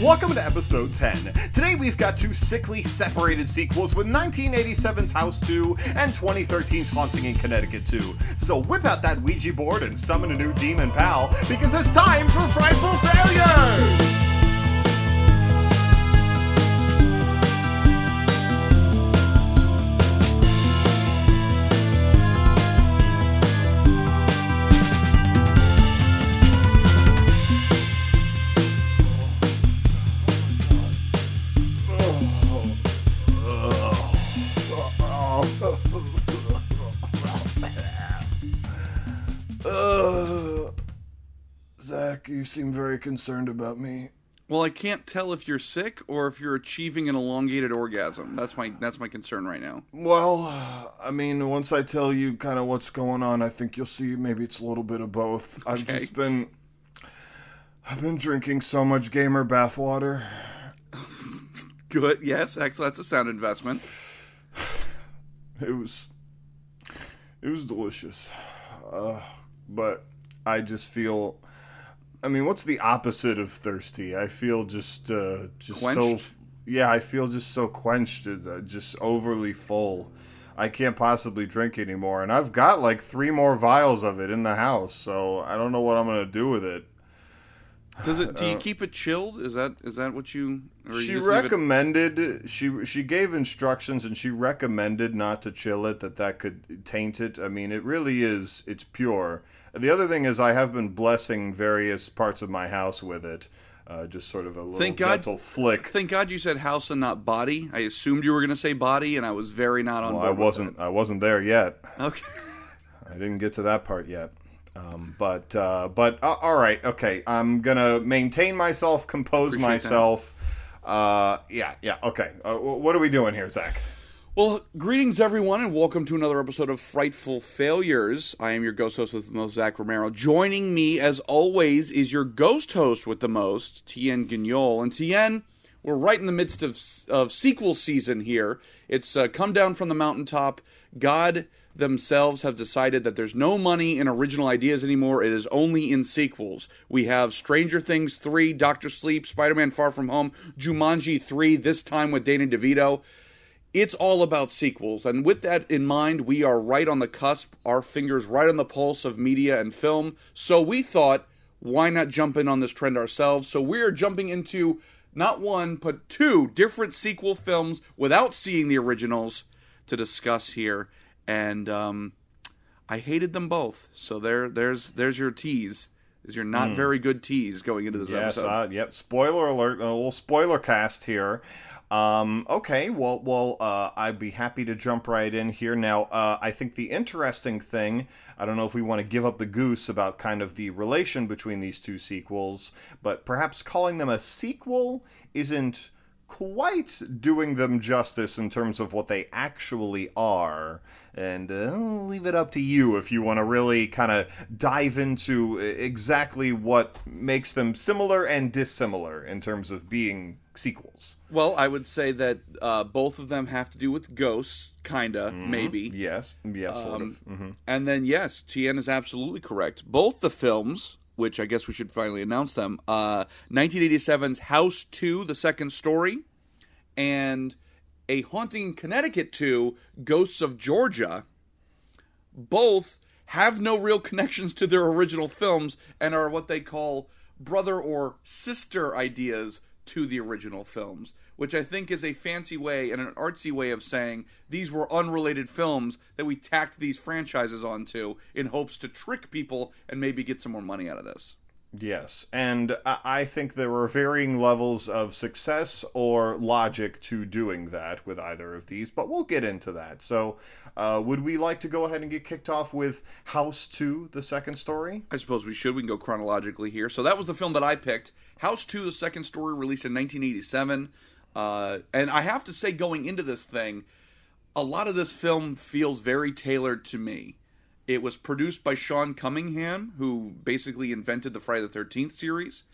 welcome to episode 10. Today we've got two sickly separated sequels with 1987's House 2 and 2013's Haunting in Connecticut 2. So whip out that Ouija board and summon a new demon pal because it's time for Frightful Failure! Seem very concerned about me. Well, I can't tell if you're sick or if you're achieving an elongated orgasm. That's my that's my concern right now. Well, I mean, once I tell you kind of what's going on, I think you'll see maybe it's a little bit of both. I've just been I've been drinking so much gamer bathwater. Good. Yes, excellent. That's a sound investment. It was it was delicious. Uh, but I just feel I mean, what's the opposite of thirsty? I feel just uh just so yeah, I feel just so quenched, uh, just overly full. I can't possibly drink anymore, and I've got like three more vials of it in the house, so I don't know what I'm gonna do with it. Does it? Do you keep it chilled? Is that is that what you? She leave it- recommended she she gave instructions and she recommended not to chill it that that could taint it i mean it really is it's pure the other thing is i have been blessing various parts of my house with it uh, just sort of a little Thank God- gentle flick Thank God you said house and not body. I assumed you were going to say body, and I was very not on well, board. i wasn't i wasn't there yet. Okay. i didn't get to that part yet um, but uh, but uh, all right okay i'm gonna maintain myself compose Appreciate that. Uh, yeah yeah okay uh, what are we doing here zach Well, greetings everyone, and welcome to another episode of Frightful Failures. I am your ghost host with the most, Zach Romero. Joining me, as always, is your ghost host with the most, Tien Guignol. And Tien, we're right in the midst of of sequel season here. It's uh, come down from the mountaintop. God themselves have decided that there's no money in original ideas anymore. It is only in sequels. We have Stranger Things 3, Doctor Sleep, Spider Man Far From Home, Jumanji 3, this time with Danny DeVito it's all about sequels. And with that in mind, we are right on the cusp, our fingers right on the pulse of media and film. So we thought, why not jump in on this trend ourselves? So we're jumping into not one, but two different sequel films without seeing the originals to discuss here. And um, I hated them both. So there, there's, there's your tease. Is your not very good tease going into this Yes, episode? uh, yep. Spoiler alert! A little spoiler cast here. Um, okay, well, well, uh, I'd be happy to jump right in here. Now, uh, I think the interesting thing, I don't know if we want to give up the goose about kind of the relation between these two sequels, but perhaps calling them a sequel isn't quite doing them justice in terms of what they actually are. And uh, I'll leave it up to you if you want to really kind of dive into exactly what makes them similar and dissimilar in terms of being sequels. Well, I would say that uh, both of them have to do with ghosts, kinda, maybe. Yes, yes, sort Um, of. hmm And then, yes, Tien is absolutely correct. Both the films, which I guess we should finally announce them, uh, 1987's House 2, The Second Story, and A Haunting in Connecticut 2, Ghosts of Georgia, both have no real connections to their original films and are what they call brother or sister ideas to the original films, which I think is a fancy way and an artsy way of saying these were unrelated films that we tacked these franchises onto in hopes to trick people and maybe get some more money out of this. Yes, and I I think there were varying levels of success or logic to doing that with either of these, but we'll get into that. So, uh, would we like to go ahead and get kicked off with House 2, the second story? I suppose we should. We can go chronologically here. So that was the film that I picked. House 2, the second story, released in 1987. Uh, and I have to say, going into this thing, a lot of this film feels very tailored to me. It was produced by Sean Cunningham, who basically invented the Friday the 13th series.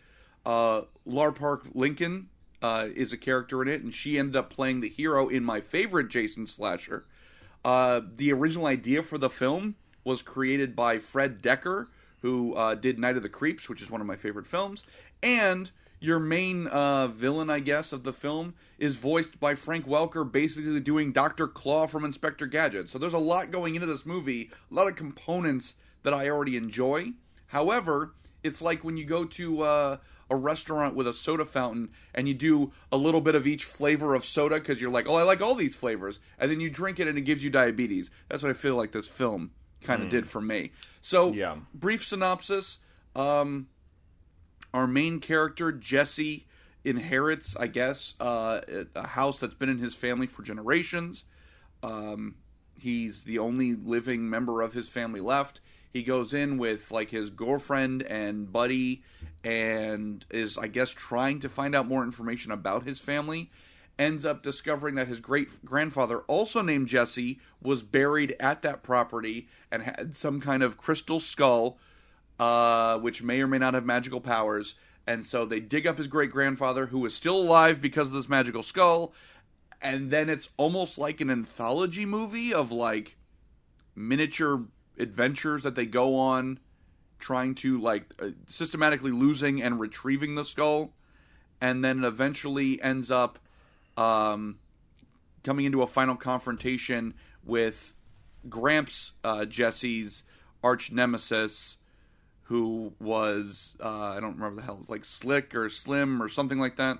Uh, Lar Park Lincoln uh, is a character in it, and she ended up playing the hero in my favorite Jason slasher. Uh, the original idea for the film was created by Fred Dekker, who uh, did Night of the Creeps, which is one of my favorite films, and your main uh, villain, I guess, of the film is voiced by Frank Welker, basically doing Doctor Claw from Inspector Gadget. So there's a lot going into this movie, a lot of components that I already enjoy. However, it's like when you go to uh, a restaurant with a soda fountain and you do a little bit of each flavor of soda because you're like, oh, I like all these flavors, and then you drink it and it gives you diabetes. That's what I feel like this film kind of did for me. So, Yeah. brief synopsis. Um, our main character Jesse inherits, I guess, uh, a house that's been in his family for generations. Um, he's the only living member of his family left. He goes in with like his girlfriend and buddy, and is I guess trying to find out more information about his family. Ends up discovering that his great grandfather, also named Jesse, was buried at that property and had some kind of crystal skull uh, which may or may not have magical powers. And so they dig up his great grandfather, who is still alive because of this magical skull. And then it's almost like an anthology movie of like miniature adventures that they go on, trying to like uh, systematically losing and retrieving the skull. And then eventually ends up um, coming into a final confrontation with Gramps, uh, Jesse's arch nemesis, who was uh, I don't remember the hell, it's like Slick or Slim or something like that.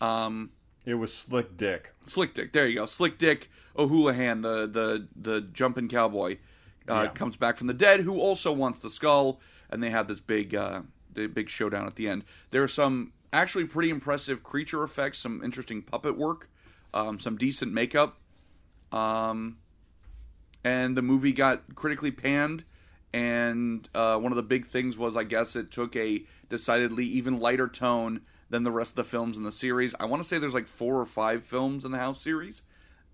Um, It was Slick Dick. Slick Dick, there you go, Slick Dick O'Houlihan, the the the jumping cowboy, uh, Yeah. comes back from the dead, who also wants the skull, and they have this big uh, the big showdown at the end. There are some actually pretty impressive creature effects, some interesting puppet work, um, some decent makeup. Um, and the movie got critically panned. And uh, one of the big things was, I guess, it took a decidedly even lighter tone than the rest of the films in the series. I want to say there's like four or five films in the House series,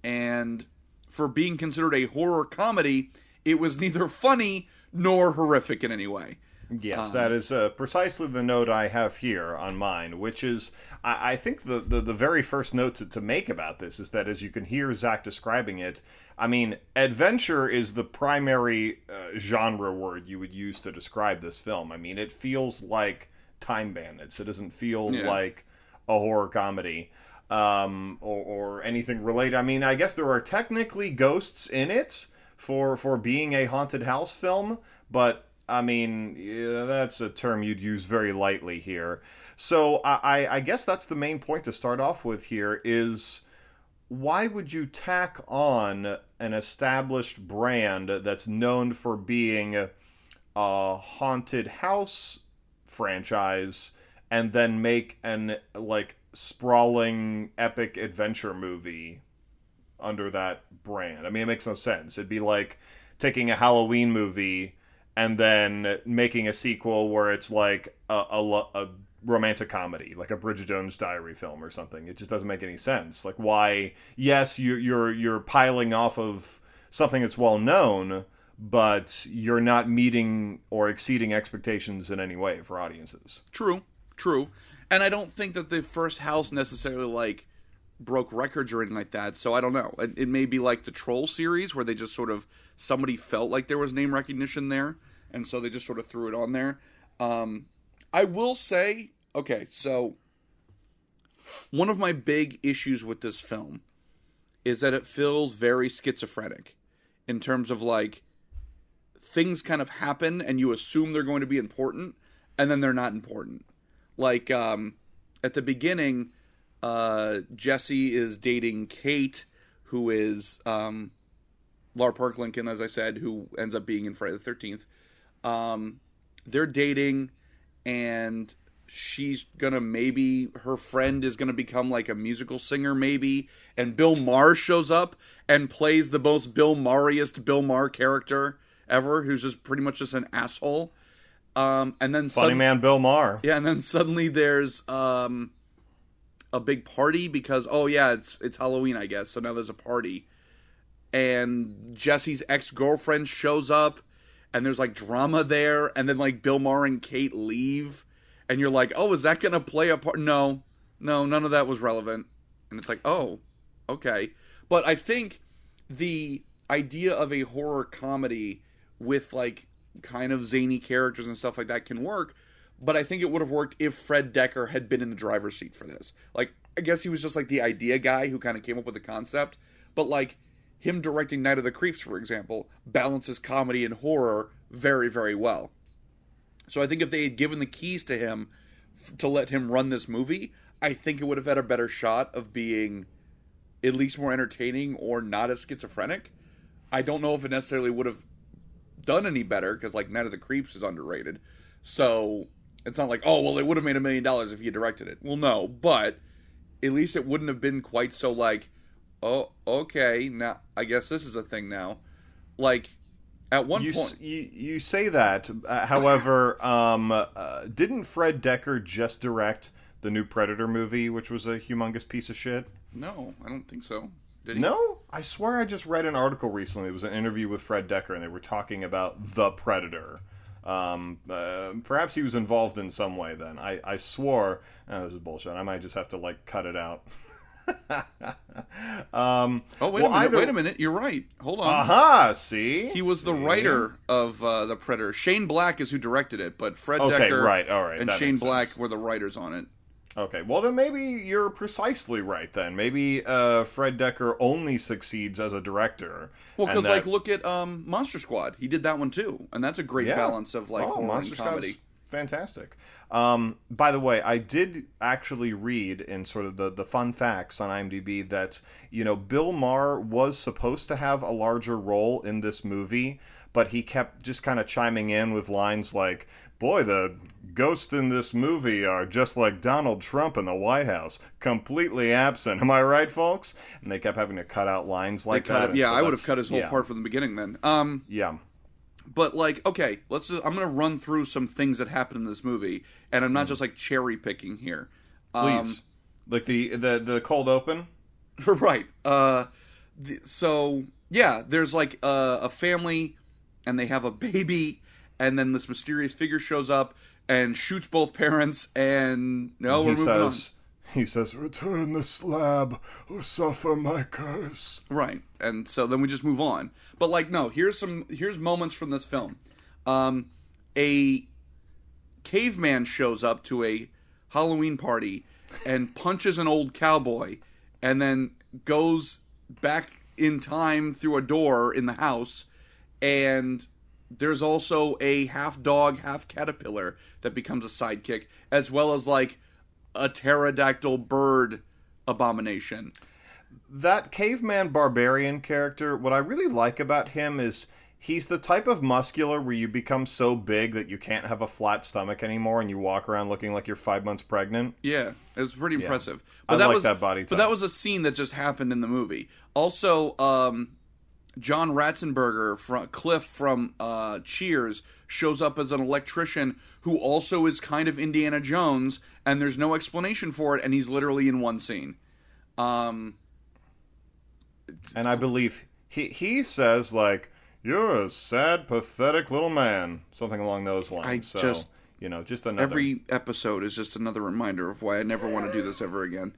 and for being considered a horror comedy, it was neither funny nor horrific in any way. Yes, that is uh, precisely the note I have here on mine, which is I, I think the, the, the very first note to, to make about this is that as you can hear Zach describing it, I mean, adventure is the primary uh, genre word you would use to describe this film. I mean, it feels like Time Bandits, it doesn't feel Yeah. like a horror comedy. Um, or, or anything related. I mean, I guess there are technically ghosts in it for for being a haunted house film, but I mean, yeah, that's a term you'd use very lightly here. So I, I- I guess that's the main point to start off with here is why would you tack on an established brand that's known for being a haunted house franchise and then make an like sprawling epic adventure movie under that brand. I mean, it makes no sense. It'd be like taking a Halloween movie and then making a sequel where it's like a, a, a romantic comedy, like a Bridget Jones Diary film or something. It just doesn't make any sense. Like, why? Yes, you, you're you're piling off of something that's well known, but you're not meeting or exceeding expectations in any way for audiences. True, true. And I don't think that the first house necessarily like broke records or anything like that. So I don't know. It, it may be like the Troll series where they just sort of somebody felt like there was name recognition there, and so they just sort of threw it on there. Um, I will say, okay, so one of my big issues with this film is that it feels very schizophrenic in terms of like things kind of happen and you assume they're going to be important and then they're not important. Like um, at the beginning, uh, Jesse is dating Kate, who is um, Laura Park Lincoln, as I said, who ends up being in Friday the Thirteenth. Um, they're dating, and she's gonna maybe her friend is gonna become like a musical singer, maybe. And Bill Maher shows up and plays the most Bill Maherriest Bill Maher character ever, who's just pretty much just an asshole. Um, and then Funny man Bill Maher. yeah, and then suddenly there's um a big party because oh yeah, it's it's Halloween, I guess. So now there's a party. And Jesse's ex-girlfriend shows up and there's like drama there and then like Bill Maher and Kate leave and you're like, "Oh, is that going to play a part?" No. No, none of that was relevant. And it's like, "Oh, okay." But I think the idea of a horror comedy with like kind of zany characters and stuff like that can work but I think it would have worked if Fred Dekker had been in the driver's seat for this. Like, I guess he was just like the idea guy who kind of came up with the concept, but like him directing Night of the Creeps, for example, balances comedy and horror very, very well. So I think if they had given the keys to him f- to let him run this movie, I think it would have had a better shot of being at least more entertaining or not as schizophrenic. I don't know if it necessarily would have done any better because like Night of the Creeps is underrated. So it's not like, oh well, it would have made a million dollars if he had directed it. Well, no, but at least it wouldn't have been quite so like, oh, okay, now I guess this is a thing now. Like at one You, point, s- you, you say that, uh, however, um, uh, didn't Fred Dekker just direct the new Predator movie, which was a humongous piece of shit? no, I don't think so. Did he? No, I swear I just read an article recently. It was an interview with Fred Dekker, and they were talking about the Predator. Um, uh, perhaps he was involved in some way. Then I, I swore oh, this is bullshit. I might just have to like cut it out. um, Oh wait well, a minute! either- Wait a minute! You're right. Hold on. Aha! See, He was the writer of uh, the Predator. Shane Black is who directed it, but Fred Okay, Dekker right, all right, and Shane Black sense. were the writers on it. Okay, well then maybe you're precisely right. Then maybe uh, Fred Dekker only succeeds as a director. Well, because that- like look at um, Monster Squad, he did that one too, and that's a great Yeah. balance of like oh, horror Monster and Squad's fantastic. Um, by the way, I did actually read in sort of the, the fun facts on IMDb that you know Bill Maher was supposed to have a larger role in this movie, but he kept just kind of chiming in with lines like, "Boy, the ghosts in this movie are just like Donald Trump in the White House, completely absent." Am I right, folks? And they kept having to cut out lines like cut- that. yeah, so I would have cut his whole yeah, part from the beginning then. Um, Yeah. but like, okay, let's. Just, I'm gonna run through some things that happened in this movie, and I'm not just like cherry picking here. Um, Mm. Please. like the the the cold open. right. Uh, th- so yeah, there's like a, a family, and they have a baby, and then this mysterious figure shows up and shoots both parents, and no, we're he moving says he says return the slab or suffer my curse. Right, and so then we just move on. But like, no, here's some here's moments from this film. Um, a caveman shows up to a Halloween party and punches an old cowboy, and then goes back in time through a door in the house, and there's also a half dog, half caterpillar that becomes a sidekick, as well as like a pterodactyl bird abomination. that caveman barbarian character what i really like about him is he's the type of muscular where you become so big that you can't have a flat stomach anymore and you walk around looking like you're five months pregnant Yeah, it was pretty impressive. I like was, that body type. But that was a scene that just happened in the movie. Also, um, John Ratzenberger, from, Cliff from uh, Cheers, shows up as an electrician who also is kind of Indiana Jones, and there's no explanation for it, and he's literally in one scene. Um, and i believe he he says like you're a sad pathetic little man something along those lines I so just- you know just another every episode is just another reminder of why I never want to do this ever again.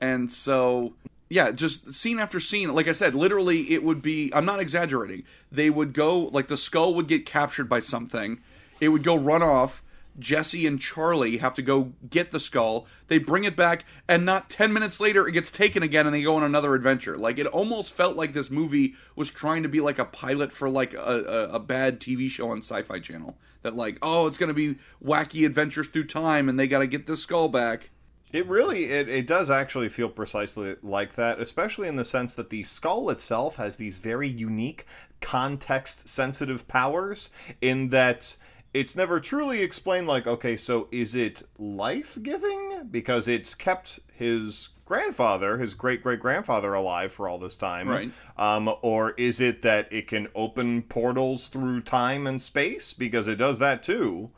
And so, yeah, just scene after scene. Like I said, literally, it would be. I'm not exaggerating. They would go like the skull would get captured by something. It would go run off. Jesse and Charlie have to go get the skull. They bring it back, and not 10 minutes later, it gets taken again, and they go on another adventure. Like, it almost felt like this movie was trying to be like a pilot for like a, a, a bad TV show on Sci Fi Channel. That, like, oh, it's going to be wacky adventures through time, and they got to get the skull back. It really it, it does actually feel precisely like that, especially in the sense that the skull itself has these very unique context sensitive powers in that it's never truly explained like okay, so is it life-giving because it's kept his grandfather, his great great grandfather alive for all this time. Right. Um, or is it that it can open portals through time and space because it does that too?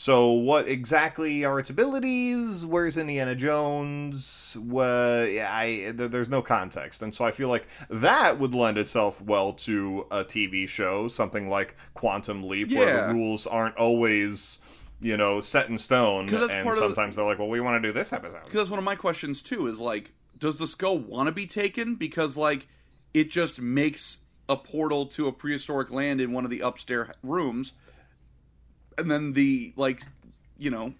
So, what exactly are its abilities? Where's Indiana Jones? Well, yeah, I, there's no context, and so I feel like that would lend itself well to a TV show, something like Quantum Leap, where the rules aren't always, you know, set in stone. and of the- sometimes they're like, "Well, we want to do this episode." Because that's one of my questions, too, is like, does the skull want to be taken? Because, like, it just makes a portal to a prehistoric land in one of the upstairs rooms. And then the like, you know,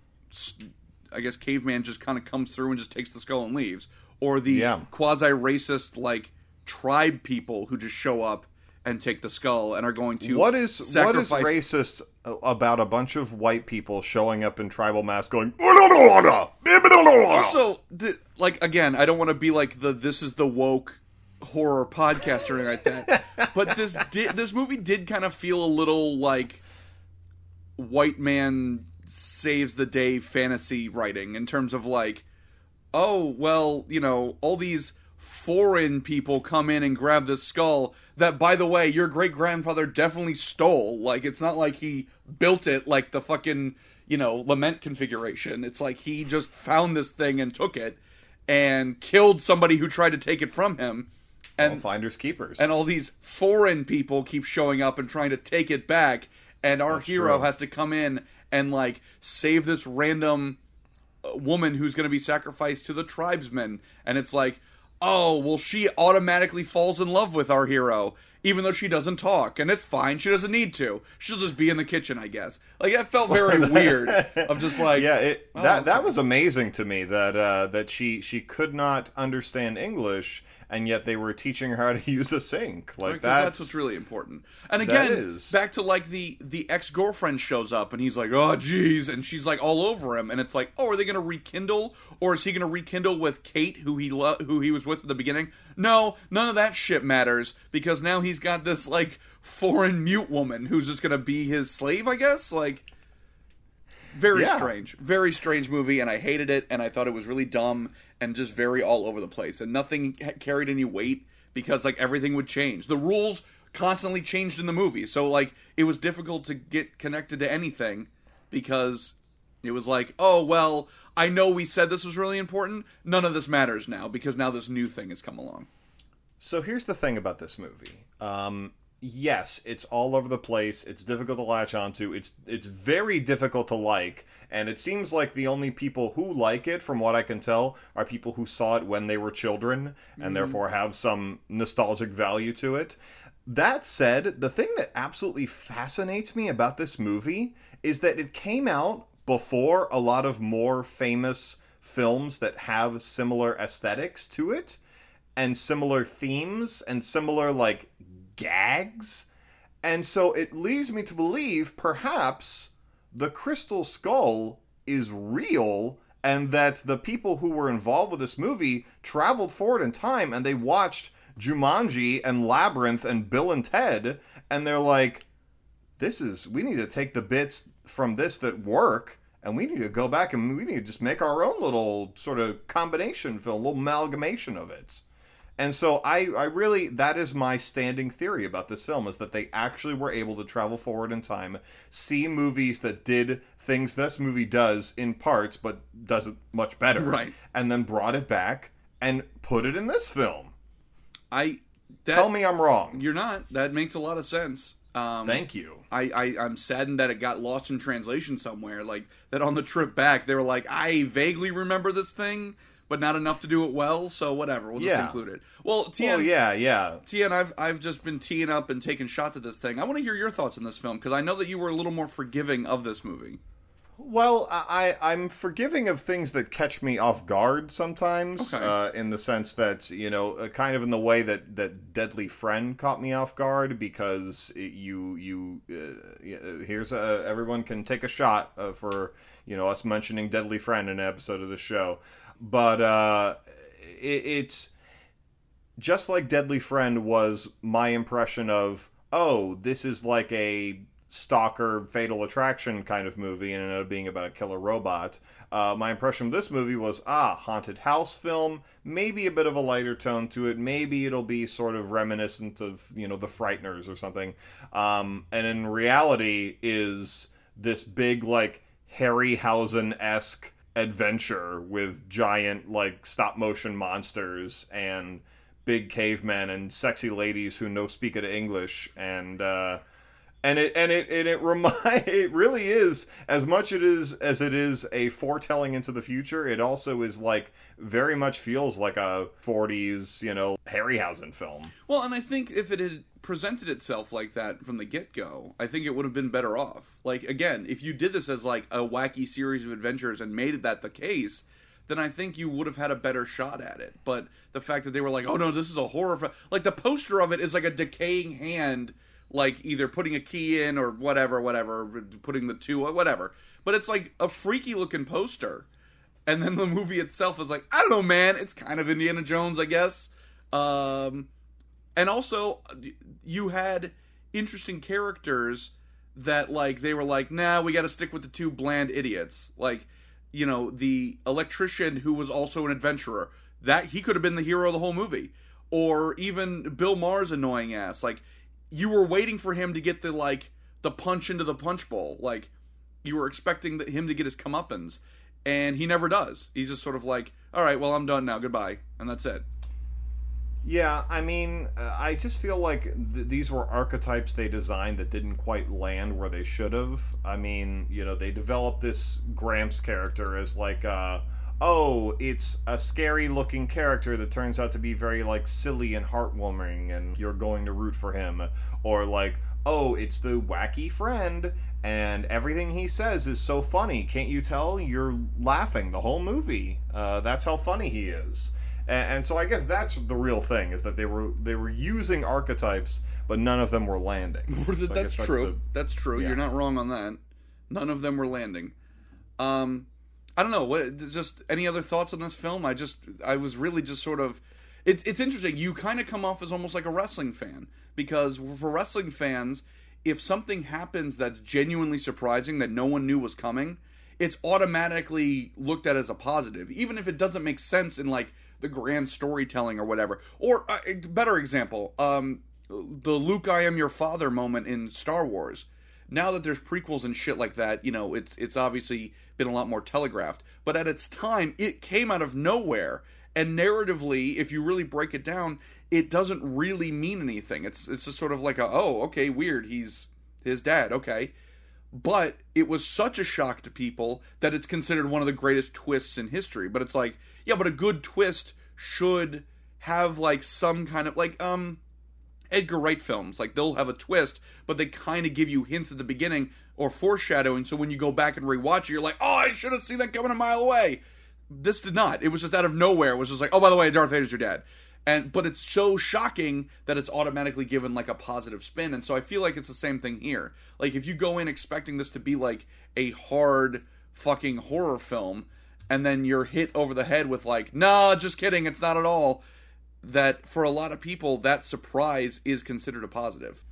I guess caveman just kind of comes through and just takes the skull and leaves, or the Yeah. quasi racist like tribe people who just show up and take the skull and are going to What is what is racist about a bunch of white people showing up in tribal masks going also Also, like again, I don't want to be like the this is the woke horror podcast or anything like that. but this did this movie did kind of feel a little like white man saves the day fantasy writing in terms of like, oh well, you know, all these foreign people come in and grab this skull that by the way your great grandfather definitely stole. Like it's not like he built it like the fucking you know lament configuration. It's like he just found this thing and took it and killed somebody who tried to take it from him. And finders keepers. and all these foreign people keep showing up and trying to take it back and our That's hero true. has to come in and like save this random uh, woman who's going to be sacrificed to the tribesmen. And it's like oh well she automatically falls in love with our hero even though she doesn't talk. And it's fine. She doesn't need to. She'll just be in the kitchen i guess. Like that felt very weird of just like yeah, it, oh, that that was amazing to me that uh, that she she could not understand English and yet they were teaching her how to use a sink. Like that's, that's what's really important. And again, back to like the the ex girlfriend shows up and he's like, "Oh, geez," and she's like all over him, and it's like, "Oh, are they going to rekindle, or is he going to rekindle with Kate, who he lo- who he was with at the beginning?" No, none of that shit matters because now he's got this like foreign mute woman who's just going to be his slave, I guess. Like, very Yeah. strange, very strange movie, and I hated it, and I thought it was really dumb and just very all over the place, and nothing carried any weight because like everything would change. The rules constantly changed in the movie, so like it was difficult to get connected to anything because it was like, oh well, I know we said this was really important. None of this matters now because now this new thing has come along. So here's the thing about this movie. Um, yes, it's all over the place. It's difficult to latch onto. It's it's very difficult to like, and it seems like the only people who like it, from what I can tell, are people who saw it when they were children and mm-hmm. therefore have some nostalgic value to it. That said, the thing that absolutely fascinates me about this movie is that it came out before a lot of more famous films that have similar aesthetics to it and similar themes and similar like gags. And so it leads me to believe perhaps the crystal skull is real and that the people who were involved with this movie traveled forward in time and they watched Jumanji and Labyrinth and Bill and Ted and they're like this is we need to take the bits from this that work and we need to go back and we need to just make our own little sort of combination film, little amalgamation of it. And so I, I really that is my standing theory about this film is that they actually were able to travel forward in time, see movies that did things this movie does in parts but does it much better. Right. And then brought it back and put it in this film. I that, Tell me I'm wrong. you're not. That makes a lot of sense. Um, Thank you. I, I I'm saddened that it got lost in translation somewhere. Like that on the trip back, they were like, I vaguely remember this thing, but not enough to do it well. So whatever, we'll just Yeah. include it. Well, Tien, Oh yeah, yeah. Tien, I've I've just been teeing up and taking shots at this thing. I want to hear your thoughts on this film because I know that you were a little more forgiving of this movie. Well, I I'm forgiving of things that catch me off guard sometimes, Okay. uh, in the sense that you know, uh, kind of in the way that that Deadly Friend caught me off guard because it, you you uh, here's a everyone can take a shot uh, for you know us mentioning Deadly Friend in an episode of the show, but uh, it, it's just like Deadly Friend was my impression of, oh, this is like a stalker fatal attraction kind of movie and ended up being about a killer robot. Uh, my impression of this movie was, ah, haunted house film, maybe a bit of a lighter tone to it. Maybe it'll be sort of reminiscent of, you know, the Frighteners or something. Um, and in reality is this big, like, Harryhausen-esque adventure with giant, like, stop-motion monsters and big cavemen and sexy ladies who no speak of English and uh, and it and it and it remind it really is as much it is as it is a foretelling into the future it also is like very much feels like a 40s you know harryhausen film Well, and I think if it had presented itself like that from the get go, I think it would have been better off. Like, again, if you did this as like a wacky series of adventures and made that the case, then I think you would have had a better shot at it. But the fact that they were like, oh no, this is a horror. Like, the poster of it is like a decaying hand, like either putting a key in or whatever, whatever, putting the two, whatever. But it's like a freaky looking poster. And then the movie itself is like, I don't know, man. It's kind of Indiana Jones, I guess. Um, and also you had interesting characters that like they were like nah we got to stick with the two bland idiots like you know the electrician who was also an adventurer that he could have been the hero of the whole movie or even bill maher's annoying ass like you were waiting for him to get the like the punch into the punch bowl. Like you were expecting that him to get his comeuppance and he never does. He's just sort of like all right well i'm done now. Goodbye. And that's it. Yeah, I mean, uh, I just feel like th- these were archetypes they designed that didn't quite land where they should have. I mean, you know, they developed this Gramps character as like, uh, oh, it's a scary looking character that turns out to be very like silly and heartwarming, and you're going to root for him, or like, oh, it's the wacky friend. And everything he says is so funny. Can't you tell? You're laughing the whole movie. Uh, that's how funny he is and, and so I guess that's the real thing is that they were they were using archetypes, but none of them were landing. So that's true. that's true. yeah. You're not wrong on that. None of them were landing. Um, I don't know. What just any other thoughts on this film? I just I was really just sort of. It, it's interesting. You kind of come off as almost like a wrestling fan because for wrestling fans, if something happens that's genuinely surprising that no one knew was coming, it's automatically looked at as a positive, even if it doesn't make sense in like the grand storytelling or whatever. Or uh, better example, um, the Luke I am your father moment in Star Wars. Now that there's prequels and shit like that, you know, it's it's obviously been a lot more telegraphed. But at its time, it came out of nowhere. And narratively, if you really break it down, it doesn't really mean anything. It's it's just sort of like a oh, okay, weird. He's his dad, okay. But it was such a shock to people that it's considered one of the greatest twists in history. But it's like, yeah, but a good twist should have like some kind of like um Edgar Wright films. Like they'll have a twist, but they kind of give you hints at the beginning or foreshadowing. So when you go back and rewatch it, you're like, oh, I should have seen that coming a mile away. This did not. It was just out of nowhere. It was just like, oh, by the way, Darth Vader's your dad. And but it's so shocking that it's automatically given like a positive spin. And so I feel like it's the same thing here. Like if you go in expecting this to be like a hard fucking horror film, and then you're hit over the head with like, nah, just kidding, it's not at all that for a lot of people that surprise is considered a positive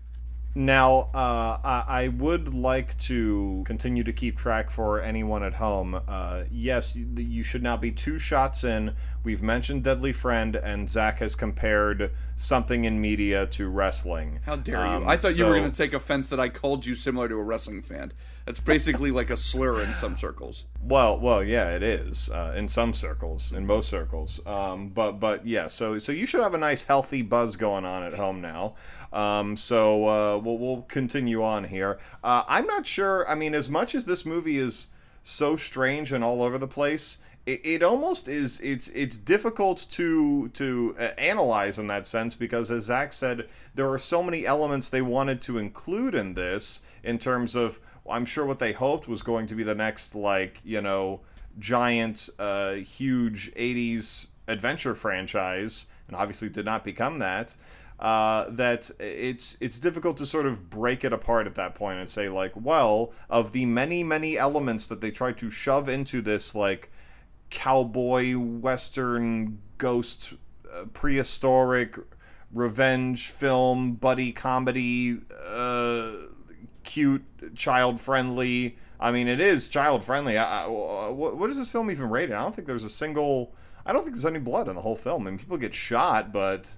Now, uh, I, I would like to continue to keep track for anyone at home. Uh, yes, you, you should now be two shots in. We've mentioned Deadly Friend, and Zach has compared something in media to wrestling. how dare Um, you i thought you were going to take offense that i called you similar to a wrestling fan that's basically like a slur in some circles Well, well, yeah, it is uh, in some circles, in most circles. Um, but, but yeah, so so you should have a nice, healthy buzz going on at home now. Um, so uh, we'll we'll continue on here. Uh, I'm not sure. I mean, as much as this movie is so strange and all over the place, it, it almost is. It's it's difficult to to uh, analyze in that sense because, as Zach said, there are so many elements they wanted to include in this in terms of. I'm sure what they hoped was going to be the next, like, you know, giant, uh, huge 80s adventure franchise, and obviously did not become that. Uh, that it's it's difficult to sort of break it apart at that point and say like, well, of the many many elements that they try to shove into this like cowboy western ghost uh, prehistoric revenge film buddy comedy uh, cute child friendly i mean it is child friendly I, I, what, what is this film even rated? I don't think there's a single i don't think there's any blood in the whole film. I mean, people get shot but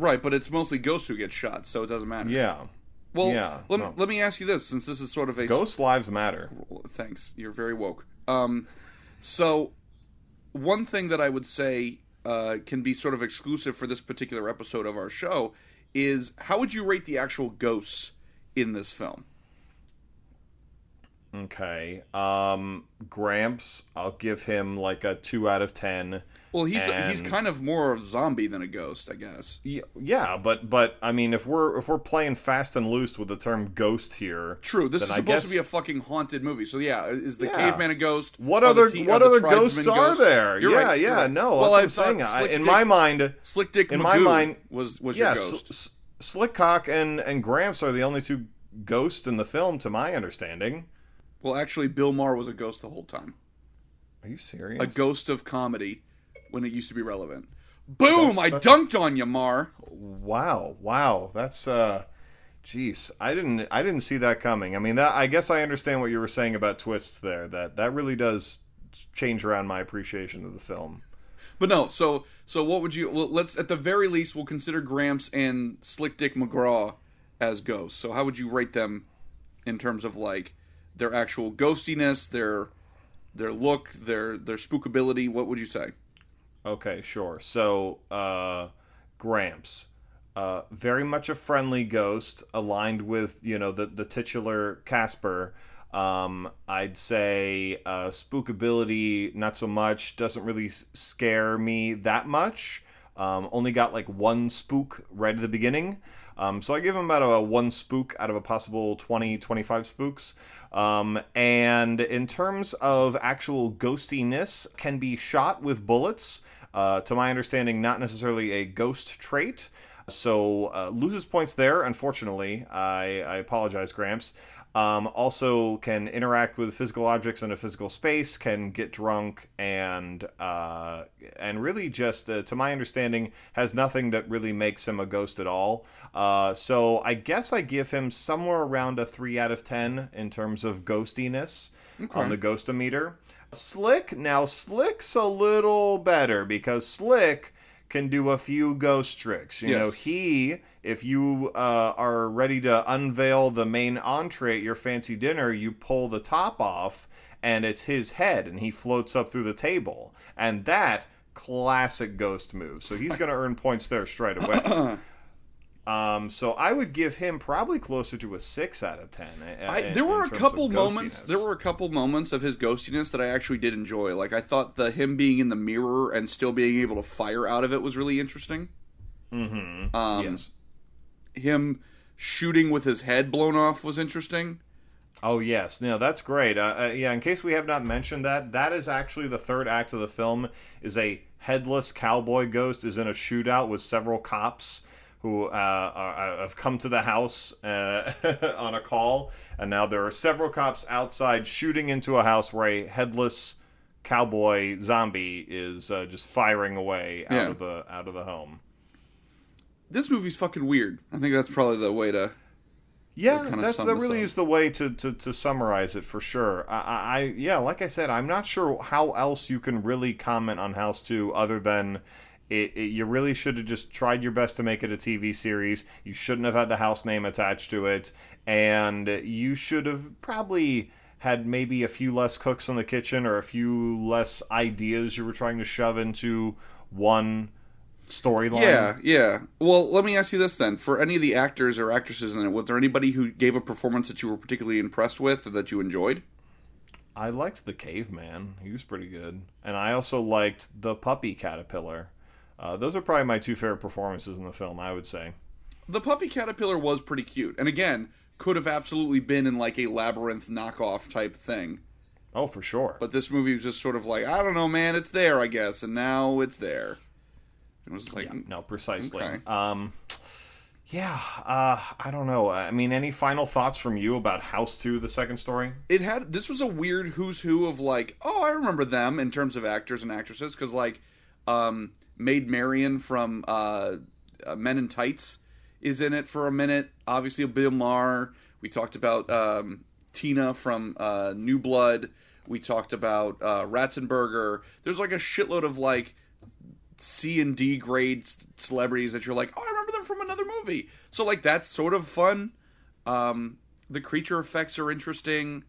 right but it's mostly ghosts who get shot so it doesn't matter yeah well yeah, let, no. me, let me ask you this since this is sort of a ghost lives matter thanks. You're very woke. Um, so, one thing that I would say uh, can be sort of exclusive for this particular episode of our show is how would you rate the actual ghosts in this film? Okay. Um, Gramps, I'll give him like a two out of ten. Well, he's And- he's kind of more of a zombie than a ghost, I guess. Yeah, but but I mean, if we're if we're playing fast and loose with the term ghost here, True. This is I supposed guess- to be a fucking haunted movie. So yeah, is the Yeah. caveman a ghost? What other te- what other ghosts are there? You're yeah, right, yeah, right. no. Well, I what thought I'm saying. I- in Dick- my mind, Slick Dick in Magoo my mind- was was yeah, your S- S- Slickcock and and Gramps are the only two ghosts in the film, to my understanding. Well, actually, Bill Maher was a ghost the whole time. Are you serious? A ghost of comedy when it used to be relevant. Boom! I dunked on you, Maher. Wow, wow, that's uh, jeez, I didn't I didn't see that coming. I mean, that I guess I understand what you were saying about twists there. That that really does change around my appreciation of the film. But no, so so what would you? Well, let's at the very least we'll consider Gramps and Slick Dick McGraw as ghosts. So how would you rate them in terms of like their actual ghostiness, their their look, their their spookability? What would you say? Okay, sure. So, uh, Gramps, uh, very much a friendly ghost, aligned with you know the the titular Casper. Um, I'd say uh, spookability, not so much. Doesn't really scare me that much. Um, only got like one spook right at the beginning. Um, so I give him about a one spook out of a possible 20, 25 spooks. Um, and in terms of actual ghostiness, can be shot with bullets. Uh, to my understanding, not necessarily a ghost trait. So uh, loses points there, unfortunately. I, I apologize, Gramps. Um, also can interact with physical objects in a physical space, can get drunk, and uh, and really just, uh, to my understanding, has nothing that really makes him a ghost at all. Uh, so I guess I give him somewhere around a three out of ten in terms of ghostiness on the ghostometer. Slick now Slick's a little better because Slick can do a few ghost tricks. You know, he if you uh, are ready to unveil the main entree at your fancy dinner, you pull the top off and it's his head and he floats up through the table. And that classic ghost move. So he's going to earn points there straight away. Um, so I would give him probably closer to a six out of ten. uh, I, there in were a couple moments. There were a couple moments of his ghostiness that I actually did enjoy. Like I thought the him being in the mirror and still being able to fire out of it was really interesting. Mhm. Um, yes. Him shooting with his head blown off was interesting. Oh yes, no, that's great. Uh, uh, yeah, in case we have not mentioned that, that is actually the third act of the film. Is a headless cowboy ghost is in a shootout with several cops who uh, are, have come to the house uh, on a call, and now there are several cops outside shooting into a house where a headless cowboy zombie is uh, just firing away out Yeah. of the out of the home. This movie's fucking weird. I think that's probably the way to. Yeah, that's that really up. is the way to, to, to summarize it for sure. I, I, I yeah, like I said, I'm not sure how else you can really comment on House Two other than it, it, you really should have just tried your best to make it a TV series. You shouldn't have had the house name attached to it, and you should have probably had maybe a few less cooks in the kitchen or a few less ideas you were trying to shove into one storyline. Yeah, yeah. Well, let me ask you this then: for any of the actors or actresses in it, was there anybody who gave a performance that you were particularly impressed with or that you enjoyed? I liked the caveman. He was pretty good. And I also liked the puppy caterpillar. Uh, those are probably my two favorite performances in the film, I would say. The puppy caterpillar was pretty cute, and again, could have absolutely been in like a labyrinth knockoff type thing. Oh, for sure. But this movie was just sort of like, I don't know, man, it's there, I guess, and now it's there. It was like, yeah, no, precisely. Okay. Um, yeah, uh, I don't know. I mean, any final thoughts from you about House 2, the second story? it had this was a weird who's who of like, oh, I remember them in terms of actors and actresses because like, um, Maid Marian from uh, uh, Men in Tights is in it for a minute. Obviously, Bill Maher. We talked about um, Tina from uh, New Blood. We talked about uh, Ratzenberger. There's like a shitload of like C and D grade c- celebrities that you're like, oh, I remember them from another movie. So like that's sort of fun. Um, the creature effects are interesting,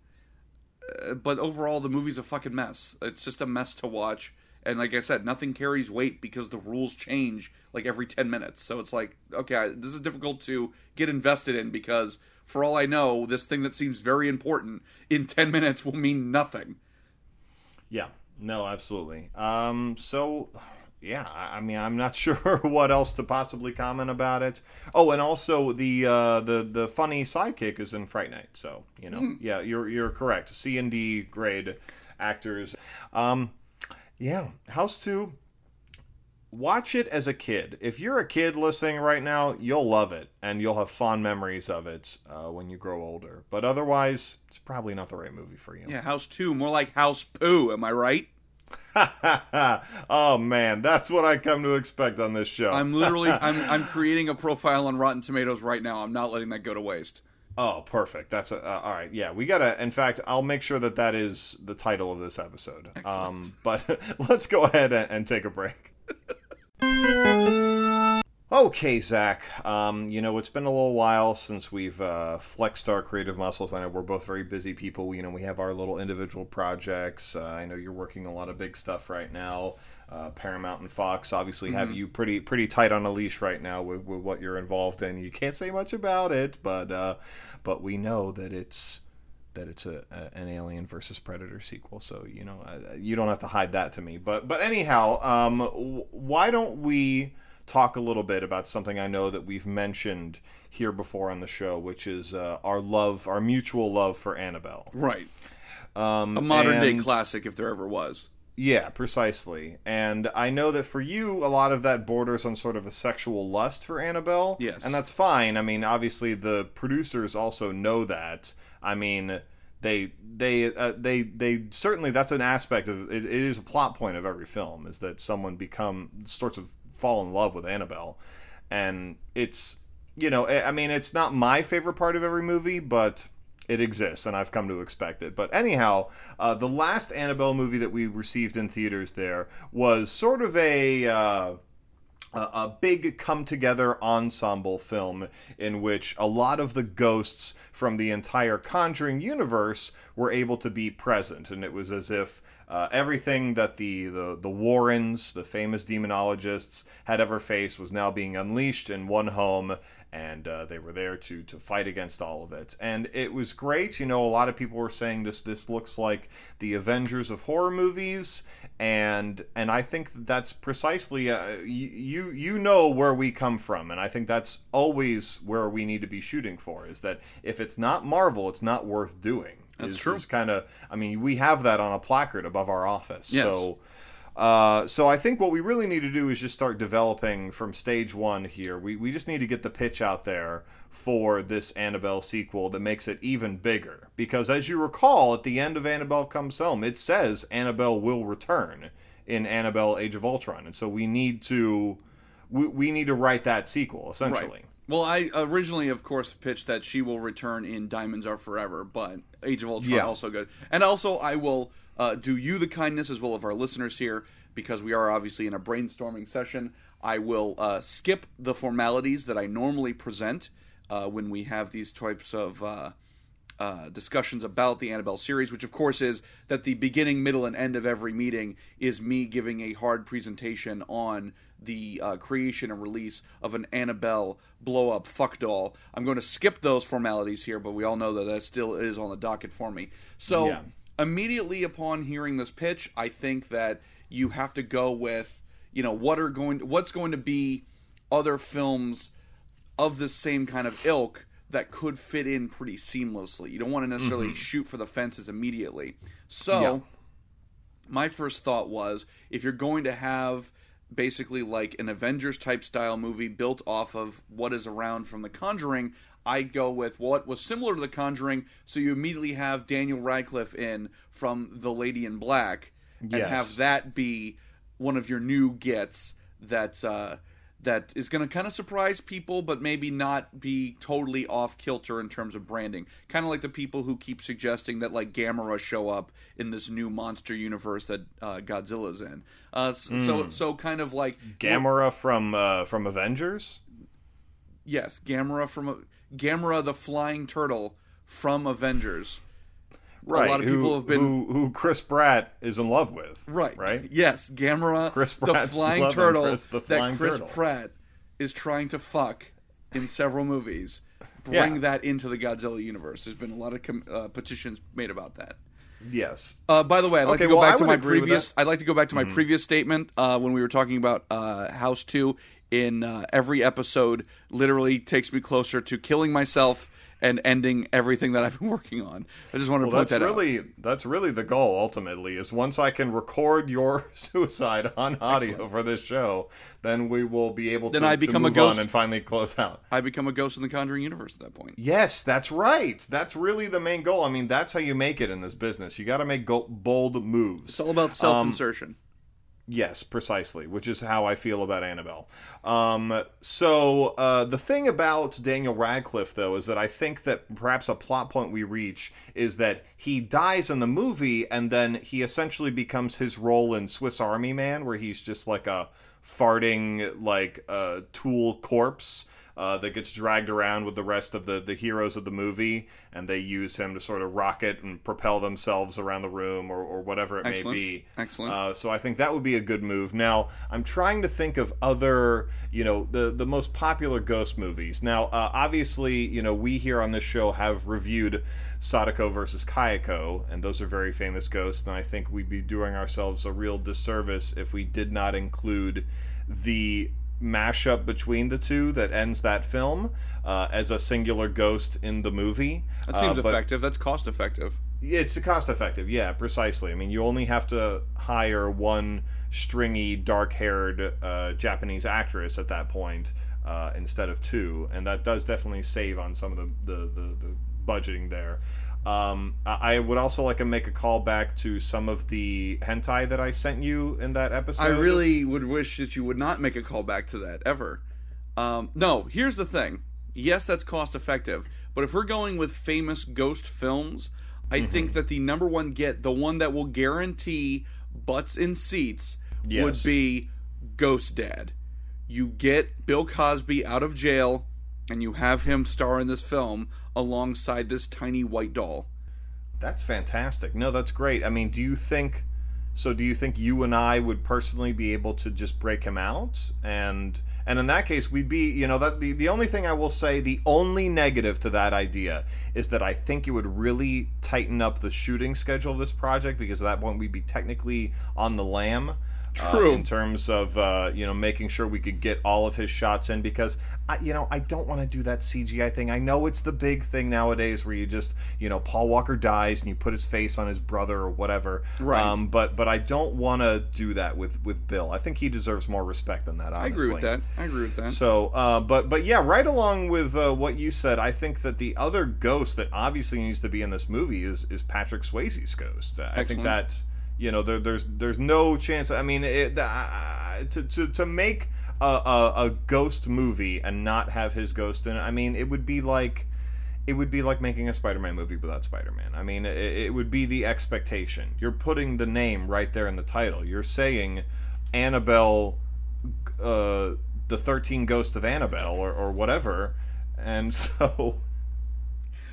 uh, but overall the movie's a fucking mess. It's just a mess to watch. And like I said, nothing carries weight because the rules change like every ten minutes. So it's like, okay, this is difficult to get invested in because For all I know, this thing that seems very important in 10 minutes will mean nothing. Yeah. No, absolutely. Um, so yeah, I mean, I'm not sure what else to possibly comment about it. Oh, and also the uh, the the funny sidekick is in Fright Night, so you know, yeah, you're you're correct. C and D grade actors. Um, yeah, House Two. Watch it as a kid. If you're a kid listening right now, you'll love it and you'll have fond memories of it uh, when you grow older. But otherwise, it's probably not the right movie for you. Yeah, House 2, more like House Poo, am I right? oh man, that's what I come to expect on this show. I'm literally I'm I'm creating a profile on Rotten Tomatoes right now. I'm not letting that go to waste. Oh, perfect. That's a, uh, all right. Yeah, we gotta. In fact, I'll make sure that that is the title of this episode. Um, but let's go ahead and, and take a break. Okay, Zach. Um, you know, it's been a little while since we've uh, flexed our creative muscles. I know we're both very busy people. You know, we have our little individual projects. Uh, I know you're working a lot of big stuff right now. Uh, Paramount and Fox obviously have you pretty pretty tight on a leash right now with, with what you're involved in. You can't say much about it, but uh, but we know that it's that it's a, a an Alien versus Predator sequel. So you know uh, you don't have to hide that to me. But but anyhow, um, why don't we talk a little bit about something I know that we've mentioned here before on the show, which is uh, our love, our mutual love for Annabelle. Right. Um, A modern day classic if there ever was. Yeah, precisely. And I know that for you, a lot of that borders on sort of a sexual lust for Annabelle. Yes. And that's fine. I mean, obviously, the producers also know that. I mean, they they uh, they they certainly that's an aspect of it, it is a plot point of every film is that someone become sorts of fall in love with Annabelle, and it's you know I I mean it's not my favorite part of every movie, but it exists and I've come to expect it. But anyhow, uh, the last Annabelle movie that we received in theaters there was sort of a. Uh, a, a big come together ensemble film in which a lot of the ghosts from the entire Conjuring universe were able to be present, and it was as if uh, everything that the, the the Warrens, the famous demonologists, had ever faced was now being unleashed in one home, and uh, they were there to to fight against all of it. And it was great. You know, a lot of people were saying this this looks like the Avengers of horror movies, and and I think that's precisely uh, you you know where we come from, and I think that's always where we need to be shooting for. Is that if it's not Marvel, it's not worth doing. That's is, true. Is kind of I mean we have that on a placard above our office. Yes. So. Uh, so I think what we really need to do is just start developing from stage one here. We, we just need to get the pitch out there for this Annabelle sequel that makes it even bigger. Because as you recall, at the end of Annabelle Comes Home, it says Annabelle will return in Annabelle Age of Ultron. And so we need to we, we need to write that sequel, essentially. Right. Well, I originally, of course, pitched that she will return in Diamonds Are Forever, but Age of Ultron Yeah. also good. And also, I will uh, do you the kindness as well of our listeners here because we are obviously in a brainstorming session. I will uh, skip the formalities that I normally present uh, when we have these types of. Uh, discussions about the Annabelle series, which of course is that the beginning, middle, and end of every meeting is me giving a hard presentation on the uh, creation and release of an Annabelle blow up fuck doll. I'm going to skip those formalities here, but we all know that that still is on the docket for me. So Yeah. immediately upon hearing this pitch, I think that you have to go with you know what are going what's going to be other films of the same kind of ilk that could fit in pretty seamlessly. You don't want to necessarily shoot for the fences immediately. So, Yeah. my first thought was if you're going to have basically like an Avengers type style movie built off of what is around from The Conjuring, I go with what was similar to The Conjuring. So you immediately have Daniel Radcliffe in from The Lady in Black, and Yes. have that be one of your new gets that uh, that is going to kind of surprise people, but maybe not be totally off kilter in terms of branding. Kind of like the people who keep suggesting that like Gamera show up in this new monster universe that uh, Godzilla's in. Uh, s- So so kind of like Gamera from uh, from Avengers. yes, Gamera from Gamera the flying turtle from Avengers. Right. a lot of who- people have been- who, who Chris Pratt is in love with. Right. Right. Yes, Gamera, Chris the flying turtle interest, the that flying Chris turtle. Pratt is trying to fuck in several movies. bring Yeah. that into the Godzilla universe. There's been a lot of com- uh, petitions made about that. Yes. Uh, by the way, I'd like Okay, to go well, back I to my previous. Mm-hmm. I'd like to go back to my previous statement uh, when we were talking about uh, House Two. In uh, every episode, literally takes me closer to killing myself and ending everything that I've been working on. I just wanted to Well, point that's that out. really that's really the goal ultimately. Is once I can record your suicide on audio for this show, then we will be able Then to, I to become a move ghost. on and finally close out. I become a ghost in the Conjuring universe at that point. Yes, that's right. That's really the main goal. I mean, that's how you make it in this business. You got to make go- bold moves. It's all about self-insertion. Um, Yes, precisely, which is how I feel about Annabelle. Um, so uh, the thing about Daniel Radcliffe, though, is that I think that perhaps a plot point we reach is that he dies in the movie, and then he essentially becomes his role in Swiss Army Man, where he's just like a farting like uh, tool corpse. Uh, that gets dragged around with the rest of the, the heroes of the movie, and they use him to sort of rocket and propel themselves around the room or, or whatever it Excellent. may be. Excellent. Uh, so I think that would be a good move. Now I'm trying to think of other, you know, the the most popular ghost movies. Now, uh, obviously, you know, we here on this show have reviewed Sadako versus Kayako, and those are very famous ghosts. And I think we'd be doing ourselves a real disservice if we did not include the mashup between the two that ends that film uh, as a singular ghost in the movie. That seems Uh, effective. That's cost effective. it's cost effective, yeah, precisely. I mean, you only have to hire one stringy, dark haired uh, Japanese actress at that point uh, instead of two, and that does definitely save on some of the, the, the, the budgeting there. Um, I I would also like to make a call back to some of the hentai that I sent you in that episode. I really would wish that you would not make a call back to that ever. Um, no, here's the thing. Yes, that's cost effective, but if we're going with famous ghost films, I Mm-hmm. think that the number one get, the one that will guarantee butts in seats, would be Ghost Dad. You get Bill Cosby out of jail, and you have him star in this film alongside this tiny white doll. That's fantastic. No, that's great. I mean, do you think so do you think you and I would personally be able to just break him out and and in that case we'd be, you know, that the the only thing I will say the only negative to that idea is that I think it would really tighten up the shooting schedule of this project because at that point we'd be technically on the lam. Uh, True. in terms of uh, you know making sure we could get all of his shots in because I, you know I don't want to do that CGI thing. I know it's the big thing nowadays where you just you know Paul Walker dies and you put his face on his brother or whatever. Right. Um, but but I don't want to do that with with Bill. I think he deserves more respect than that. I agree with that. I agree with that. So, uh, but but yeah, right along with uh, what you said, I think that the other ghost that obviously needs to be in this movie is is Patrick Swayze's ghost. Uh, I think Excellent. You know there, there's there's no chance. I mean, it, uh, to to to make a, a a ghost movie and not have his ghost in it. I mean, it would be like. It would be like making a Spider-Man movie without Spider-Man. I mean, it, it would be the expectation. You're putting the name right there in the title. You're saying Annabelle uh, the 13 ghosts of annabelle or, or whatever and so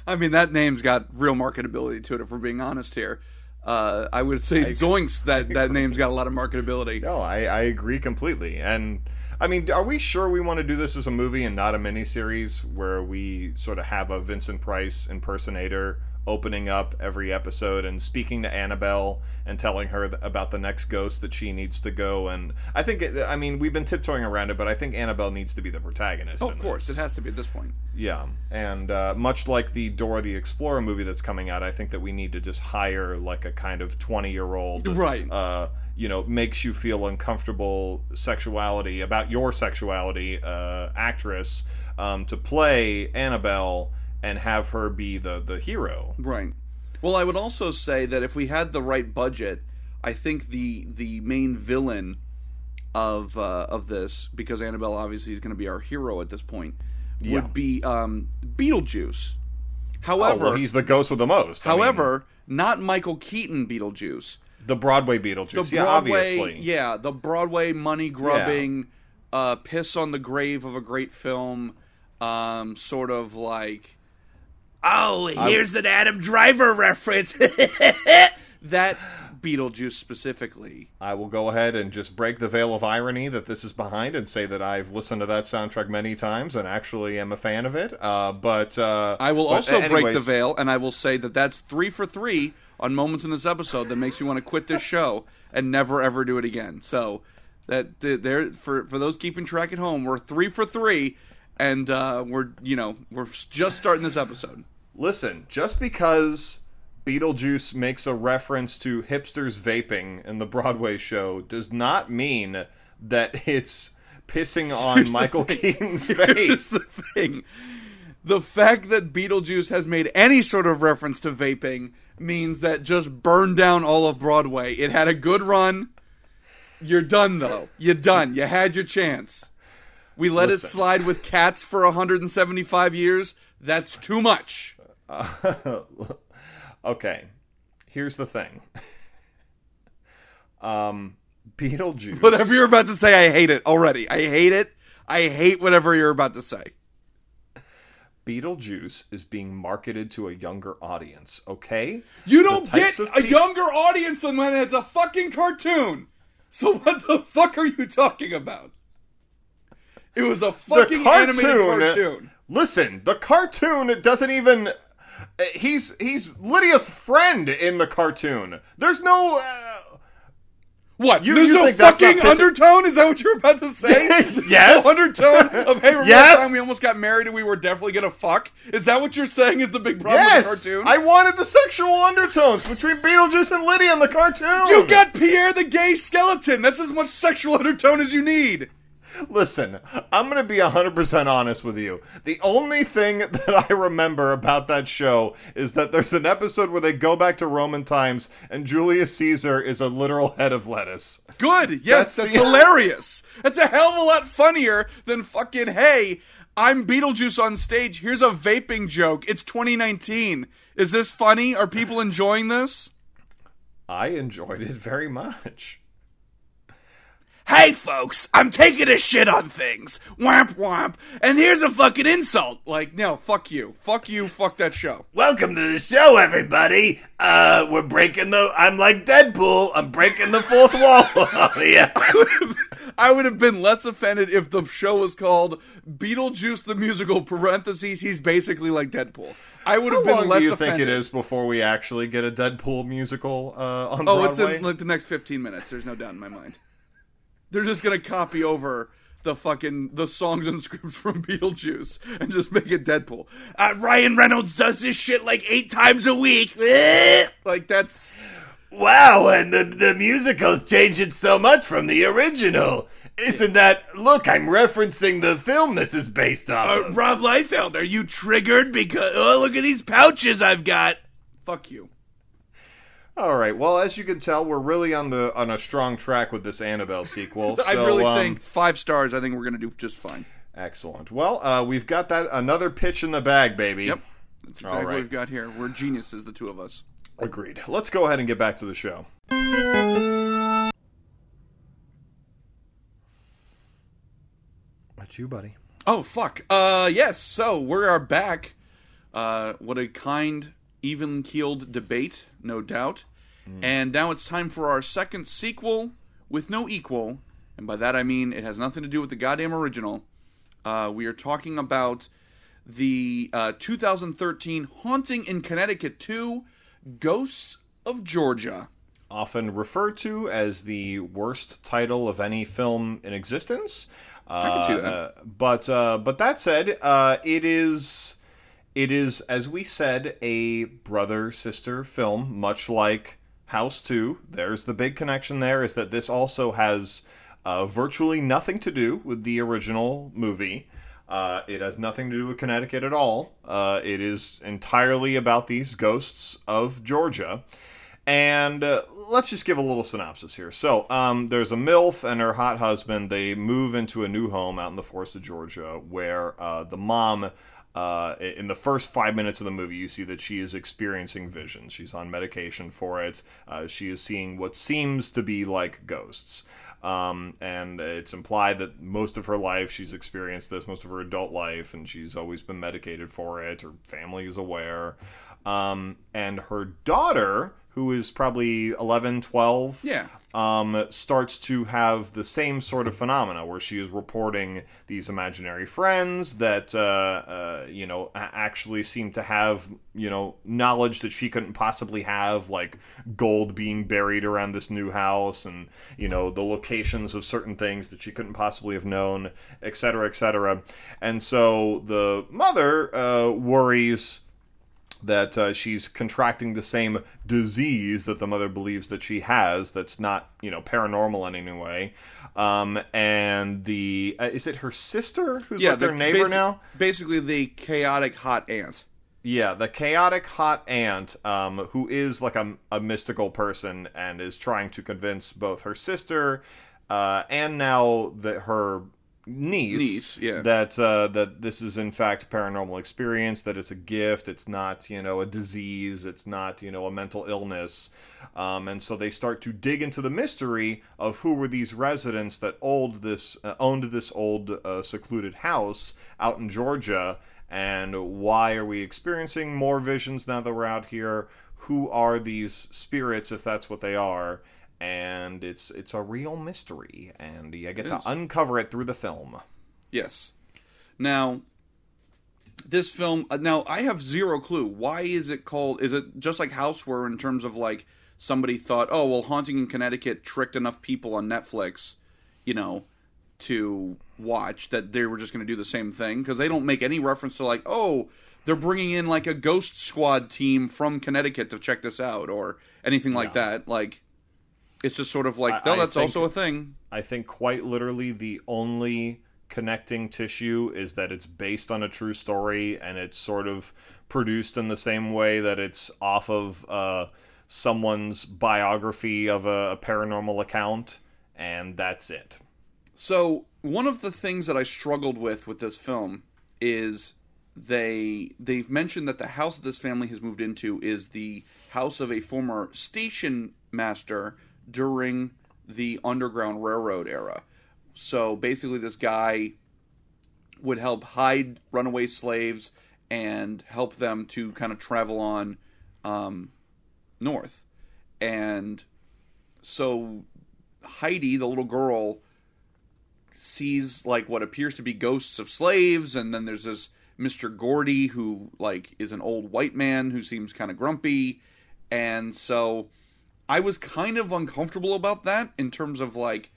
I mean, that name's got real marketability to it. If we're being honest here, uh, I would say Zoinks. That that name's got a lot of marketability. no i, I agree completely and i mean are we sure we want to do this as a movie and not a miniseries where we sort of have a vincent price impersonator opening up every episode and speaking to annabelle and telling her th- about the next ghost that she needs to go and i think it, i mean we've been tiptoeing around it but i think annabelle needs to be the protagonist Oh, of course, this. it has to be at this point. Yeah, and uh, much like the Dora the Explorer movie that's coming out, I think that we need to just hire like a kind of twenty-year-old, Right. Uh, you know, makes you feel uncomfortable sexuality about your sexuality uh, actress um, to play Annabelle and have her be the the hero. Right. Well, I would also say that if we had the right budget, I think the the main villain of uh, of this, because Annabelle obviously is going to be our hero at this point, Yeah. would be um, Beetlejuice. Oh, However, well, he's the ghost with the most. I mean, however, not Michael Keaton Beetlejuice. the Broadway Beetlejuice. the yeah, Broadway, obviously. yeah, the Broadway money grubbing, uh, piss on the grave of a great film, um, sort of like, oh, here's an Adam Driver reference. that Beetlejuice specifically. I will go ahead and just break the veil of irony that this is behind and say that I've listened to that soundtrack many times and actually am a fan of it. Uh, but uh, I will but also break the veil, and I will say that that's three for three on moments in this episode that makes me want to quit this show and never ever do it again. So that there for for those keeping track at home, we're three for three, and uh, we're you know we're just starting this episode. Listen, just because Beetlejuice makes a reference to hipsters vaping in the Broadway show does not mean that it's pissing on the Michael. Keaton's Here's face. the thing: the fact that Beetlejuice has made any sort of reference to vaping means that just burn down all of Broadway. It had a good run. You're done though. You're done. You had your chance. We let Listen. it slide with cats for 175 years. That's too much. okay, here's the thing. Um, Beetlejuice. Whatever you're about to say, I hate it already. I hate it. I hate whatever you're about to say. Beetlejuice is being marketed to a younger audience. Okay, You don't get a younger audience than when it's a fucking cartoon. So what the fuck are you talking about? It was a fucking animated cartoon. Listen, the cartoon doesn't even. uh, He's he's Lydia's friend in the cartoon. There's no. Uh, What? You- There's you no think fucking undertone? Is that what you're about to say? Yes. No undertone of hey, remember Yes. time we almost got married and we were definitely gonna fuck? Is that what you're saying? Is the big problem yes, with the cartoon? I wanted the sexual undertones between Beetlejuice and Lydia in the cartoon. you got Pierre the gay skeleton. That's as much sexual undertone as you need. Listen, I'm going to be 100% honest with you. The only thing that I remember about that show is that there's an episode where they go back to Roman times and Julius Caesar is a literal head of lettuce. Good. Yes, That's that's, the- hilarious. That's a hell of a lot funnier than fucking hey, I'm Beetlejuice on stage. Here's a vaping joke. It's 2019. Is this funny? Are people enjoying this? I enjoyed it very much. Hey folks, I'm taking a shit on things. Whomp whomp. And here's a fucking insult. Like, no, fuck you. Fuck you, fuck that show. Welcome to the show, everybody. Uh, we're breaking the. I'm like Deadpool. I'm breaking the fourth wall. yeah. I would have been less offended if the show was called Beetlejuice the Musical, parentheses, he's basically like Deadpool. I would How have been long less do you offended. think it is before we actually get a Deadpool musical uh, on Oh, it's Broadway? in like the next 15 minutes. There's no doubt in my mind. They're just gonna copy over the fucking the songs and scripts from Beetlejuice and just make it Deadpool. Uh, Ryan Reynolds does this shit like eight times a week. Like that's Wow, and the the musical's changed it so much from the original. Isn't that look, I'm referencing the film this is based on. uh, Rob Liefeld. Are you triggered because oh look at these pouches I've got? Fuck you. All right. Well, as you can tell, we're really on the on a strong track with this Annabelle sequel. So, I really um, think five stars. I think we're gonna do just fine. excellent. Well, uh, we've got that another pitch in the bag, baby. Yep. That's exactly All what we've got here. We're geniuses, the two of us. Agreed. Let's go ahead and get back to the show. That's you, buddy. Oh fuck. Uh yes, so we are back. Uh what a kind, even keeled debate, no doubt. And now it's time for our second sequel with no equal. And by that I mean it has nothing to do with the goddamn original. Uh, we are talking about the uh, 2013 Haunting in Connecticut 2 Ghosts of Georgia. Often referred to as the worst title of any film in existence. I can see that. Uh, but uh, but that said, uh, it is it is as we said a brother sister film, much like House Two. There's the big connection. There is that this also has uh, virtually nothing to do with the original movie. Uh, it has nothing to do with Connecticut at all. Uh, it is entirely about these ghosts of Georgia. And uh, let's just give a little synopsis here. So, um, there's a MILF and her hot husband. They move into a new home out in the forest of Georgia where uh, the mom, uh, in the first five minutes of the movie, you see that she is experiencing visions. She's on medication for it. Uh, she is seeing what seems to be like ghosts. Um, and it's implied that most of her life she's experienced this, most of her adult life, and she's always been medicated for it. Her family is aware. Um, and her daughter who is probably 11, 12, Yeah. Um, starts to have the same sort of phenomena where she is reporting these imaginary friends that uh, uh, you know actually seem to have you know knowledge that she couldn't possibly have, like gold being buried around this new house, and you know the locations of certain things that she couldn't possibly have known, etc., etc. And so the mother uh, worries that uh, she's contracting the same disease that the mother believes that she has that's not you know paranormal in any way um, and the uh, is it her sister who's like their the- neighbor basi- now Basically, the chaotic hot aunt. yeah the chaotic hot aunt um, who is like a, a mystical person and is trying to convince both her sister uh, and now that her niece, Niece, yeah. that uh, that this is in fact paranormal experience that it's a gift it's not you know a disease it's not you know a mental illness. Um, and so they start to dig into the mystery of who were these residents that owned this uh, owned this old uh, secluded house out in Georgia and why are we experiencing more visions now that we're out here? Who are these spirits if that's what they are and it's it's a real mystery and you get It to is. uncover it through the film Yes. Now, this film. uh, Now, I have zero clue. Why is it called? Is it just like Houseware in terms of like somebody thought, oh well, Haunting in Connecticut tricked enough people on Netflix, you know, to watch that they were just going to do the same thing because they don't make any reference to like, oh, they're bringing in like a Ghost Squad team from Connecticut to check this out or anything like that. Like, it's just sort of like, I- no, I that's think- also a thing. I think quite literally the only connecting tissue is that it's based on a true story and it's sort of produced in the same way that it's off of uh, someone's biography of a, a paranormal account, and that's it. So one of the things that I struggled with with this film is they they've mentioned that the house that this family has moved into is the house of a former station master during the Underground Railroad era. So basically, this guy would help hide runaway slaves and help them to kind of travel on um, north. And so Heidi, the little girl, sees like what appears to be ghosts of slaves, and then there's this Mr. Gordy who like is an old white man who seems kind of grumpy, and so I was kind of uncomfortable about that in terms of like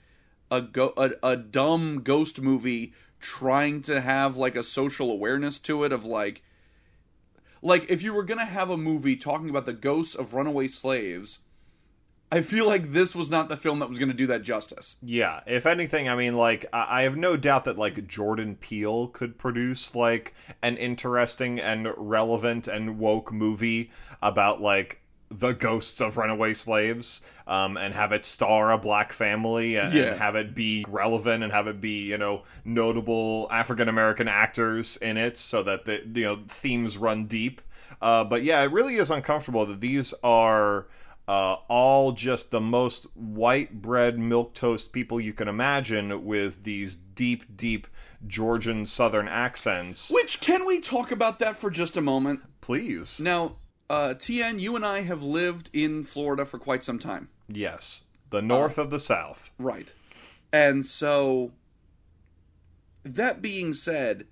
a go a, a dumb ghost movie trying to have like a social awareness to it of like like if you were gonna have a movie talking about the ghosts of runaway slaves i feel like this was not the film that was gonna do that justice. Yeah, if anything, I mean, like, I have no doubt that, like, Jordan Peele could produce, like, an interesting and relevant and woke movie about, like, the ghosts of runaway slaves um, and have it star a black family and, Yeah. and have it be relevant and have it be you know notable african american actors in it so that the you know themes run deep. Uh, but yeah it really is uncomfortable that these are uh, all just the most white bread milk toast people you can imagine with these deep deep georgian southern accents. Which can we talk about that for just a moment? Please. Now uh, tn you and i have lived in florida for quite some time yes the north of the south Right. And so, that being said,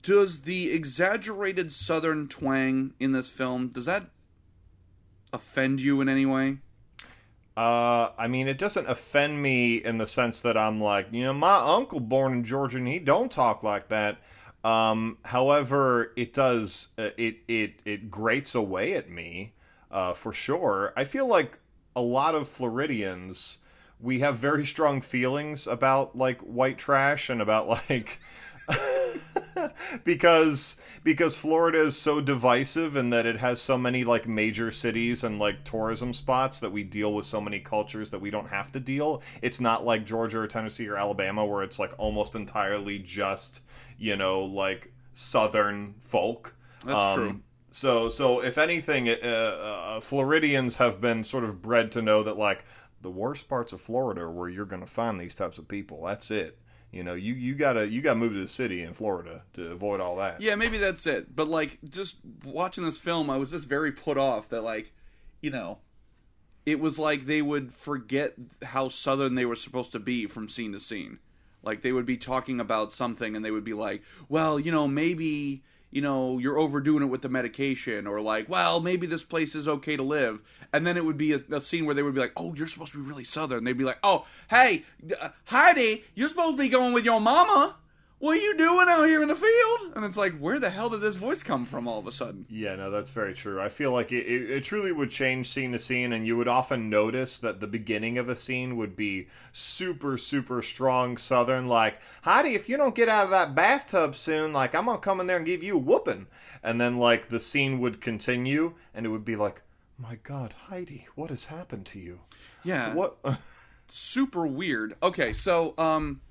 does the exaggerated southern twang in this film does that offend you in any way? Uh, I mean, it doesn't offend me in the sense that I'm like, you know, my uncle born in Georgia and he don't talk like that. Um, however, it does uh, it it it grates away at me, uh, for sure. I feel like a lot of Floridians, we have very strong feelings about like white trash and about like because because Florida is so divisive and that it has so many like major cities and like tourism spots that we deal with so many cultures that we don't have to deal. It's not like Georgia or Tennessee or Alabama where it's like almost entirely just, you know, like southern folk. That's true. So so if anything, uh, uh, Floridians have been sort of bred to know that like the worst parts of Florida are where you're going to find these types of people. That's it. You know, you, you gotta you gotta move to the city in Florida to avoid all that. Yeah, maybe that's it. But like just watching this film, I was just very put off that like, you know, it was like they would forget how southern they were supposed to be from scene to scene. Like they would be talking about something and they would be like, "Well, you know, maybe you know you're overdoing it with the medication," or like, "Well, maybe this place is okay to live." And then it would be a, a scene where they would be like, "Oh, you're supposed to be really southern." They'd be like, "Oh, hey, uh, Heidi, you're supposed to be going with your mama." What are you doing out here in the field? And it's like, where the hell did this voice come from all of a sudden? Yeah, no, that's very true. I feel like it, it, it, truly would change scene to scene, and you would often notice that the beginning of a scene would be super, super strong Southern, like, Heidi, if you don't get out of that bathtub soon, like, I'm gonna come in there and give you a whooping. And then, like, the scene would continue, and it would be like, my God, Heidi, what has happened to you? Yeah. What? super weird. Okay, so, um,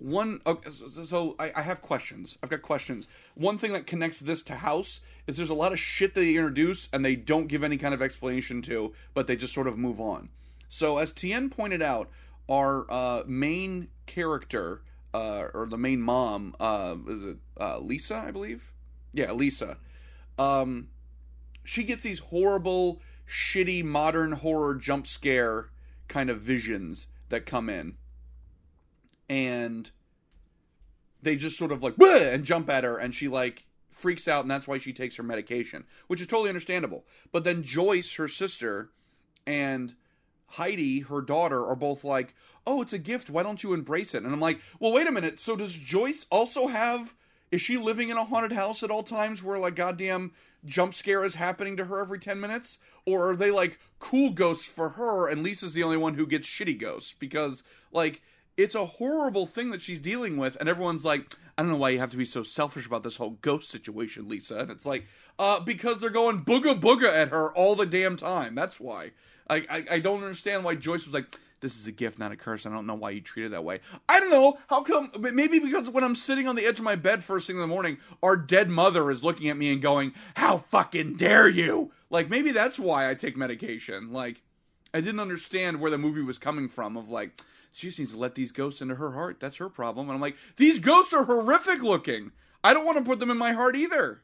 one okay, so, so I, I, have questions. I've got questions. One thing that connects this to house is there's a lot of shit they introduce and they don't give any kind of explanation to but they just sort of move on. So as tien pointed out our uh, main character uh, or the main mom uh, is it uh, lisa i believe? Yeah lisa. Um, she gets these horrible shitty modern horror jump scare kind of visions that come in and they just sort of like and jump at her and she like freaks out and that's why she takes her medication which is totally understandable. But then joyce her sister and heidi her daughter are both like oh it's a gift. Why don't you embrace it? And i'm like well wait a minute. So does joyce also have is she living in a haunted house at all times where like goddamn jump scare is happening to her every 10 minutes? Or are they like cool ghosts for her and lisa's the only one who gets shitty ghosts? Because like it's a horrible thing that she's dealing with, and everyone's like, I don't know why you have to be so selfish about this whole ghost situation, Lisa. And it's like, uh, because they're going booga booga at her all the damn time. That's why. I, I, I don't understand why Joyce was like, this is a gift, not a curse. I don't know why you treat it that way. I don't know. How come? Maybe because when I'm sitting on the edge of my bed first thing in the morning, our dead mother is looking at me and going, How fucking dare you? Like, maybe that's why I take medication. Like, I didn't understand where the movie was coming from of like, she just needs to let these ghosts into her heart. That's her problem. And I'm like, these ghosts are horrific looking. I don't want to put them in my heart either.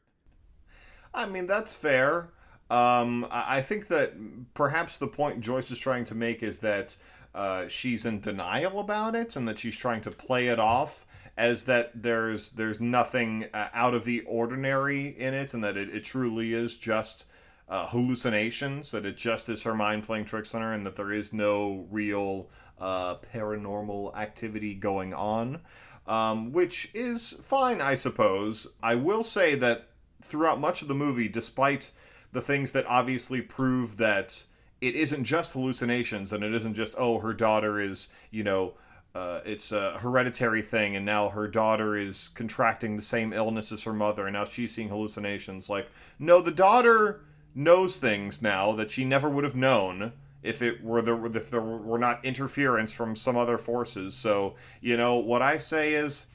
I mean, that's fair. Um, I think that perhaps the point Joyce is trying to make is that uh, she's in denial about it, and that she's trying to play it off as that there's there's nothing uh, out of the ordinary in it, and that it, it truly is just uh, hallucinations. That it just is her mind playing tricks on her, and that there is no real uh, paranormal activity going on, um, which is fine, I suppose. I will say that throughout much of the movie, despite the things that obviously prove that it isn't just hallucinations and it isn't just, oh, her daughter is, you know, uh, it's a hereditary thing, and now her daughter is contracting the same illness as her mother, and now she's seeing hallucinations. Like, no, the daughter knows things now that she never would have known if it were there if there were not interference from some other forces. So you know what I say is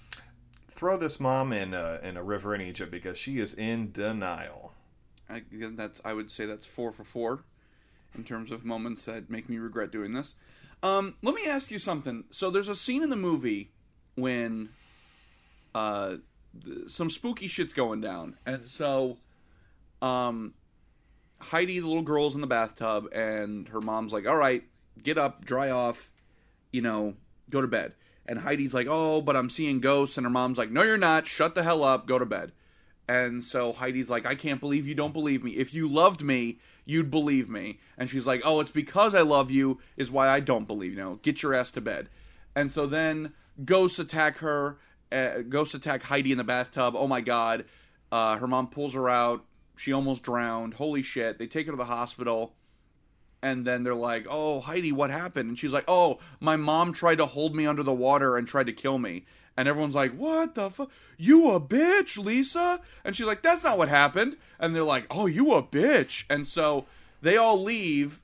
throw this mom in a, in a river in Egypt because she is in denial. I, that's I would say that's four for four in terms of moments that make me regret doing this. Um, let me ask you something. So there's a scene in the movie when uh, some spooky shit's going down, and so um, Heidi, the little girl's in the bathtub, and her mom's like, "All right, get up, dry off, you know, go to bed." And Heidi's like, "Oh, but I'm seeing ghosts," and her mom's like, "No, you're not. Shut the hell up. Go to bed." And so Heidi's like, "I can't believe you don't believe me. If you loved me, you'd believe me." And she's like, "Oh, it's because I love you is why I don't believe you. Know, get your ass to bed." And so then ghosts attack her. Uh, ghosts attack Heidi in the bathtub. Oh my god. Uh, her mom pulls her out she almost drowned. Holy shit. They take her to the hospital. And then they're like, oh, Heidi, what happened? And she's like, oh, my mom tried to hold me under the water and tried to kill me. And everyone's like, what the fuck? You a bitch, Lisa? And she's like, that's not what happened. And they're like, oh, you a bitch. And so they all leave.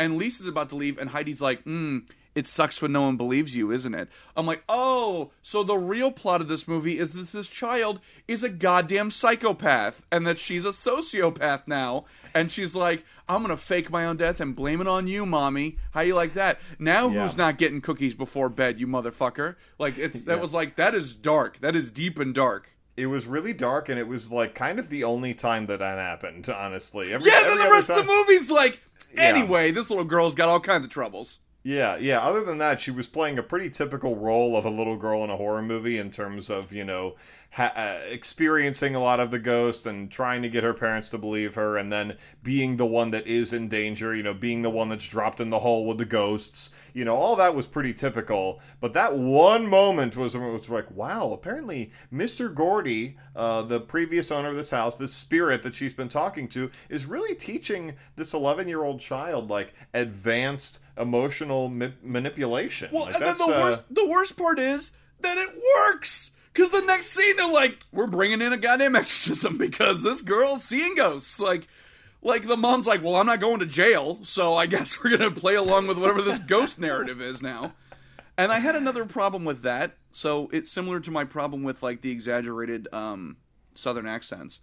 And Lisa's about to leave. And Heidi's like, hmm, it sucks when no one believes you, isn't it? I'm like, oh, so the real plot of this movie is that this child is a goddamn psychopath and that she's a sociopath now. And she's like, I'm gonna fake my own death and blame it on you, mommy. How you like that? Now yeah. who's not getting cookies before bed, you motherfucker? Like it's that yeah. was like that is dark. That is deep and dark. It was really dark, and it was like kind of the only time that that happened. Honestly, every, yeah. Then the rest time... of the movie's like Anyway, this little girl's got all kinds of troubles. Yeah, yeah. Other than that, she was playing a pretty typical role of a little girl in a horror movie in terms of, you know, ha- uh, experiencing a lot of the ghost and trying to get her parents to believe her, and then being the one that is in danger, you know, being the one that's dropped in the hole with the ghosts. You know, all that was pretty typical. But that one moment was, was like, wow, apparently Mr. Gordy, uh, the previous owner of this house, this spirit that she's been talking to, is really teaching this 11 year old child, like, advanced emotional ma- manipulation. Well, like, and then the uh, worst the worst part is that it works. Because the next scene, they're like, "We're bringing in a goddamn exorcism because this girl's seeing ghosts." Like, like the mom's like, "Well, I'm not going to jail, so I guess we're gonna play along with whatever this ghost narrative is now." And I had another problem with that. So it's similar to my problem with like the exaggerated um, southern accents.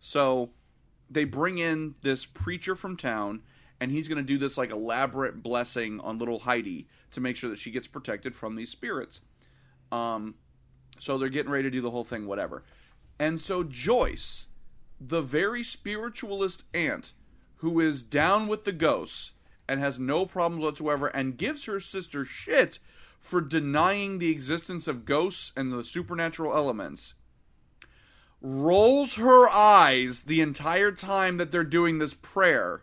So they bring in this preacher from town and he's going to do this like elaborate blessing on little Heidi to make sure that she gets protected from these spirits. Um, so they're getting ready to do the whole thing, whatever. And so Joyce, the very spiritualist aunt, who is down with the ghosts and has no problems whatsoever, and gives her sister shit for denying the existence of ghosts and the supernatural elements, rolls her eyes the entire time that they're doing this prayer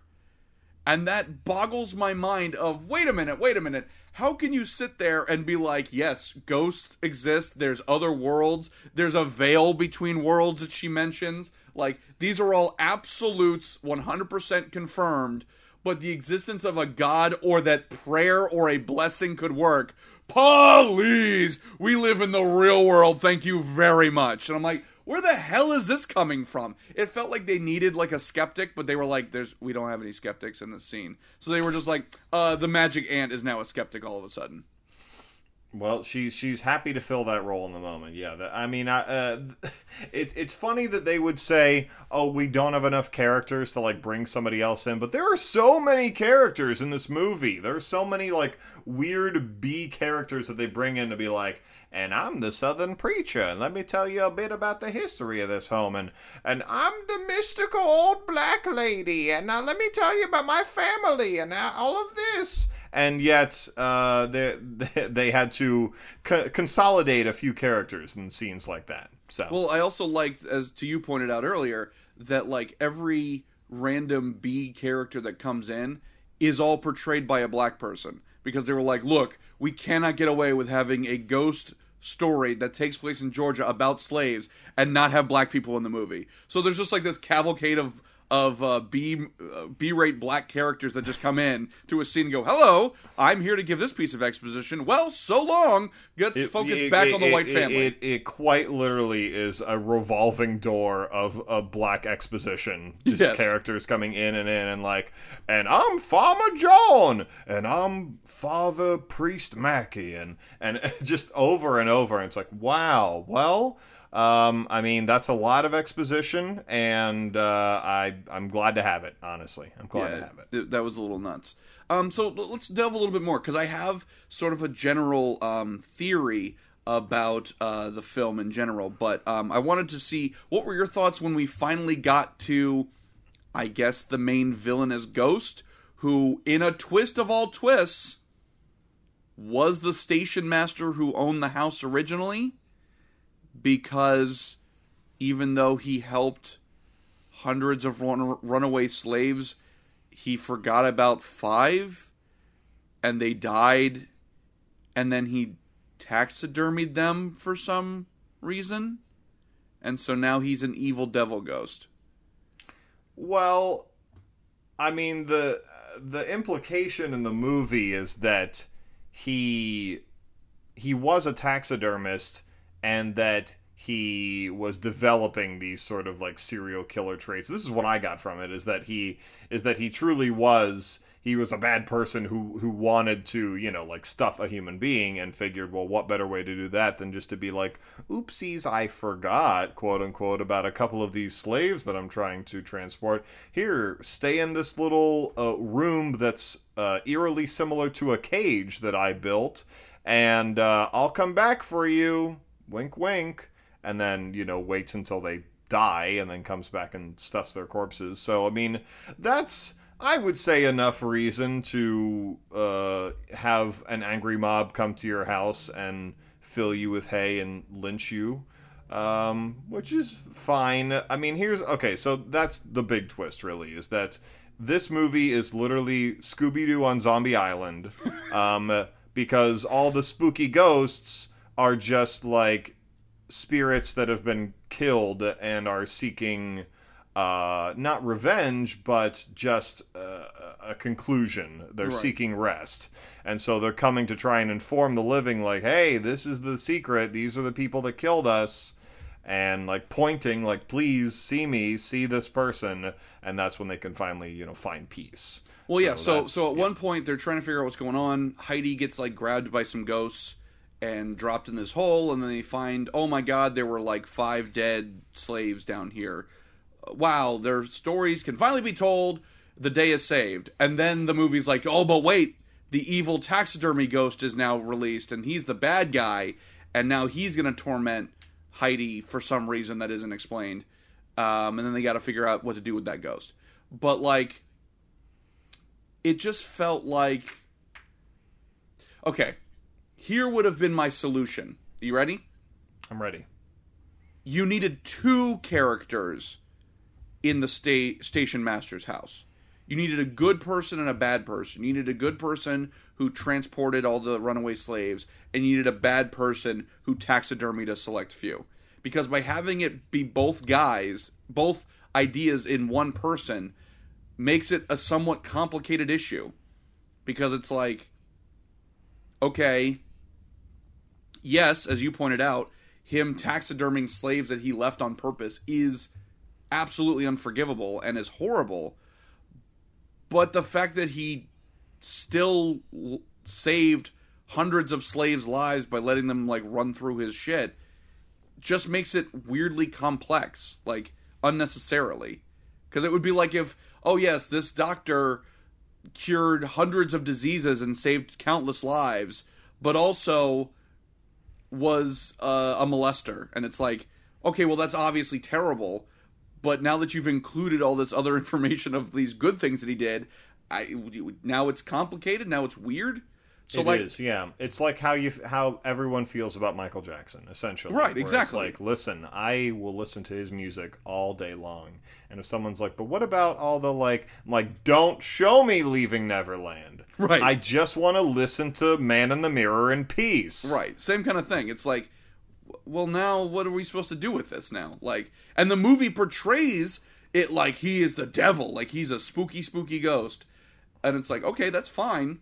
and that boggles my mind of wait a minute, wait a minute. How can you sit there and be like, yes, ghosts exist, there's other worlds, there's a veil between worlds that she mentions. Like these are all absolutes 100% confirmed, but the existence of a god or that prayer or a blessing could work. Please, we live in the real world. Thank you very much. And I'm like, where the hell is this coming from? It felt like they needed like a skeptic, but they were like, "There's we don't have any skeptics in this scene," so they were just like, "Uh, the magic aunt is now a skeptic all of a sudden." Well, she's she's happy to fill that role in the moment. Yeah, I mean, I, uh, it, it's funny that they would say, "Oh, we don't have enough characters to like bring somebody else in," but there are so many characters in this movie. There are so many like weird B characters that they bring in to be like, and I'm the Southern preacher, and let me tell you a bit about the history of this home, and and I'm the mystical old black lady, and now let me tell you about my family and all of this. And yet, uh, they they had to co- consolidate a few characters in scenes like that. So Well, I also liked, as to you pointed out earlier, that like every random B character that comes in is all portrayed by a black person because they were like, look, we cannot get away with having a ghost story that takes place in Georgia about slaves and not have black people in the movie. So there's just like this cavalcade of of uh, B uh, B rate black characters that just come in to a scene and go, "Hello, I'm here to give this piece of exposition." Well, so long. Let's It- focus it- back it- on the it- white it- family. It, it, quite literally is a revolving door of a black exposition. Just Yes. characters coming in and in and like, and I'm Farmer John, and I'm Father Priest Mackey, and and just over and over. And it's like, wow. Well. Um, I mean, that's a lot of exposition, and uh, I I'm glad to have it. Honestly, I'm glad to have it. th- that was a little nuts. Um, so let's delve a little bit more because I have sort of a general um, theory about uh, the film in general, but um, I wanted to see what were your thoughts when we finally got to, I guess, the main villain as Ghost, who, in a twist of all twists, was the station master who owned the house originally, because even though he helped hundreds of run- runaway slaves, he forgot about five, and they died, and then he taxidermied them for some reason, and so now he's an evil devil ghost. Well, I mean the the implication in the movie is that he he was a taxidermist and that he was developing these sort of like serial killer traits. This is what I got from it is that he is that he truly was he was a bad person who who wanted to, you know, like stuff a human being and figured, well, what better way to do that than just to be like, oopsies, I forgot, quote unquote, about a couple of these slaves that I'm trying to transport. Here, stay in this little uh, room that's uh, eerily similar to a cage that I built, and uh, I'll come back for you. Wink, wink. And then, you know, waits until they die and then comes back and stuffs their corpses. So, I mean, that's I would say enough reason to uh, have an angry mob come to your house and fill you with hay and lynch you, um, which is fine. I mean, here's okay. So that's the big twist, really, is that this movie is literally Scooby Doo on Zombie Island, um, because all the spooky ghosts are just like spirits that have been killed and are seeking uh, not revenge, but just uh, a conclusion. They're Right. seeking rest. And so they're coming to try and inform the living, like, hey, this is the secret. These are the people that killed us. And like pointing, like, please see me, see this person. And that's when they can finally, you know, find peace. Well, yeah. So, so at yeah. one point they're trying to figure out what's going on. Heidi gets like grabbed by some ghosts and dropped in this hole, and then they find, oh my god, there were like five dead slaves down here. Wow, their stories can finally be told. The day is saved, and then the movie's like, oh, but wait, the evil taxidermy ghost is now released, and he's the bad guy, and now he's gonna torment Heidi for some reason that isn't explained. Um, and then they got to figure out what to do with that ghost. But like, it just felt like okay here would have been my solution. You ready? I'm ready. you needed two characters in the sta- station master's house. You needed a good person and a bad person. You needed a good person who transported all the runaway slaves and you needed a bad person who taxidermied a select few. Because by having it be both guys both ideas in one person makes it a somewhat complicated issue. Because it's like okay yes as you pointed out him taxiderming slaves that he left on purpose is absolutely unforgivable and is horrible. But the fact that he still saved hundreds of slaves lives by letting them like run through his shit just makes it weirdly complex like unnecessarily. Because it would be like if oh yes this doctor cured hundreds of diseases and saved countless lives but also was uh, a molester and it's like okay well that's obviously terrible but now that you've included all this other information of these good things that he did I, now it's complicated now it's weird so It is, like yeah. It's like how you how everyone feels about Michael Jackson, essentially. Right, exactly. like, listen, I will listen to his music all day long, and if someone's like, but what about all the like, I'm like, don't show me leaving Neverland. Right. I just want to listen to Man in the Mirror in peace. Right. Same kind of thing. It's like, well, now what are we supposed to do with this now? Like, and the movie portrays it like he is the devil, like he's a spooky, spooky ghost. And it's like, okay, that's fine.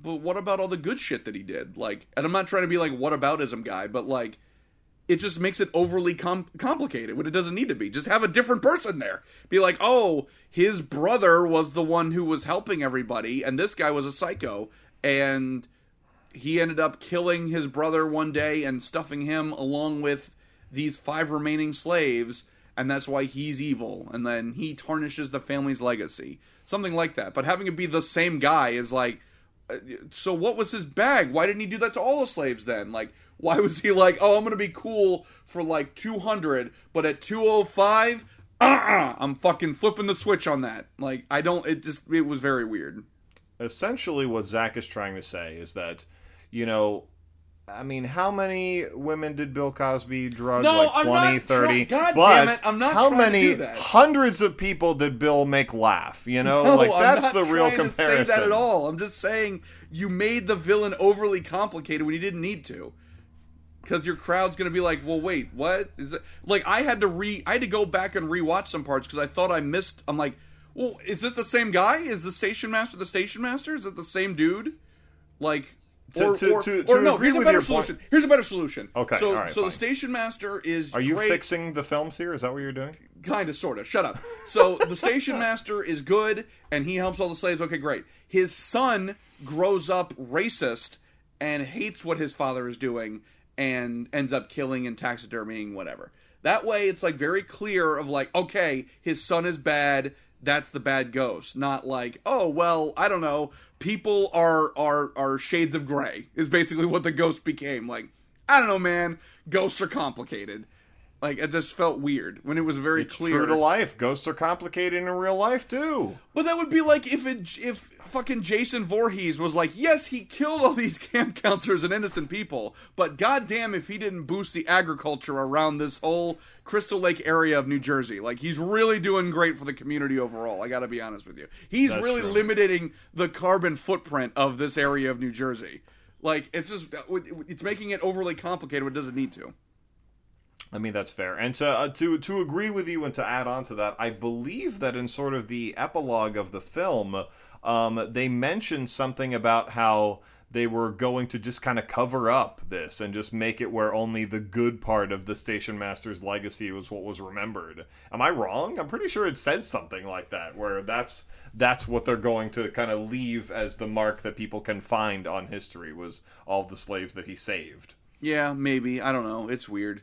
But what about all the good shit that he did? Like, and I'm not trying to be like what aboutism guy, but like, it just makes it overly com- complicated when it doesn't need to be. Just have a different person there. Be like, oh, his brother was the one who was helping everybody, and this guy was a psycho, and he ended up killing his brother one day and stuffing him along with these five remaining slaves and that's why he's evil. And then he tarnishes the family's legacy. Something like that. But having it be the same guy is like uh, so what was his bag? Why didn't he do that to all the slaves then? Like why was he like oh i'm gonna be cool for like 200 but at 205 uh-uh, i'm fucking flipping the switch on that like i don't it just it was very weird Essentially, what Zach is trying to say is that, you know, I mean, how many women did Bill Cosby drug? No, like I'm 20, not 30? try- God but damn it, I'm not how to many do that. hundreds of people did Bill make laugh? You know, No, like that's the real comparison. To say that at all. I'm just saying you made the villain overly complicated when you didn't need to. Because your crowd's gonna be like, well, wait, what is it? Like, I had to re, I had to go back and rewatch some parts because I thought I missed. I'm like, well, is this the same guy? Is the station master the station master? Is it the same dude? Like, To- or, to- or, to- or no? Here's a better your point- solution. Here's a better solution. Okay, so all right, so fine. the station master is Are you great fixing the films here? Is that what you're doing? kind of sort of shut up so the station master is good and he helps all the slaves okay great his son grows up racist and hates what his father is doing and ends up killing and taxidermying whatever. That way it's like very clear of like okay his son is bad that's the bad ghost. Not like oh well i don't know people are are are shades of gray is basically what the ghost became. Like i don't know man ghosts are complicated Like it just felt weird when it was very It's clear. true to life. Ghosts are complicated in real life too. But that would be like if it if fucking Jason Voorhees was like, yes, he killed all these camp counselors and innocent people, but goddamn if he didn't boost the agriculture around this whole Crystal Lake area of New Jersey. Like he's really doing great for the community overall. I got to be honest with you. He's That's really true. limiting the carbon footprint of this area of New Jersey. Like it's just it's making it overly complicated when it doesn't need to. I mean that's fair, and to uh, to to agree with you and to add on to that, I believe that in sort of the epilogue of the film, um, they mentioned something about how they were going to just kind of cover up this and just make it where only the good part of the station master's legacy was what was remembered. Am I wrong? I'm pretty sure it said something like that, where that's that's what they're going to kind of leave as the mark that people can find on history was all the slaves that he saved. Yeah, maybe. I don't know. It's weird.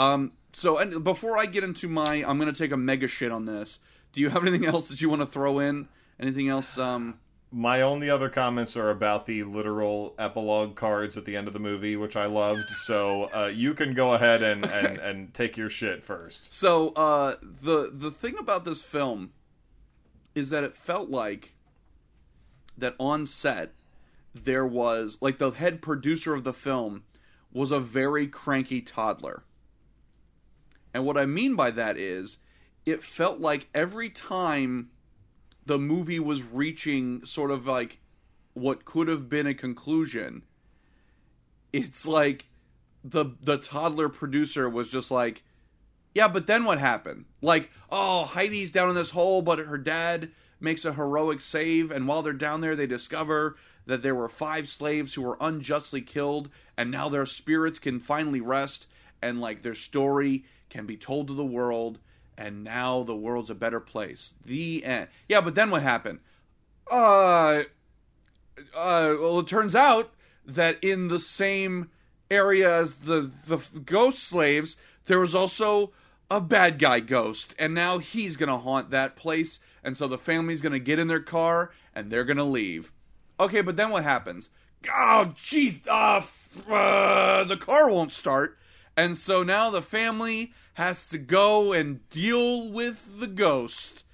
Um, so and before I get into my, I'm gonna take a mega shit on this. Do you have anything else that you want to throw in? Anything else? Um, My only other comments are about the literal epilogue cards at the end of the movie, which I loved. So uh, you can go ahead and, and, and take your shit first. so uh, the the thing about this film is that it felt like that on set there was like the head producer of the film was a very cranky toddler. And what I mean by that is it felt like every time the movie was reaching sort of like what could have been a conclusion, it's like the the toddler producer was just like, yeah, but then what happened? Like, oh, Heidi's down in this hole, but her dad makes a heroic save, and while they're down there, they discover that there were five slaves who were unjustly killed, and now their spirits can finally rest, and like their story can be told to the world, and now the world's a better place. The end. Yeah, but then what happened? Uh, uh, well, it turns out that in the same area as the the ghost slaves, there was also a bad guy ghost, and now he's gonna haunt that place, and so the family's gonna get in their car and they're gonna leave. Okay, but then what happens? Oh, jeez, uh, f- uh, the car won't start, and so now the family has to go and deal with the ghost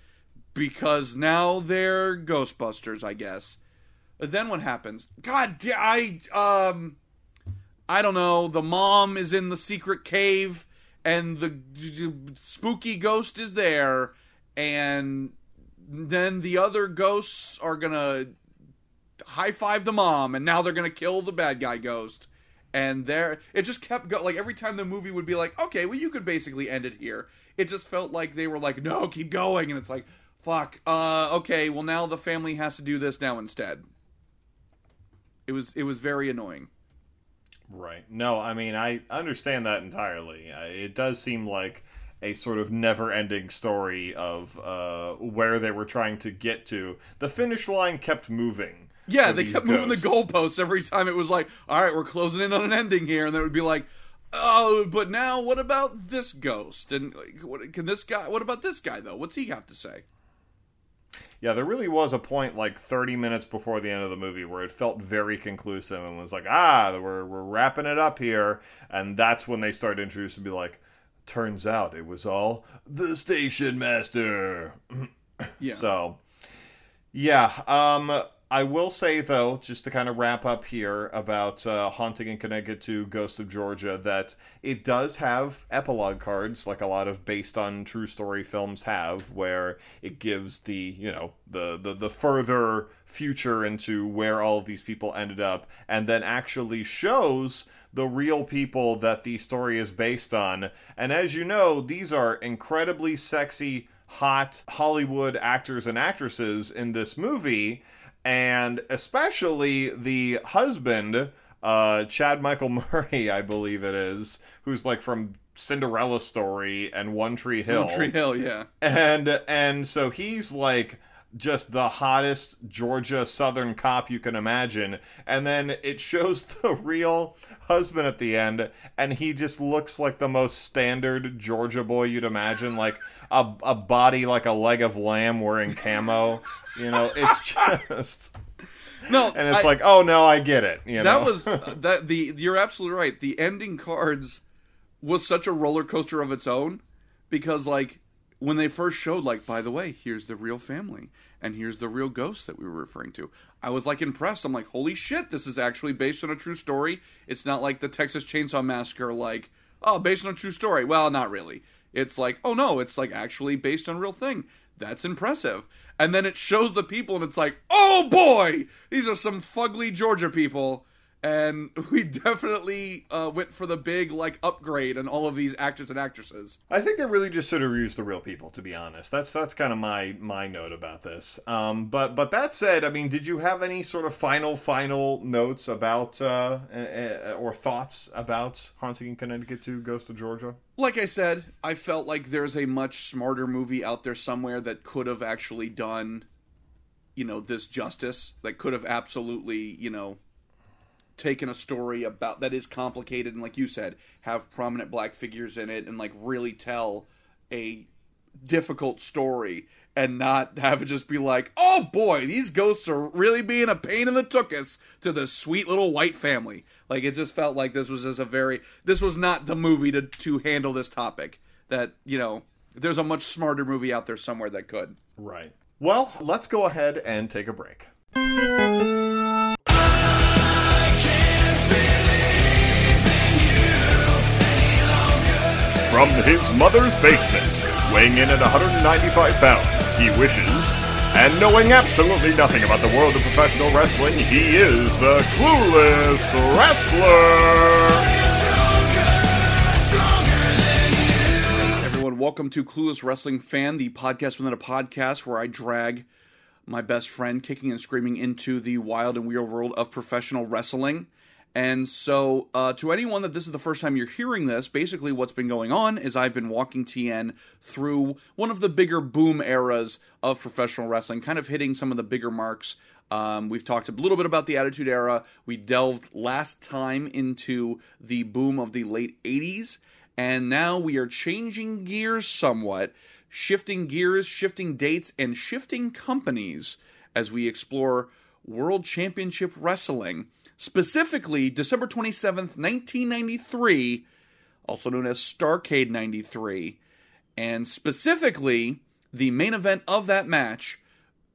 because now they're Ghostbusters, I guess. But then what happens? God, I um, I don't know. The mom is in the secret cave, and the spooky ghost is there, and then the other ghosts are gonna high five the mom, and now they're gonna kill the bad guy ghost. And there, it just kept going like every time the movie would be like, okay, well you could basically end it here. It just felt like they were like, no, keep going, and it's like, fuck, uh, okay, well now the family has to do this now instead. It was it was very annoying. Right. No, I mean, I understand that entirely. It does seem like a sort of never ending story of uh, where they were trying to get to. The finish line kept moving. Yeah, they kept moving the goalposts every time. It was like, all right, we're closing in on an ending here, and then it would be like, oh, but now what about this ghost? And like, what can this guy? What about this guy though? What's he have to say? Yeah, there really was a point like 30 minutes before the end of the movie where it felt very conclusive and was like, ah, we're, we're wrapping it up here. And that's when they started introducing to be like, turns out it was all the station master. Yeah. So, yeah. Um, I will say though, just to kind of wrap up here about uh, Haunting in Connecticut 2 Ghost of Georgia, that it does have epilogue cards, like a lot of based on true story films have, where it gives the you know the the the further future into where all of these people ended up, and then actually shows the real people that the story is based on. And as you know, these are incredibly sexy, hot Hollywood actors and actresses in this movie, and especially the husband, uh, Chad Michael Murray, I believe it is, who's like from Cinderella Story and One Tree Hill One Tree Hill, yeah. and and so he's like just the hottest Georgia Southern cop you can imagine. And then it shows the real husband at the end, and he just looks like the most standard Georgia boy you'd imagine, like a, a body like a leg of lamb wearing camo. You know, it's just No, and it's I- like, oh no, I get it. You know, that was uh, that the you're absolutely right. The ending cards was such a roller coaster of its own because like when they first showed like by the way here's the real family and here's the real ghost that we were referring to i was like impressed. I'm like holy shit this is actually based on a true story. It's not like the texas chainsaw massacre like oh based on a true story. Well not really. It's like oh no it's like actually based on a real thing that's impressive. And then it shows the people and it's like oh boy these are some fugly georgia people and we definitely uh, went for the big like upgrade and all of these actors and actresses. I think they really just sort of used the real people, to be honest. That's that's kind of my my note about this. Um, but but that said, I mean, did you have any sort of final final notes about uh, uh, or thoughts about Haunting in Connecticut 2 Ghost of Georgia? Like I said, I felt like there's a much smarter movie out there somewhere that could have actually done, you know, this justice. That could have absolutely, you know, taken a story about that is complicated and like you said have prominent black figures in it and like really tell a difficult story and not have it just be like oh boy these ghosts are really being a pain in the tuchus to the sweet little white family. Like it just felt like this was just a very this was not the movie to to handle this topic. That you know there's a much smarter movie out there somewhere that could. Right. Well let's go ahead and take a break From his mother's basement, weighing in at 195 pounds, he wishes, and knowing absolutely nothing about the world of professional wrestling, he is the Clueless Wrestler! Everyone, welcome to Clueless Wrestling Fan, the podcast within a podcast where I drag my best friend kicking and screaming into the wild and weird world of professional wrestling. And so, uh, to anyone that this is the first time you're hearing this, basically what's been going on is I've been walking TN through one of the bigger boom eras of professional wrestling, kind of hitting some of the bigger marks. Um, we've talked a little bit about the Attitude Era. We delved last time into the boom of the late 80s. And now we are changing gears somewhat, shifting gears, shifting dates, and shifting companies as we explore World Championship Wrestling Specifically, December 27th, 1993, also known as Starcade 93. And specifically, the main event of that match,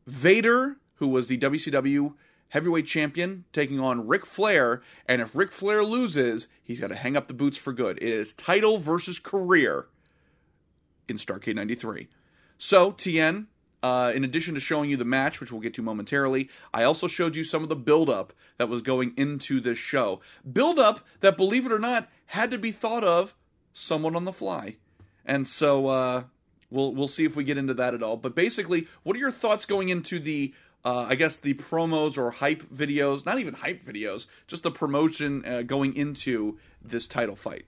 Vader, who was the WCW heavyweight champion, taking on Ric Flair. And if Ric Flair loses, he's got to hang up the boots for good. It is title versus career in Starcade 93. So, TN, uh, in addition to showing you the match, which we'll get to momentarily, I also showed you some of the build-up that was going into this show. Build-up that, believe it or not, had to be thought of somewhat on the fly. And so uh, we'll we'll see if we get into that at all. But basically, what are your thoughts going into the uh, I guess the promos or hype videos, not even hype videos, just the promotion uh, going into this title fight?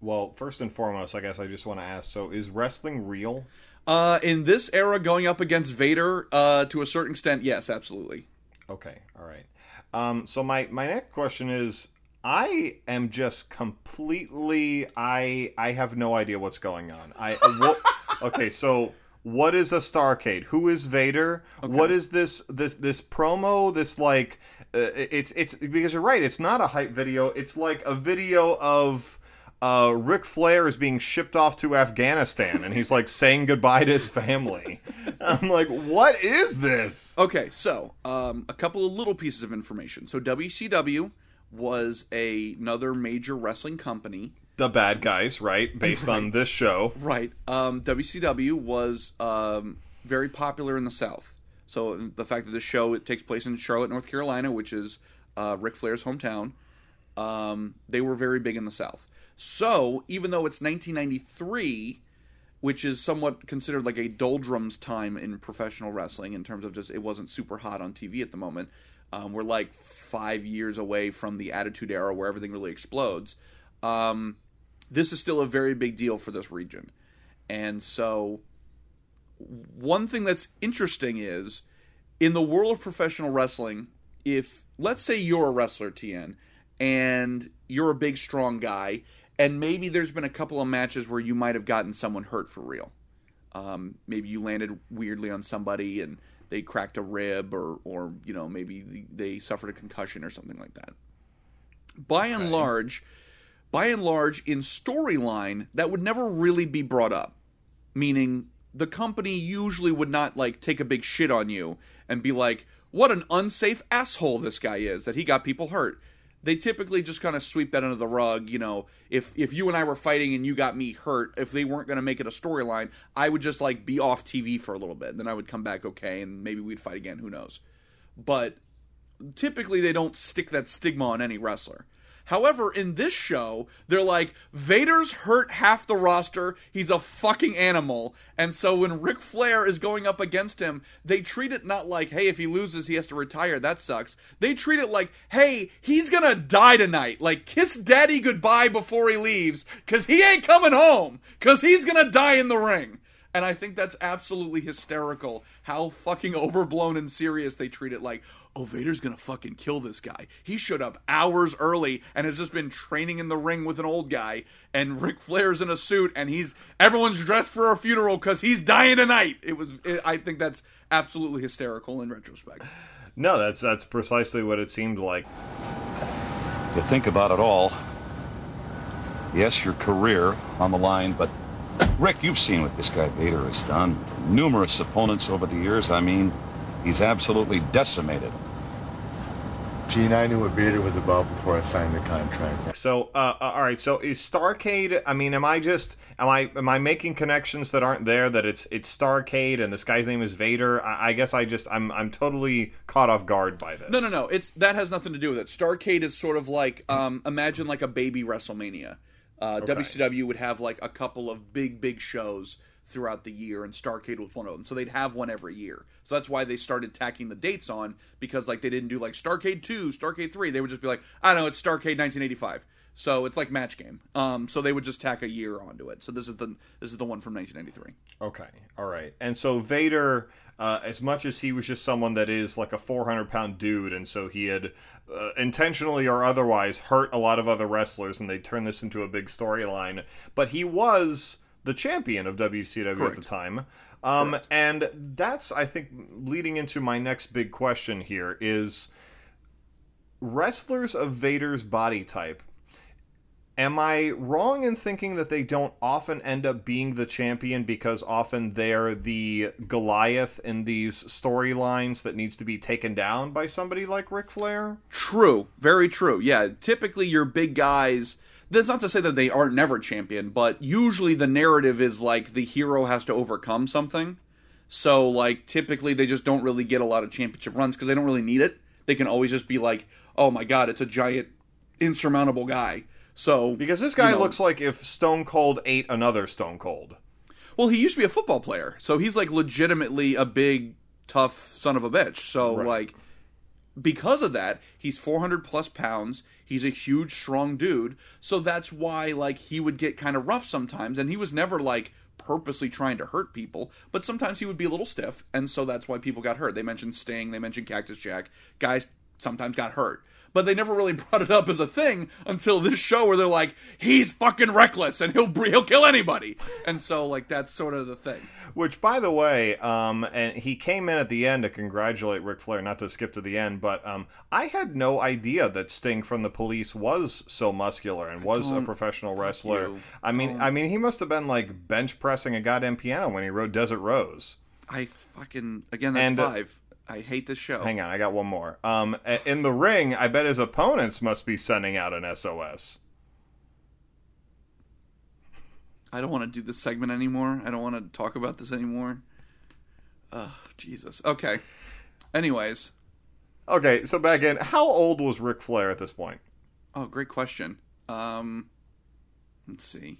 Well, first and foremost, I guess I just want to ask so is wrestling real? Uh, in this era, going up against Vader, uh, to a certain extent, yes, absolutely. Okay, all right. Um, so my my next question is, I am just completely I I have no idea what's going on. I what, okay, so what is a Starcade? Who is Vader? Okay. What is this this this promo? This like uh, it's it's because you're right. It's not a hype video. It's like a video of uh, Ric Flair is being shipped off to Afghanistan and he's like saying goodbye to his family. I'm like, what is this? Okay, so um, a couple of little pieces of information. So WCW was a, another major wrestling company. The bad guys, right? Based right. on this show. Right. Um, WCW was um, very popular in the South. So the fact that the show it takes place in Charlotte, North Carolina, which is uh, Ric Flair's hometown, um, they were very big in the South. So, even though it's 1993, which is somewhat considered like a doldrums time in professional wrestling in terms of just it wasn't super hot on TV at the moment. Um, we're like five years away from the Attitude Era where everything really explodes. Um, this is still a very big deal for this region. And so, one thing that's interesting is in the world of professional wrestling, if let's say you're a wrestler, TN, and you're a big, strong guy, and maybe there's been a couple of matches where you might have gotten someone hurt for real. Um, maybe you landed weirdly on somebody and they cracked a rib, or or you know maybe they suffered a concussion or something like that. By and large, by and large, in storyline, that would never really be brought up. Meaning, the company usually would not like take a big shit on you and be like, "What an unsafe asshole this guy is that he got people hurt." They typically just kind of sweep that under the rug. You know, if if you and I were fighting and you got me hurt, if they weren't going to make it a storyline, I would just like be off TV for a little bit, and then I would come back okay, and maybe we'd fight again. Who knows? But typically, they don't stick that stigma on any wrestler. However, in this show, they're like, Vader's hurt half the roster. He's a fucking animal. And so when Ric Flair is going up against him, they treat it not like, hey, if he loses, he has to retire. That sucks. They treat it like, hey, he's gonna die tonight. Like, kiss daddy goodbye before he leaves, because he ain't coming home, because he's gonna die in the ring. And I think that's absolutely hysterical how fucking overblown and serious they treat it like, oh, Vader's gonna fucking kill this guy. He showed up hours early and has just been training in the ring with an old guy, and Ric Flair's in a suit and he's everyone's dressed for a funeral because he's dying tonight. It was it, I think that's absolutely hysterical in retrospect. No, that's that's precisely what it seemed like. You think about it all. Yes, your career on the line, but Ric, you've seen what this guy Vader has done. Numerous opponents over the years. I mean, he's absolutely decimated. Gene, I knew what Vader was about before I signed the contract. So, uh, uh, all right. So, is Starcade? I mean, am I just am I am I making connections that aren't there? That it's it's Starcade and this guy's name is Vader. I, I guess I just I'm I'm totally caught off guard by this. No, no, no. It's that has nothing to do with it. Starcade is sort of like um, imagine like a baby WrestleMania. Uh, Okay. WCW would have like a couple of big, big shows throughout the year, and Starcade was one of them. So they'd have one every year. So that's why they started tacking the dates on because like they didn't do like Starcade two, Starcade three. They would just be like, I don't know, it's Starcade 1985. So it's like Match Game. Um, so they would just tack a year onto it. So this is the this is the one from 1993. Okay, all right. And so Vader, uh, as much as he was just someone that is like a 400 pound dude, and so he had uh, intentionally or otherwise hurt a lot of other wrestlers, and they turned this into a big storyline. But he was the champion of WCW at the time. Um, and that's, I think, leading into my next big question here is wrestlers of Vader's body type Am I wrong in thinking that they don't often end up being the champion because often they're the Goliath in these storylines that needs to be taken down by somebody like Ric Flair? True, very true. Yeah, typically your big guys. That's not to say that they aren't never champion, but usually the narrative is like the hero has to overcome something. So like typically they just don't really get a lot of championship runs because they don't really need it. They can always just be like, oh my god, it's a giant, insurmountable guy. So Because this guy you know, looks like if Stone Cold ate another Stone Cold. well, he used to be a football player, so he's like legitimately a big, tough son of a bitch. So Right. like, because of that, he's 400 plus pounds. He's a huge, strong dude. So that's why like he would get kind of rough sometimes, and he was never like purposely trying to hurt people, but sometimes he would be a little stiff, and so that's why people got hurt. They mentioned Sting, they mentioned Cactus Jack. Guys sometimes got hurt. But they never really brought it up as a thing until this show where they're like, he's fucking reckless and he'll he'll kill anybody, and so like that's sort of the thing. Which, by the way, um, and he came in at the end to congratulate Ric Flair, not to skip to the end, but um, I had no idea that Sting from the Police was so muscular and was a professional wrestler. you. I mean, Don't. I mean, he must have been like bench pressing a goddamn piano when he wrote Desert Rose. I fucking again that's And, uh, five. I hate this show. Hang on, I got one more. Um, in the ring, I bet his opponents must be sending out an SOS. I don't want to do this segment anymore. I don't want to talk about this anymore. Oh, Jesus. Okay. Anyways, Okay, so back in, how old was Ric Flair at this point? oh, great question. Um, let's see.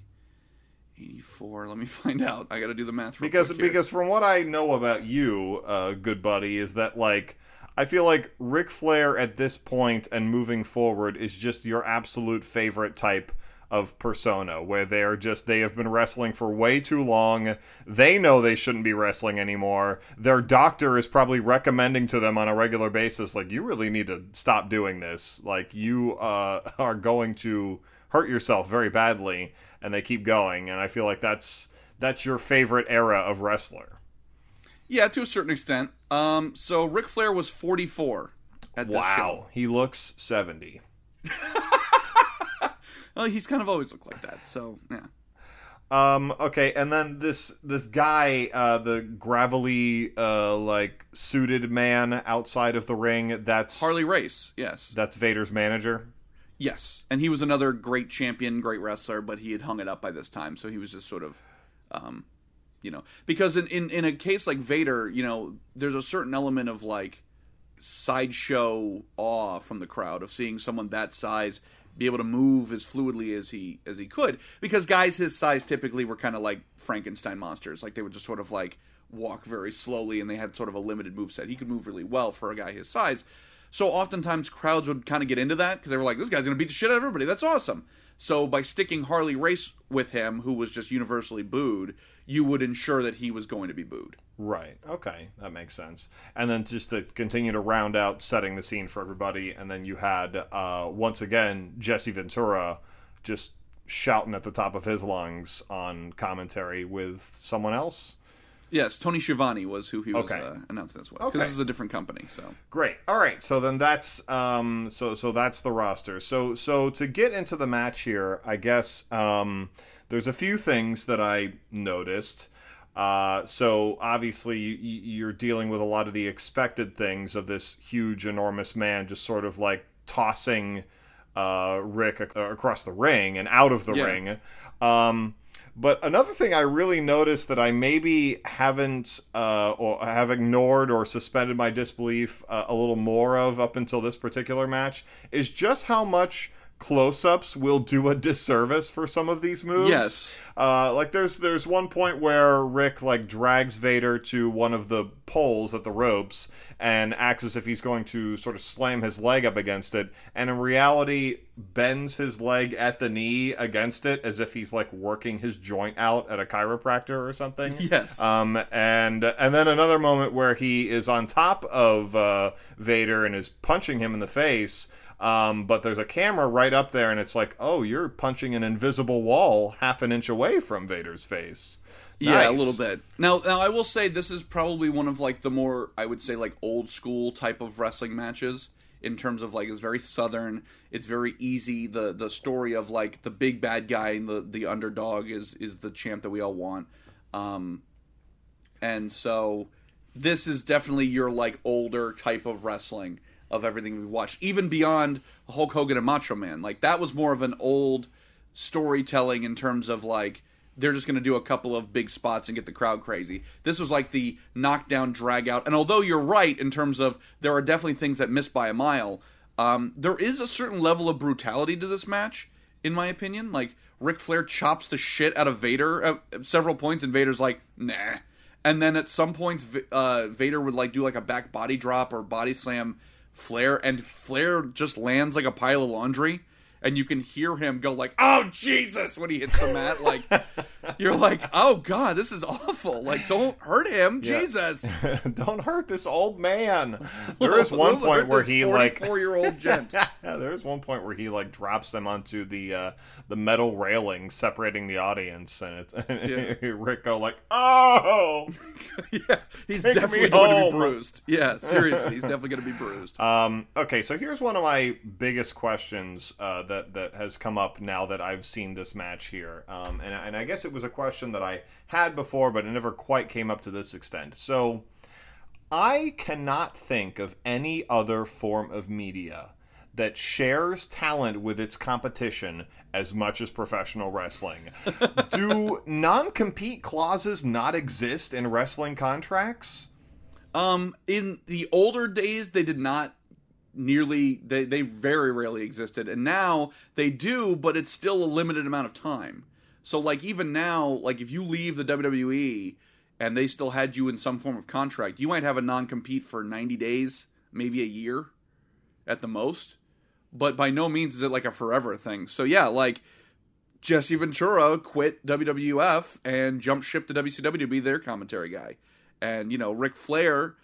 84. Let me find out. I got to do the math real because because from what I know about you, uh, good buddy, is that like I feel like Ric Flair at this point and moving forward is just your absolute favorite type of persona where they're just they have been wrestling for way too long they know they shouldn't be wrestling anymore their doctor is probably recommending to them on a regular basis like you really need to stop doing this like you uh, are going to hurt yourself very badly and they keep going and i feel like that's that's your favorite era of wrestler yeah, to a certain extent. Um, so Ric Flair was 44 at wow he looks 70 Oh, he's kind of always looked like that. So yeah. Um, okay, and then this this guy, uh, the gravelly, uh, like suited man outside of the ring. That's Harley Race, yes, That's Vader's manager. Yes, and he was another great champion, great wrestler, but he had hung it up by this time, so he was just sort of, um, you know, because in, in in a case like Vader, you know, there's a certain element of like sideshow awe from the crowd of seeing someone that size be able to move as fluidly as he as he could. Because guys his size typically were kind of like Frankenstein monsters. Like they would just sort of like walk very slowly and they had sort of a limited move set he could move really well for a guy his size so oftentimes crowds would kind of get into that because they were like this guy's going to beat the shit out of everybody that's awesome so by sticking Harley Race with him who was just universally booed you would ensure that he was going to be booed Right. Okay, that makes sense. And then just to continue to round out setting the scene for everybody, and then you had uh, once again Jesse Ventura just shouting at the top of his lungs on commentary with someone else. Yes, Tony Schiavone was who he was Okay. uh, announcing this with. Because Okay. this is a different company, so Great. All right. So then that's um so so that's the roster. So so to get into the match here, I guess um there's a few things that I noticed. Uh, so obviously you, you're dealing with a lot of the expected things of this huge, enormous man just sort of like tossing uh, Ric ac- across the ring and out of the Yeah. ring. Um, but another thing I really noticed that I maybe haven't uh, or have ignored or suspended my disbelief uh, a little more of up until this particular match is just how much close-ups will do a disservice for some of these moves. Yes. Uh, like there's there's one point where Ric like drags Vader to one of the poles at the ropes and acts as if he's going to sort of slam his leg up against it, and in reality bends his leg at the knee against it as if he's like working his joint out at a chiropractor or something. Yes. Um, and and then another moment where he is on top of uh, Vader and is punching him in the face. Um, but there's a camera right up there, and it's like, oh, you're punching an invisible wall half an inch away from Vader's face. Yeah, a little bit. Now, now I will say this is probably one of like the more I would say like old school type of wrestling matches in terms of like it's very southern. It's very easy. The the story of like the big bad guy and the the underdog is is the champ that we all want. Um, and so this is definitely your like older type of wrestling of everything we watched, even beyond Hulk Hogan and Macho Man. Like that was more of an old storytelling in terms of like they're just going to do a couple of big spots and get the crowd crazy. This was like the knockdown, drag out. And although you're right in terms of there are definitely things that miss by a mile, um, there is a certain level of brutality to this match, in my opinion. Like Ric Flair chops the shit out of Vader at several points, and Vader's like, nah. And then at some points, uh, Vader would like do like a back body drop or body slam Flair, and Flair just lands like a pile of laundry, and you can hear him go like, "Oh Jesus!" when he hits the mat. Like you're like, "Oh God, this is awful!" Like, don't hurt him, Yeah. Jesus. Don't hurt this old man. There is one point where he like four year old gent. yeah, there is one point where he like drops them onto the uh, the metal railing separating the audience, and it's Ric go like, "Oh." yeah, he's definitely going to be bruised. Yeah, seriously, he's definitely going to be bruised. Um, okay, so here's one of my biggest questions uh, that that has come up now that I've seen this match here, um, and and I guess it was a question that I had before, but it never quite came up to this extent. So, I cannot think of any other form of media that shares talent with its competition as much as professional wrestling. Do non-compete clauses not exist in wrestling contracts? Um, in the older days, they did not nearly. They they very rarely existed, and now they do, but it's still a limited amount of time. So, like even now, like if you leave the WWE and they still had you in some form of contract, you might have a non compete for ninety days, maybe a year, at the most. But by no means is it like a forever thing. So yeah, like Jesse Ventura quit WWF and jumped ship to WCW to be their commentary guy. And, you know, Ric Flair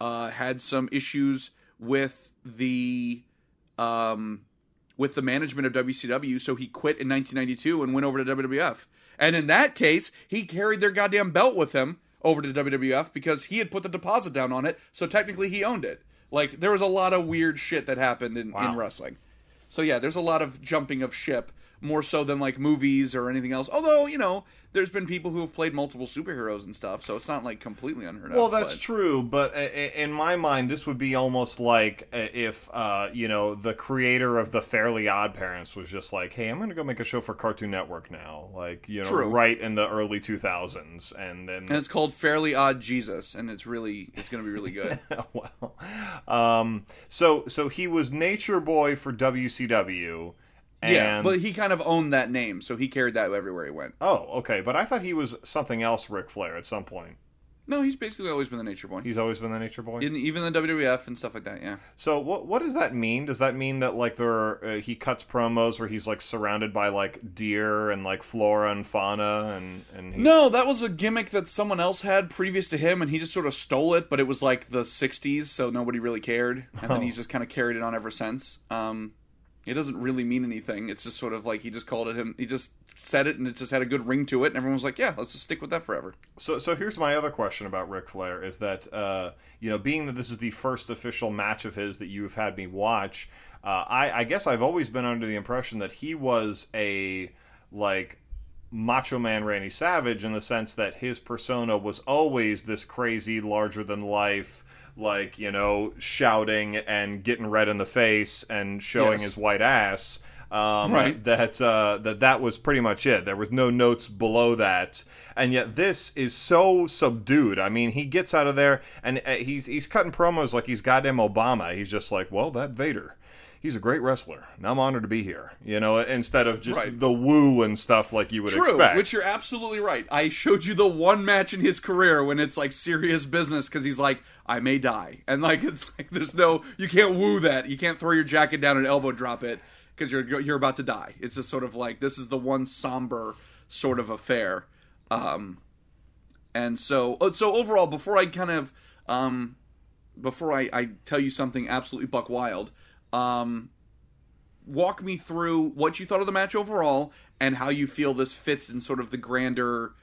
uh, had some issues with the um, with the management of WCW, so he quit in 1992 and went over to WWF. And in that case, he carried their goddamn belt with him over to WWF because he had put the deposit down on it, so technically he owned it. Like there was a lot of weird shit that happened in, Wow. in wrestling. So yeah, there's a lot of jumping of ship more so than like movies or anything else. Although you know, there's been people who have played multiple superheroes and stuff, so it's not like completely unheard of. Well, that's but- true, but in my mind, this would be almost like uh, if uh, you know the creator of the Fairly Odd Parents was just like, "Hey, I'm going to go make a show for Cartoon Network now," like you know, True. right in the early 2000s, and then And it's called Fairly Odd Jesus, and it's really it's going to be really good. well, um, so so he was Nature Boy for WCW, and yeah, but he kind of owned that name, so he carried that everywhere he went. oh, okay, but I thought he was something else, Ric Flair, at some point. No, he's basically always been the Nature Boy. He's always been the Nature Boy. In, even the WWF and stuff like that. Yeah. So what what does that mean? Does that mean that like there are, uh, he cuts promos where he's like surrounded by like deer and like flora and fauna and and he, No, that was a gimmick that someone else had previous to him, and he just sort of stole it. But it was like the '60s, so nobody really cared, and then he's just kind of carried it on ever since. Um, it doesn't really mean anything. It's just sort of like he just called it him. He just said it, and it just had a good ring to it, and everyone was like, "Yeah, let's just stick with that forever." So so here's my other question about Ric Flair is that uh, you know being that this is the first official match of his that you've had me watch, uh, I I guess I've always been under the impression that he was a like Macho Man Randy Savage in the sense that his persona was always this crazy, larger than life, like, you know, shouting and getting red in the face and showing Yes. his white ass. Um, Right. That uh, that that was pretty much it. There was no notes below that, and yet this is so subdued. I mean, he gets out of there and uh, he's he's cutting promos like he's goddamn Obama. He's just like, well, that Vader, he's a great wrestler, and I'm honored to be here. You know, instead of just Right. the woo and stuff like you would True, expect. which you're absolutely right. I showed you the one match in his career when it's like serious business because he's like, I may die, and like it's like there's no, you can't woo that. You can't throw your jacket down and elbow drop it because you're you're about to die. It's just sort of like this is the one somber sort of affair. Um, and so uh, so overall, before I kind of um, before I, I tell you something absolutely buck wild, um, walk me through what you thought of the match overall and how you feel this fits in sort of the grander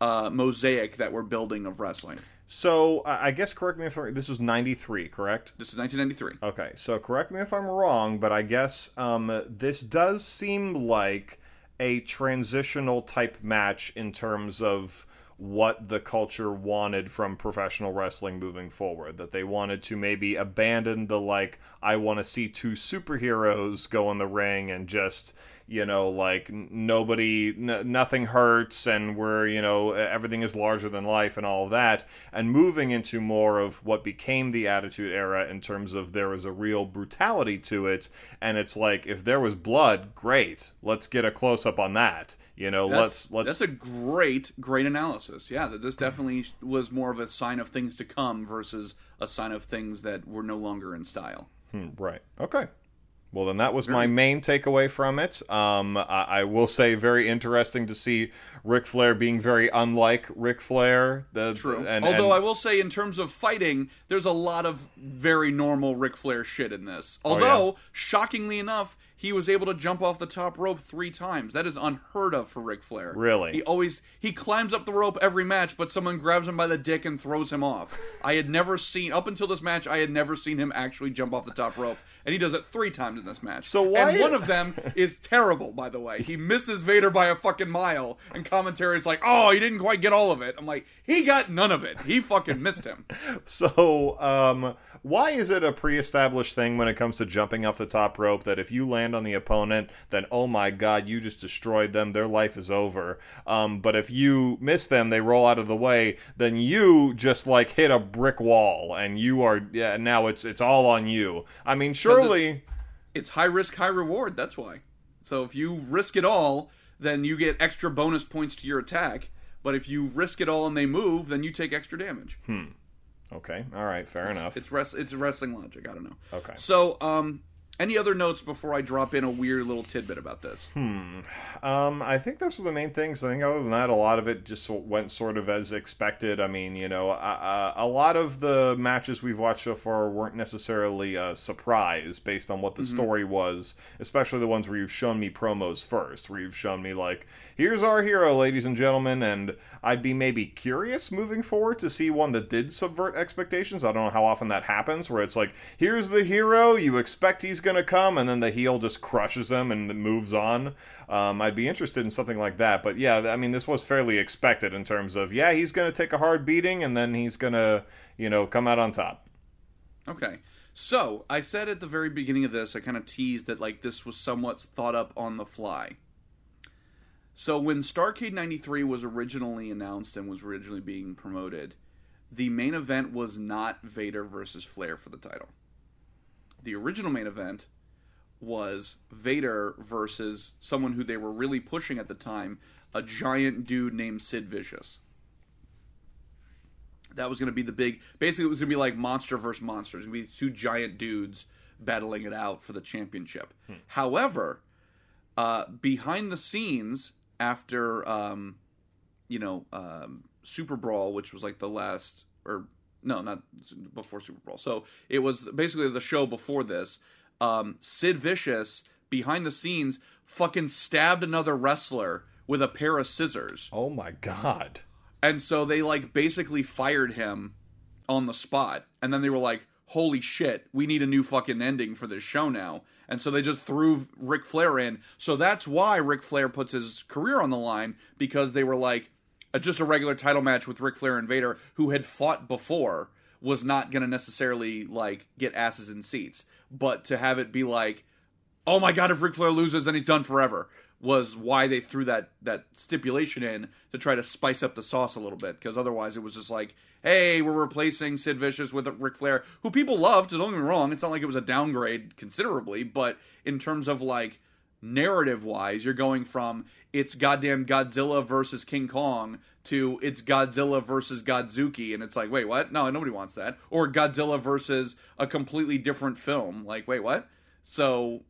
uh, mosaic that we're building of wrestling. So I I guess correct me if I, this was '93, correct? This is 1993. Okay, so correct me if I'm wrong, but I guess um, this does seem like a transitional type match in terms of what the culture wanted from professional wrestling moving forward. That they wanted to maybe abandon the like, I want to see two superheroes go in the ring and just you know like nobody n- nothing hurts and we're you know everything is larger than life and all of that and moving into more of what became the attitude era in terms of there was a real brutality to it and it's like if there was blood great let's get a close up on that you know That's, let's let's that's a great, great analysis. Yeah, that this definitely was more of a sign of things to come versus a sign of things that were no longer in style. Hmm, right. Okay. Well, then that was my main takeaway from it. Um, I, I will say, very interesting to see Ric Flair being very unlike Ric Flair. The, True. And, Although and- I will say, in terms of fighting, there's a lot of very normal Ric Flair shit in this. Oh, Although, shockingly enough, he was able to jump off the top rope three times. That is unheard of for Ric Flair. Really? He always he climbs up the rope every match, but someone grabs him by the dick and throws him off. I had never seen up until this match. I had never seen him actually jump off the top rope, and he does it three times in this match. So why- And one of them is terrible, by the way. He misses Vader by a fucking mile, and commentary is like, "Oh, he didn't quite get all of it." I'm like, he got none of it. He fucking missed him. So, um, why is it a pre-established thing when it comes to jumping off the top rope that if you land on the opponent, then oh my god, you just destroyed them, their life is over. Um, but if you miss them, they roll out of the way, then you just like hit a brick wall, and you are yeah. Now it's it's all on you. I mean, surely. It's high risk, high reward. That's why. So if you risk it all, then you get extra bonus points to your attack. But if you risk it all and they move, then you take extra damage. Hmm. Okay, all right, fair enough. It's res- it's wrestling logic. I don't know. Okay. So, um, any other notes before I drop in a weird little tidbit about this? Hmm. Um, I think those were the main things. I think other than that, a lot of it just went sort of as expected. I mean, you know, a, a lot of the matches we've watched so far weren't necessarily a surprise based on what the story was, especially the ones where you've shown me promos first, where you've shown me like, here's our hero, ladies and gentlemen, and I'd be maybe curious moving forward to see one that did subvert expectations. I don't know how often that happens, where it's like, here's the hero, you expect he's going to come, and then the heel just crushes him and moves on. Um, I'd be interested in something like that. But yeah, I mean, this was fairly expected in terms of yeah, he's going to take a hard beating, and then he's going to you know come out on top. Okay. So I said at the very beginning of this, I kind of teased that like this was somewhat thought up on the fly. So when Starcade 93 was originally announced and was originally being promoted, the main event was not Vader versus Flair for the title. The original main event was Vader versus someone who they were really pushing at the time, a giant dude named Sid Vicious. That was going to be the big. Basically, it was going to be like monster versus monster. It was going to be two giant dudes battling it out for the championship. However, uh, behind the scenes, after um, you know um, SuperBrawl, which was like the last, or no, not before SuperBrawl. So it was basically the show before this. Um, Sid Vicious behind the scenes fucking stabbed another wrestler with a pair of scissors. Oh my god. And so they like basically fired him on the spot. And then they were like, holy shit, we need a new fucking ending for this show now. And so they just threw Ric Flair in. So that's why Ric Flair puts his career on the line because they were like, uh, just a regular title match with Ric Flair and Vader, who had fought before, was not going to necessarily like get asses in seats. But to have it be like, oh my god, if Ric Flair loses, then he's done forever, was why they threw that that stipulation in to try to spice up the sauce a little bit. Because otherwise, it was just like, hey, we're replacing Sid Vicious with Ric Flair, who people loved. Don't get me wrong; it's not like it was a downgrade considerably, but in terms of like narrative wise, you're going from it's goddamn Godzilla versus King Kong to it's Godzilla versus Godzooky, and it's like, wait, what? No, nobody wants that. Or Godzilla versus a completely different film. Like, wait, what? So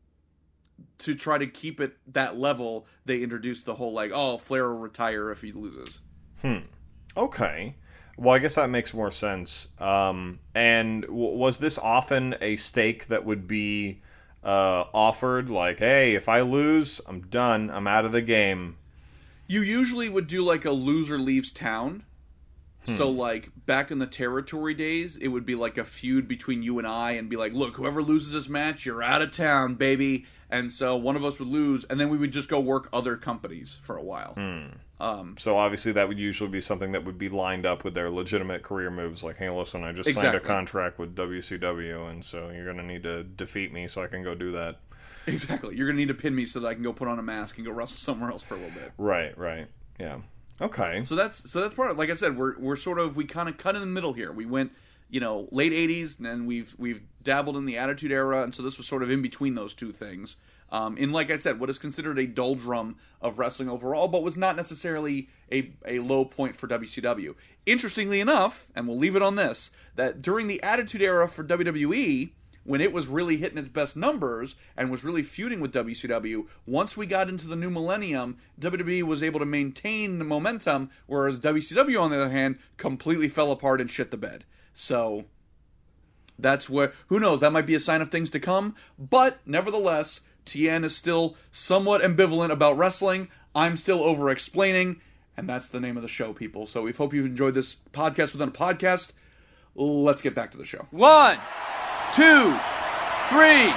to try to keep it that level, they introduced the whole like, oh, Flair will retire if he loses. Hmm. Okay. Well, I guess that makes more sense. Um, and w- was this often a stake that would be uh, offered? Like, hey, if I lose, I'm done. I'm out of the game. You usually would do like a loser leaves town. So like back in the territory days, it would be like a feud between you and I, and be like, look, whoever loses this match, you're out of town, baby. And so one of us would lose, and then we would just go work other companies for a while. Um, so obviously, that would usually be something that would be lined up with their legitimate career moves. Like, hey, listen, I just signed a contract with WCW, and so you're gonna need to defeat me so I can go do that. Exactly. You're gonna need to pin me so that I can go put on a mask and go wrestle somewhere else for a little bit. Right. Right. Yeah. Okay. So that's so that's part of like I said, we're we're sort of we kind of cut in the middle here. We went, you know, late '80s, and then we've we've dabbled in the Attitude Era, and so this was sort of in between those two things. Um, in like I said, what is considered a doldrum of wrestling overall, but was not necessarily a a low point for WCW. Interestingly enough, and we'll leave it on this, that during the Attitude Era for WWE, when it was really hitting its best numbers and was really feuding with WCW, once we got into the new millennium, WWE was able to maintain the momentum, whereas WCW, on the other hand, completely fell apart and shit the bed. So that's where, who knows, that might be a sign of things to come, but nevertheless, Tien is still somewhat ambivalent about wrestling. I'm still over explaining, and that's the name of the show, people. So we hope you've enjoyed this podcast within a podcast. Let's get back to the show. One, two, three.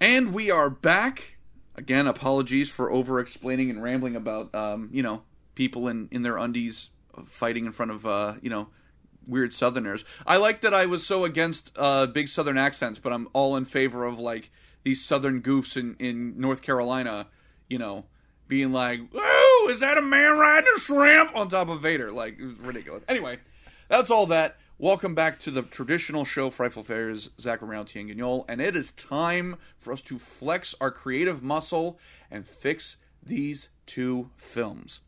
And we are back. Again, apologies for over explaining and rambling about, um, you know, people in, in their undies fighting in front of, uh, you know, weird Southerners. I like that I was so against uh, big Southern accents, but I'm all in favor of, like, these Southern goofs in, in North Carolina, you know, being like, "Whoa, is that a man riding a shrimp on top of Vader?" Like, it was ridiculous. Anyway, that's all that. Welcome back to the traditional show, Frightful Failures, Zach Romero, Tien Guignol, and it is time for us to flex our creative muscle and fix these two films.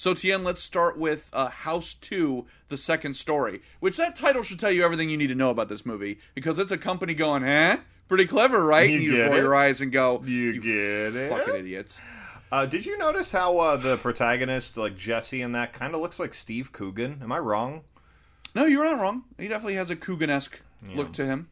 So, Tien, let's start with uh, House 2, The Second Story, which that title should tell you everything you need to know about this movie, because it's a company going, eh? Pretty clever, right? You and you get roll it. your eyes and go, You get it. fucking idiots. Uh, did you notice how uh, the protagonist, like Jesse, and that kind of looks like Steve Coogan? Am I wrong? No, you're not wrong. He definitely has a Coogan esque look to him.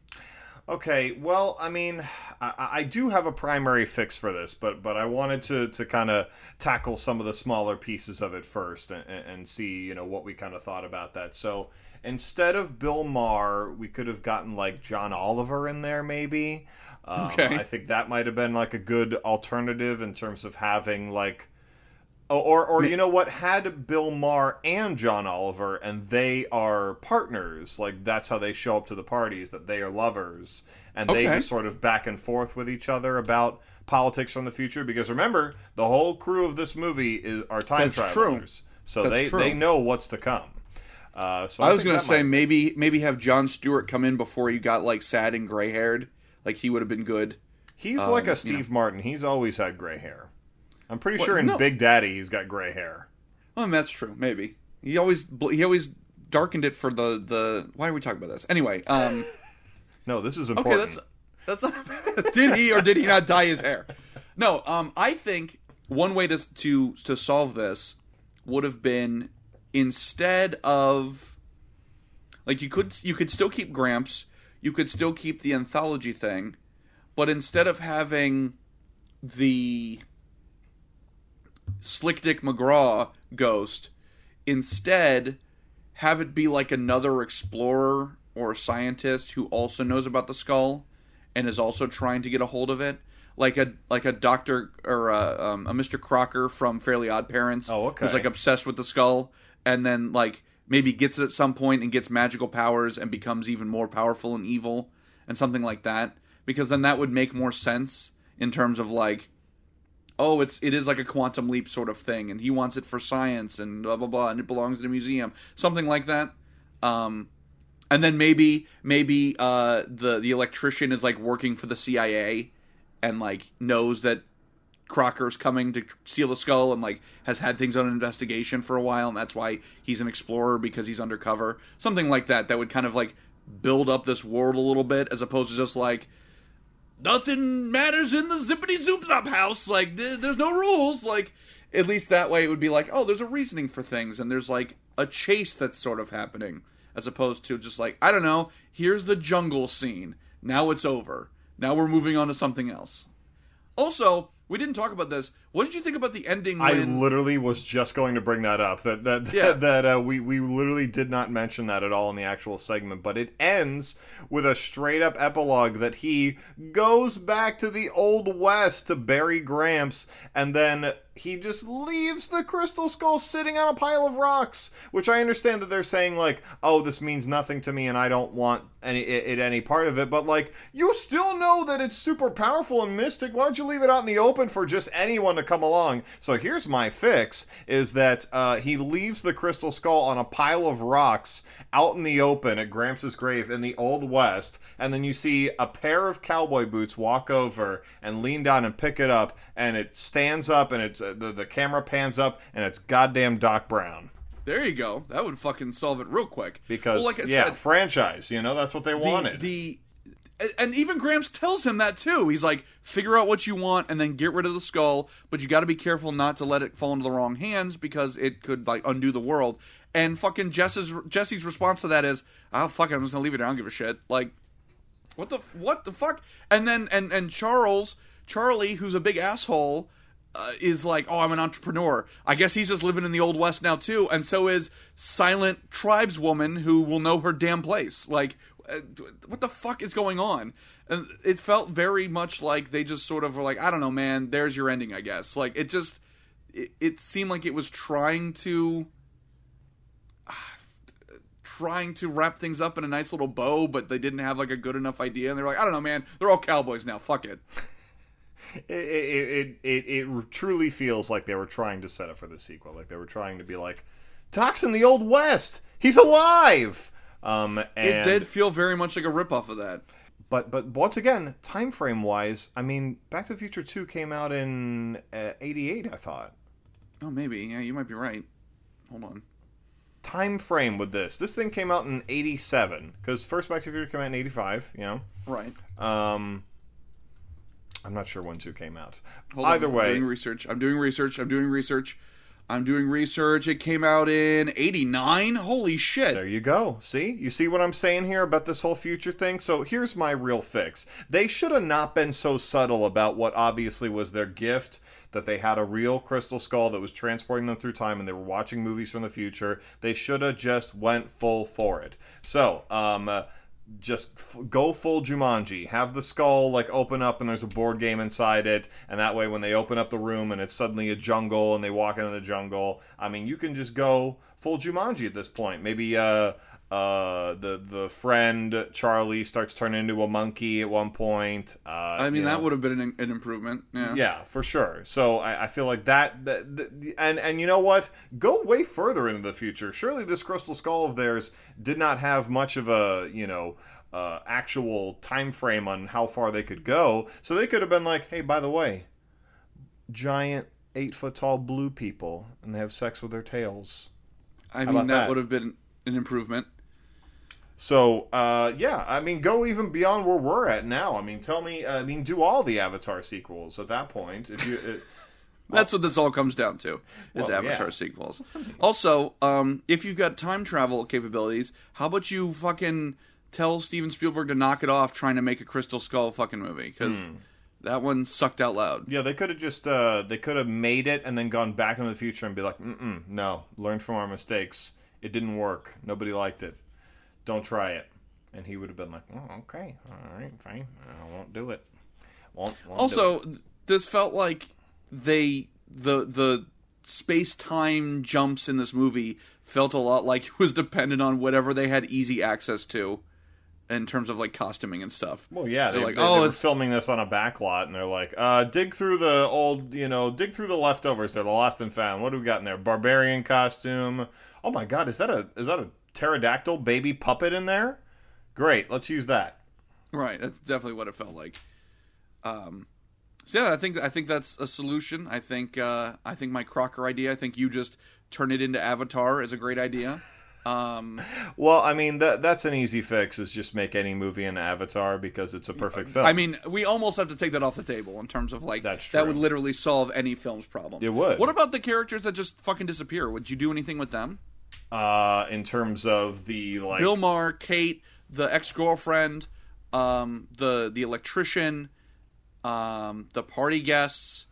Okay, well, I mean, I, I do have a primary fix for this, but but I wanted to to kind of tackle some of the smaller pieces of it first and, and see you know what we kind of thought about that. So instead of Bill Maher, we could have gotten like John Oliver in there, maybe. Um, Okay. I think that might have been like a good alternative in terms of having like Oh, or, or you know what? Had Bill Maher and John Oliver, and they are partners. Like that's how they show up to the parties. That they are lovers, and they just sort of back and forth with each other about politics from the future. Because remember, the whole crew of this movie is are time That's true. so That's they true. they know what's to come. Uh, so I was gonna say might- maybe maybe have Jon Stewart come in before he got like sad and gray haired. Like he would have been good. he's like um, a Steve Martin. He's always had gray hair. I'm pretty What? sure in No. Big Daddy he's got gray hair. Well, that's true. Maybe he always he always darkened it for the the. Why are we talking about this anyway? Um. No, this is important. Okay, that's that's not. did he or did he not dye his hair? No. Um. I think one way to to to solve this would have been instead of like you could you could still keep Gramps, you could still keep the anthology thing, but instead of having the Slick Dick McGraw ghost, instead have it be like another explorer or scientist who also knows about the skull and is also trying to get a hold of it, like a like a doctor or a, um, a Mr. Crocker from Fairly OddParents, Oh, okay. who's like obsessed with the skull, and then like maybe gets it at some point and gets magical powers and becomes even more powerful and evil and something like that. Because then that would make more sense in terms of like oh, it's it is like a quantum leap sort of thing, and he wants it for science and blah blah blah, and it belongs in a museum, something like that. Um, and then maybe maybe uh, the the electrician is like working for the CIA, and like knows that Crocker's coming to steal the skull, and like has had things on investigation for a while, and that's why he's an explorer because he's undercover, something like that. That would kind of like build up this world a little bit, as opposed to just like nothing matters in the zippity zoop zop house. Like th- there's no rules. Like at least that way it would be like, oh, there's a reasoning for things, and there's like a chase that's sort of happening, as opposed to just like I don't know. Here's the jungle scene. Now it's over. Now we're moving on to something else. Also, we didn't talk about this. What did you think about the ending? I literally was just going to bring that up. That that Yeah. that uh, we we literally did not mention that at all in the actual segment, but it ends with a straight up epilogue that he goes back to the old west to bury Gramps, and then he just leaves the crystal skull sitting on a pile of rocks. Which I understand that they're saying like, oh, this means nothing to me, and I don't want any it, it any part of it. But like, you still know that it's super powerful and mystic. Why don't you leave it out in the open for just anyone to come along? So here's my fix: is that uh, he leaves the crystal skull on a pile of rocks out in the open at Gramps' grave in the Old West, and then you see a pair of cowboy boots walk over and lean down and pick it up, and it stands up, and it's uh, the the camera pans up, and it's goddamn Doc Brown. there you go. That would fucking solve it real quick. Because well, like I yeah, said, franchise, you know that's what they the, wanted. The and even Gramps tells him that too. He's like, figure out what you want and then get rid of the skull, but you got to be careful not to let it fall into the wrong hands because it could like undo the world. And fucking Jess's Jesse's response to that is, "Oh fuck, it, I'm just gonna leave it. I don't give a shit." Like, what the what the fuck? And then and and Charles Charlie, who's a big asshole. Uh, is like, oh, I'm an entrepreneur. I guess he's just living in the old west now too, and so is silent tribeswoman who will know her damn place. Like, Uh, what the fuck is going on? And it felt very much like they just sort of were like, I don't know, man. There's your ending, I guess. Like, it just, it, it seemed like it was trying to, trying to wrap things up in a nice little bow, but they didn't have like a good enough idea. And they're like, I don't know, man. They're all cowboys now. Fuck it. it, it, it, it, it truly feels like they were trying to set up for the sequel. Like they were trying to be like, Doc's in the Old West. He's alive. Um, It did feel very much like a ripoff of that. But but once again, time frame wise, I mean, Back to the Future Two came out in uh, '88. I thought Oh, maybe. Yeah, you might be right. Hold on. time frame with this. This thing came out in '87 because first Back to the Future came out in '85. You know. Right. Um, I'm not sure when two came out. Hold on, Either I'm way, doing research. I'm doing research. I'm doing research. I'm doing research. It came out in '89. Holy shit! There you go. See? You see what I'm saying here about this whole future thing? So here's my real fix. They should have not been so subtle about what obviously was their gift that they had a real crystal skull that was transporting them through time and they were watching movies from the future. They should have just went full for it. So, um uh, just f- go full Jumanji. Have the skull like open up and there's a board game inside it, and that way when they open up the room and it's suddenly a jungle and they walk into the jungle, I mean you can just go full Jumanji at this point. Maybe uh uh the the friend Charlie starts turning into a monkey at one point. Uh, I mean, that know. would have been an, an improvement. Yeah. Yeah, for sure. So I, I feel like that, that, that- and and you know what? Go way further into the future. Surely this crystal skull of theirs did not have much of a you know uh, actual time frame on how far they could go. So they could have been like, hey, by the way, giant eight foot tall blue people, and they have sex with their tails. I about mean, that, that? would have been an improvement. So, uh, yeah, I mean, go even beyond where we're at now. I mean, tell me, I mean, do all the Avatar sequels at that point. If you, it, That's what this all comes down to is Well, Avatar yeah. sequels. Also, um, if you've got time travel capabilities, how about you fucking tell Steven Spielberg to knock it off trying to make a Crystal Skull fucking movie because Hmm. that one sucked out loud. Yeah, they could have just uh, they could have made it and then gone back into the future and be like, Mm-mm, no, learn from our mistakes. It didn't work. Nobody liked it. Don't try it. And he would have been like, oh, okay, all right, fine, I won't do it. Won't. won't do Also, it." this felt like they the the space time jumps in this movie felt a lot like it was dependent on whatever they had easy access to in terms of like costuming and stuff. Well, yeah, So they, like, they, oh, they were it's filming this on a back lot, and they're like, uh, dig through the old, you know, dig through the leftovers. They're the lost and found. What do we got in there? Barbarian costume. Oh my God, is that a is that a pterodactyl baby puppet in there? Great, let's use that. Right, that's definitely what it felt like. Um, so yeah, I think I think that's a solution. I think uh, I think my Crocker idea. I think you just turn it into Avatar is a great idea. Um, Well, I mean that that's an easy fix. Is just make any movie an Avatar because it's a perfect film. I mean, we almost have to take that off the table in terms of like That's true. that would literally solve any film's problem. It would. What about the characters that just fucking disappear? Would you do anything with them? Uh, in terms of the like, Bill Maher, Kate, the ex girlfriend, um, the the electrician, um, the party guests,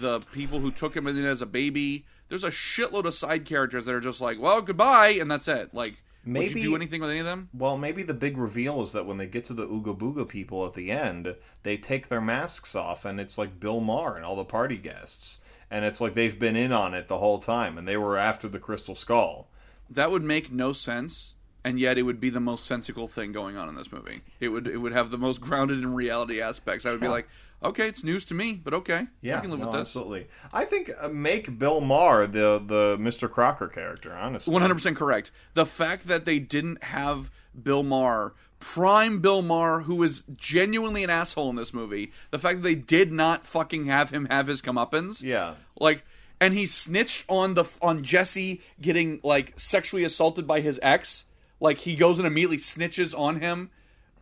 the people who took him in as a baby. There's a shitload of side characters that are just like, well, goodbye, and that's it. Like, would Maybe- you do anything with any of them? Well, maybe the big reveal is that when they get to the Ooga Booga people at the end, they take their masks off, and it's like Bill Maher and all the party guests, and it's like they've been in on it the whole time, and they were after the Crystal Skull. That would make no sense, and yet it would be the most sensical thing going on in this movie. It would it would have the most grounded in reality aspects. I would be like, okay, it's news to me, but okay, Yeah, I can live no, with this. absolutely. I think uh, make Bill Maher the the Mr. Crocker character. Honestly, One hundred percent correct. The fact that they didn't have Bill Maher, prime Bill Maher, who is genuinely an asshole in this movie. The fact that they did not fucking have him have his comeuppance. Yeah. Like, and he snitched on the on Jesse getting like sexually assaulted by his ex. Like he goes and immediately snitches on him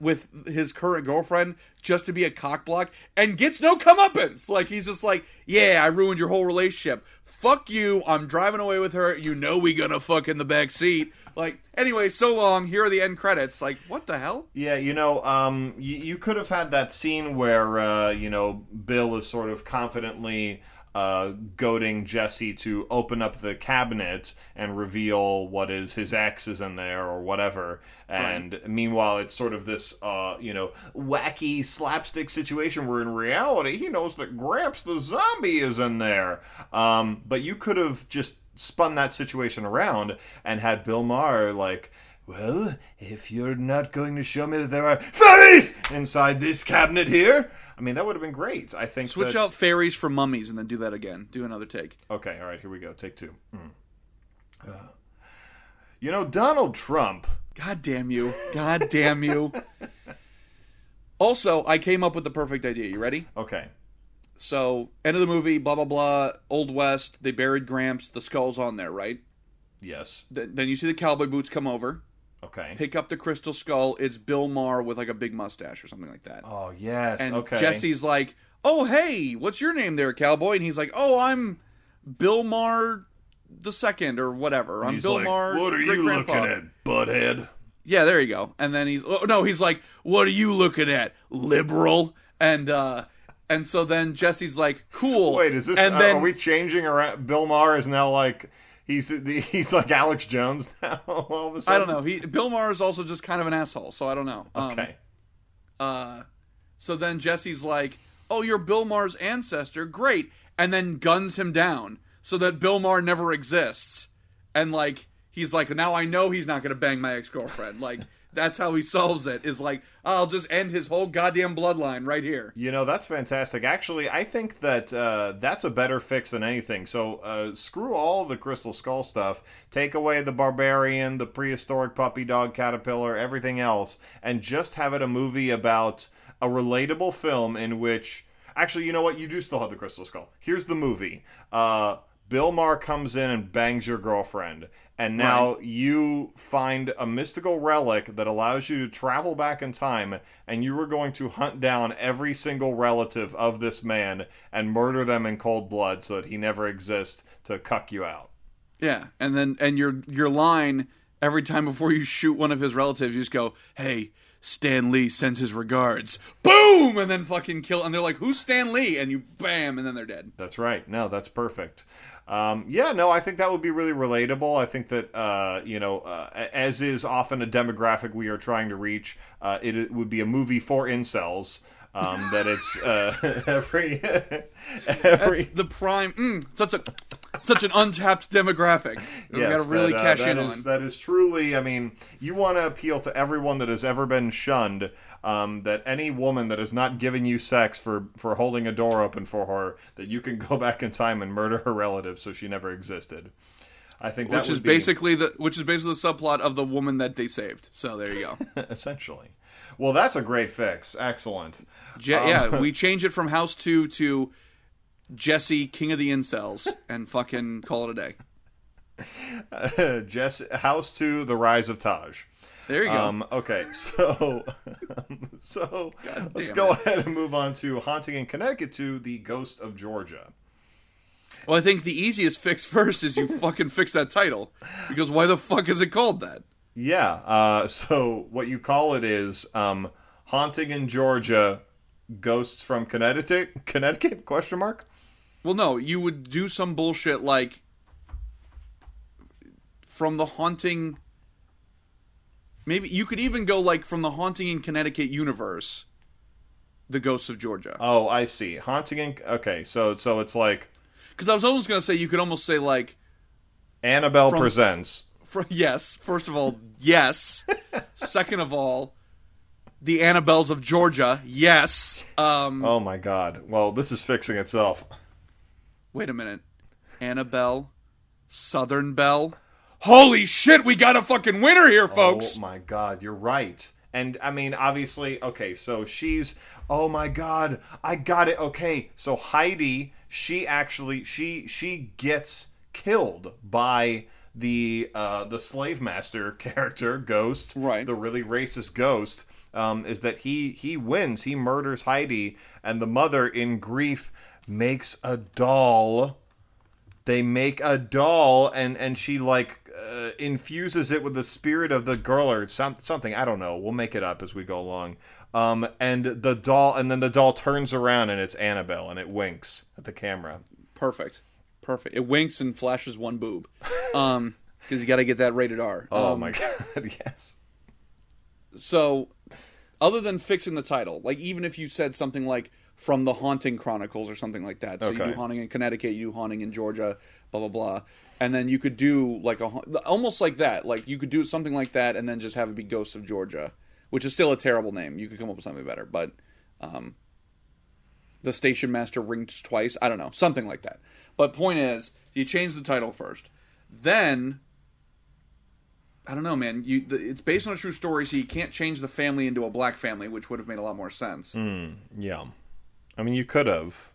with his current girlfriend just to be a cockblock and gets no comeuppance. Like he's just like, yeah, I ruined your whole relationship. Fuck you. I'm driving away with her. You know we gonna fuck in the back seat. Like anyway, so long. Here are the end credits. Like what the hell? Yeah, you know, um, you, you could have had that scene where, uh, you know, Bill is sort of confidently uh, goading Jesse to open up the cabinet and reveal what is his ex is in there or whatever. And meanwhile, it's sort of this, uh, you know, wacky slapstick situation where in reality he knows that Gramps the zombie is in there. Um, but you could have just spun that situation around and had Bill Maher like. Well, if you're not going to show me that there are fairies inside this cabinet here, I mean that would have been great. I think Switch that- out fairies for mummies and then do that again. Do another take. Okay, all right, here we go. Take two. Mm. Uh, you know, Donald Trump. God damn you. God damn you. Also, I came up with the perfect idea. You ready? Okay, So, end of the movie, blah, blah, blah, Old West, they buried Gramps, the skull's on there, right? yes, Th- then you see the cowboy boots come over, okay. pick up the crystal skull. It's Bill Maher with like a big mustache or something like that. Oh yes, and okay. Jesse's like, oh, hey, what's your name there, cowboy? And he's like, oh, I'm. Bill Maher the second or whatever. I'm He's Bill like, Maher. what are you great-grandpa." looking at, butthead? Yeah, there you go. And then he's oh, no, he's like, "What are you looking at, liberal?" And uh and so then Jesse's like, "Cool." Wait, is this? And uh, then are we changing around? Bill Maher is now like he's he's like Alex Jones now. All of a I sudden, I don't know. He Bill Maher is also just kind of an asshole, so I don't know. Um, Okay, Uh, so then Jesse's like, "Oh, you're Bill Maher's ancestor, great," and then guns him down so that Bill Maher never exists. And like, he's like, "Now I know he's not gonna bang my ex girlfriend." Like, that's how he solves it. Is like, I'll just end his whole goddamn bloodline right here. you know that's fantastic. Actually, I think that uh, that's a better fix than anything. So uh, screw all the Crystal Skull stuff. Take away the barbarian, the prehistoric puppy dog caterpillar, everything else, and just have it a movie about a relatable film in which. Actually, you know what? You do still have the Crystal Skull. Here's the movie. Uh, Bill Maher comes in and bangs your girlfriend, and now you find a mystical relic that allows you to travel back in time, and you are going to hunt down every single relative of this man and murder them in cold blood so that he never exists to cuck you out. Yeah, and then and your your line every time before you shoot one of his relatives, you just go, "Hey." Stan Lee sends his regards. Boom! And then fucking kill. And they're like, who's Stan Lee? And you bam, and then they're dead. That's right. No, that's perfect. Um, yeah, no, I think that would be really relatable. I think that uh, you know, uh, as is often a demographic we are trying to reach, uh, it, it would be a movie for incels. Um, that it's uh, every every the prime mm, such a such an untapped demographic we gotta really that, uh, cash that in is- on That is truly. I mean, you want to appeal to everyone that has ever been shunned. Um, that any woman that has not given you sex for for holding a door open for her, that you can go back in time and murder her relative so she never existed. I think that which is be- basically the which is basically the subplot of the woman that they saved so there you go essentially. Well, that's a great fix. Excellent. Je- yeah we change it from house 2 to jesse king of the incels and fucking call it a day Jess, House Two: The Rise of Taj. there you go Um, okay, so so let's go it. ahead and move on to Haunting in Connecticut 2 The Ghost of Georgia. well i think the easiest fix first is you fucking fix that title because why the fuck is it called that Yeah. Uh, so what you call it is um, haunting in Georgia, ghosts from Connecticut. Connecticut? Question mark. Well, no, you would do some bullshit like from the haunting. Maybe you could even go like from the haunting in Connecticut universe, the ghosts of Georgia. Oh, I see. Haunting in. Okay, so so it's like Because I was almost gonna say you could almost say like, Annabelle From- presents. for, yes, first of all, yes. Second of all, the Annabelles of Georgia, yes. Um, Oh my God. Well, this is fixing itself. Wait a minute, Annabelle, Southern Belle. Holy shit, we got a fucking winner here, folks. Oh my God, you're right. And I mean, obviously, okay, so she's, oh my God, I got it. Okay, so Heidi, she actually, she she gets killed by the uh, the slave master character, Ghost, Right. The really racist Ghost. Um, is that he he wins? He murders Heidi, and the mother, in grief, makes a doll they make a doll and and she like uh, infuses it with the spirit of the girl or some, something i don't know we'll make it up as we go along um and the doll and then the doll turns around and it's annabelle and it winks at the camera Perfect. Perfect. It winks and flashes one boob. Um, because you got to get that rated R. oh Um, my god yes So, other than fixing the title, like even if you said something like from the Haunting Chronicles or something like that, so you do haunting in Connecticut, you do haunting in Georgia, blah blah blah, and then you could do like a almost like that, like you could do something like that, and then just have it be Ghosts of Georgia, which is still a terrible name. You could come up with something better, but um, the station master rings twice. I don't know, something like that. But point is, you change the title first, then I don't know, man. You the, it's based on a true story, so you can't change the family into a black family, which would have made a lot more sense. yeah i mean you could have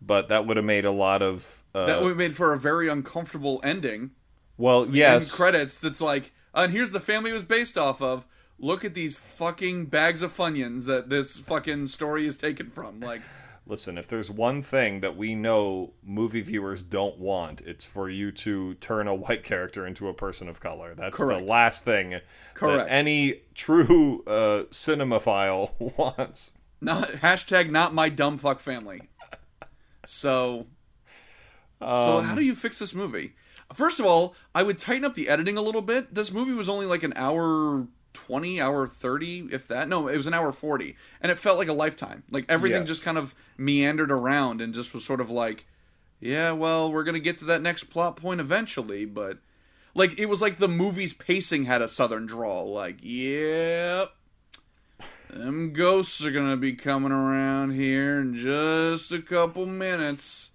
but that would have made a lot of uh, That would have made for a very uncomfortable ending. well yes credits. That's like, and here's the family it was based off of. Look at these fucking bags of funyuns that this fucking story is taken from. Like, listen, if there's one thing that we know movie viewers don't want, it's for you to turn a white character into a person of color. That's Correct. the last thing Correct. that any true uh, cinemaphile wants. Not hashtag not my dumb fuck family. So, so how um, do you fix this movie? First of all, I would tighten up the editing a little bit. This movie was only like an hour 20, hour 30, if that. No, it was an hour 40. And it felt like a lifetime. Like everything Yes. just kind of meandered around and just was sort of like, yeah, well, we're going to get to that next plot point eventually, but like it was like the movie's pacing had a southern drawl like, yep. Them ghosts are gonna be coming around here in just a couple minutes.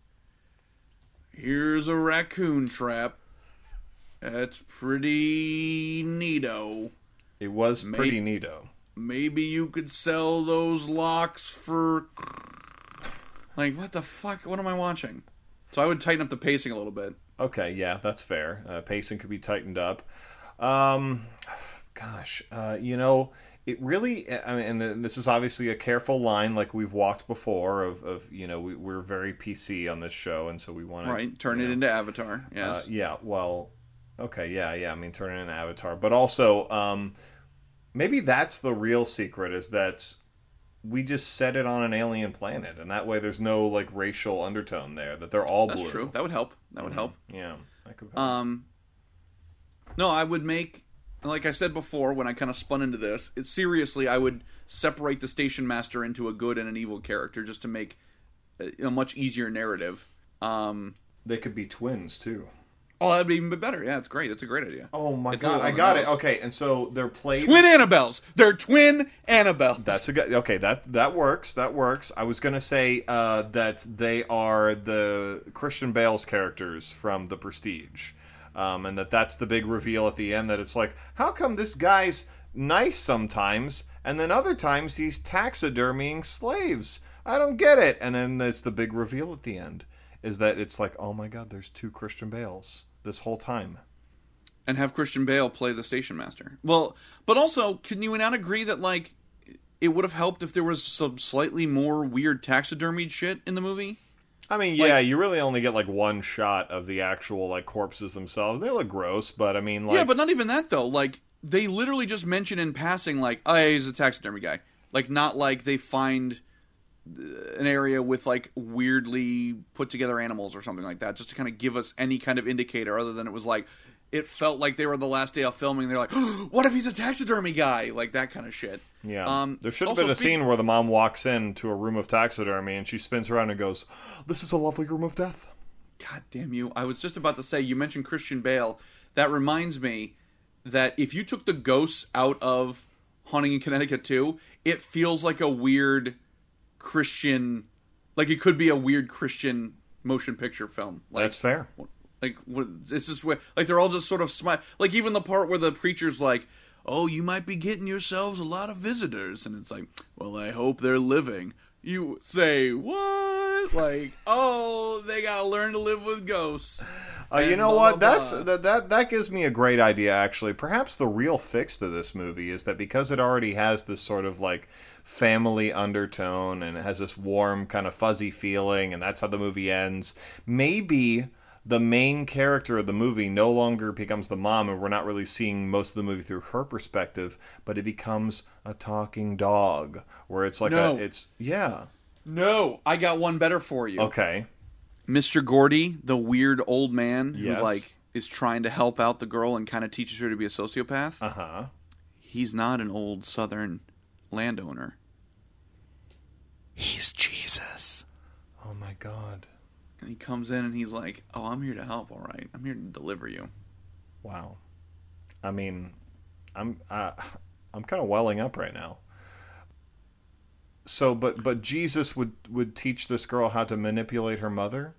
Here's a raccoon trap. That's pretty neato. It was pretty neato. Maybe you could sell those locks for. Like, what the fuck? What am I watching? So I would tighten up the pacing a little bit. Okay, yeah, that's fair. Uh, pacing could be tightened up. Um, gosh, uh, you know, it really. I mean, and the, this is obviously a careful line, like we've walked before. Of, of you know, we, we're very PC on this show, and so we want to Right? Turn it into Avatar. Yes. Uh, yeah, well, okay, yeah, yeah. I mean, turn it into Avatar, but also, um, maybe that's the real secret is that we just set it on an alien planet, and that way there's no like racial undertone there. That they're all That's blue. true. That would help. That would help. Yeah, that could. Um, no, I would make, like I said before, when I kind of spun into this, it, seriously, I would separate the station master into a good and an evil character just to make a, a much easier narrative. Um, they could be twins too. oh, that'd be even better. Yeah, it's great. That's a great idea. Oh my It's god, I got it. Okay, and so they're played. Twin Annabelles. They're twin Annabelles. That's a good. Okay, that that works. That works. I was gonna say uh, that they are the Christian Bale's characters from The Prestige, um, and that that's the big reveal at the end. That it's like, how come this guy's nice sometimes, and then other times he's taxidermying slaves? I don't get it. And then it's the big reveal at the end, is that it's like, oh my god, there's two Christian Bales this whole time. and have Christian Bale play the station master. Well, but also, can you not agree that like it would have helped if there was some slightly more weird taxidermied shit in the movie? I mean, yeah, you really only get like one shot of the actual like corpses themselves. They look gross, but I mean, like, yeah, but not even that though. Like they literally just mention in passing, like, "Oh, yeah, he's a taxidermy guy." Like not like they find uh, an area with like weirdly put together animals or something like that, just to kind of give us any kind of indicator, other than it was like it felt like they were the last day of filming. They're like, "What if he's a taxidermy guy?" Like that kind of shit. yeah, Um, there should have been a speak- scene where the mom walks in to a room of taxidermy and she spins around and goes, "This is a lovely room of death." God damn you! I was just about to say you mentioned Christian Bale. That reminds me that if you took the ghosts out of Haunting in Connecticut 2, it feels like a weird Christian, like it could be a weird Christian motion picture film. Like, That's fair. Like what- it's just where like they're all just sort of smile. Like even the part where the preacher's like, "Oh, you might be getting yourselves a lot of visitors," and it's like, "Well, I hope they're living." You say what? Like, oh, they gotta learn to live with ghosts. Uh, you know blah, what? blah, That's blah. that, that that gives me a great idea. Actually, perhaps the real fix to this movie is that because it already has this sort of like family undertone and it has this warm kind of fuzzy feeling, and that's how the movie ends. Maybe the main character of the movie no longer becomes the mom, and we're not really seeing most of the movie through her perspective, but it becomes a talking dog, where it's like No. a it's yeah No, I got one better for you. okay Mr. Gordy, the weird old man Yes. who like is trying to help out the girl and kind of teaches her to be a sociopath. uh huh he's not an old southern landowner. He's Jesus. oh my god And he comes in and he's like, "Oh, I'm here to help. All right, I'm here to deliver you." Wow. I mean, I'm uh, I'm kind of welling up right now. So, but but Jesus would would teach this girl how to manipulate her mother.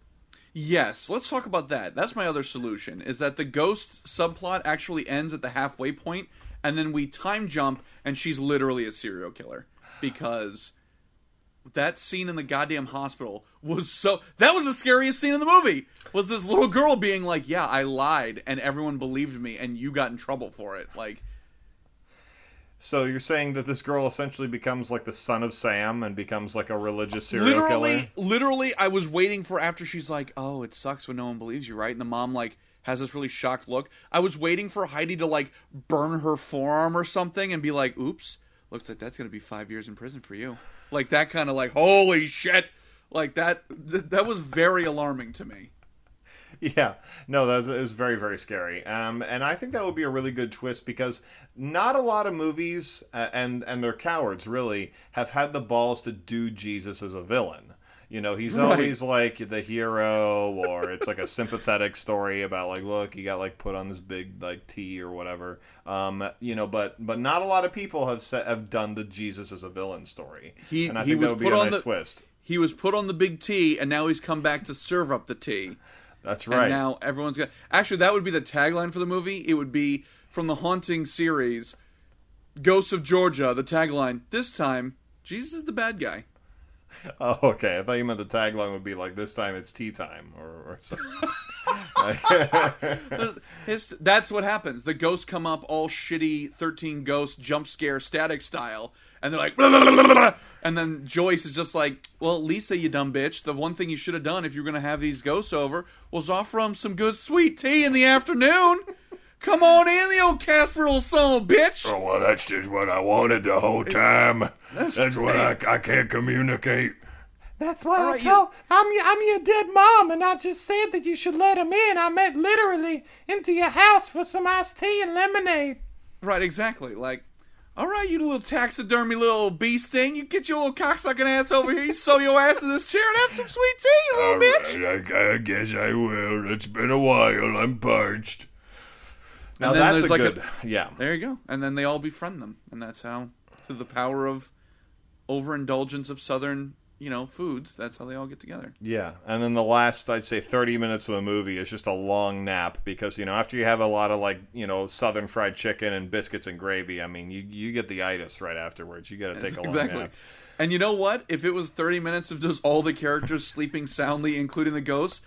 Yes, let's talk about that. That's my other solution. Is that the ghost subplot actually ends at the halfway point, and then we time jump, and she's literally a serial killer because that scene in the goddamn hospital was so. That was the scariest scene in the movie. Was this little girl being like, "Yeah, I lied, and everyone believed me, and you got in trouble for it." Like, So you're saying that this girl essentially becomes like the son of Sam and becomes like a religious serial literally, killer? literally, I was waiting for after she's like, "Oh, it sucks when no one believes you, right?" And the mom like has this really shocked look. I was waiting for Heidi to like burn her forearm or something and be like, "Oops, looks like that's gonna be five years in prison for you." Like that kind of like, "Holy shit!" Like that. Th- that was very alarming to me. Yeah, no, that was, it was very, very scary. Um, and I think that would be a really good twist because not a lot of movies, uh, and and they're cowards really, have had the balls to do Jesus as a villain. You know, he's Right. always like the hero, or it's like a sympathetic story about like, look, he got like put on this big like T or whatever. Um, you know, but but not a lot of people have set, have done the Jesus as a villain story, He- and I he think was that would be put a on nice the- twist. He was put on the big T, and now he's come back to serve up the tea. That's And right. now everyone's got. Actually, that would be the tagline for the movie. It would be from the Haunting series, Ghosts of Georgia. The tagline this time, Jesus is the bad guy. Oh, okay. I thought you meant the tagline would be like, "This time it's tea time," or, or something. That's what happens. The ghosts come up all shitty, thirteen ghost jump scare static style, and they're like, "Blah, blah, blah, blah, blah." and then Joyce is just like, "Well, Lisa, you dumb bitch. The one thing you should have done if you're going to have these ghosts over was offer them some good sweet tea in the afternoon." Come on in, the old Casper little son of a bitch. Oh, well, that's just what I wanted the whole time. That's, what I, I can't communicate. That's what All I right, told. I'm your, I'm your dead mom, and I just said that you should let him in. I meant literally into your house for some iced tea and lemonade. Right, exactly. Like, all right, you little taxidermy little bee sting, you get your little cocksucking ass over here, you sew your ass in this chair and have some sweet tea, you little All bitch. right, I, I guess I will. It's been a while. I'm parched. Now that's a like a- good, yeah. There you go. And then they all befriend them, and that's how, through the power of overindulgence of southern, you know, foods, that's how they all get together. Yeah, and then the last, I'd say, 30 minutes of the movie is just a long nap because, you know, after you have a lot of, like, you know, southern fried chicken and biscuits and gravy, I mean, you, you get the itis right afterwards. You got to take a long exactly. nap. And you know what? If it was 30 minutes of just all the characters sleeping soundly, including the ghosts,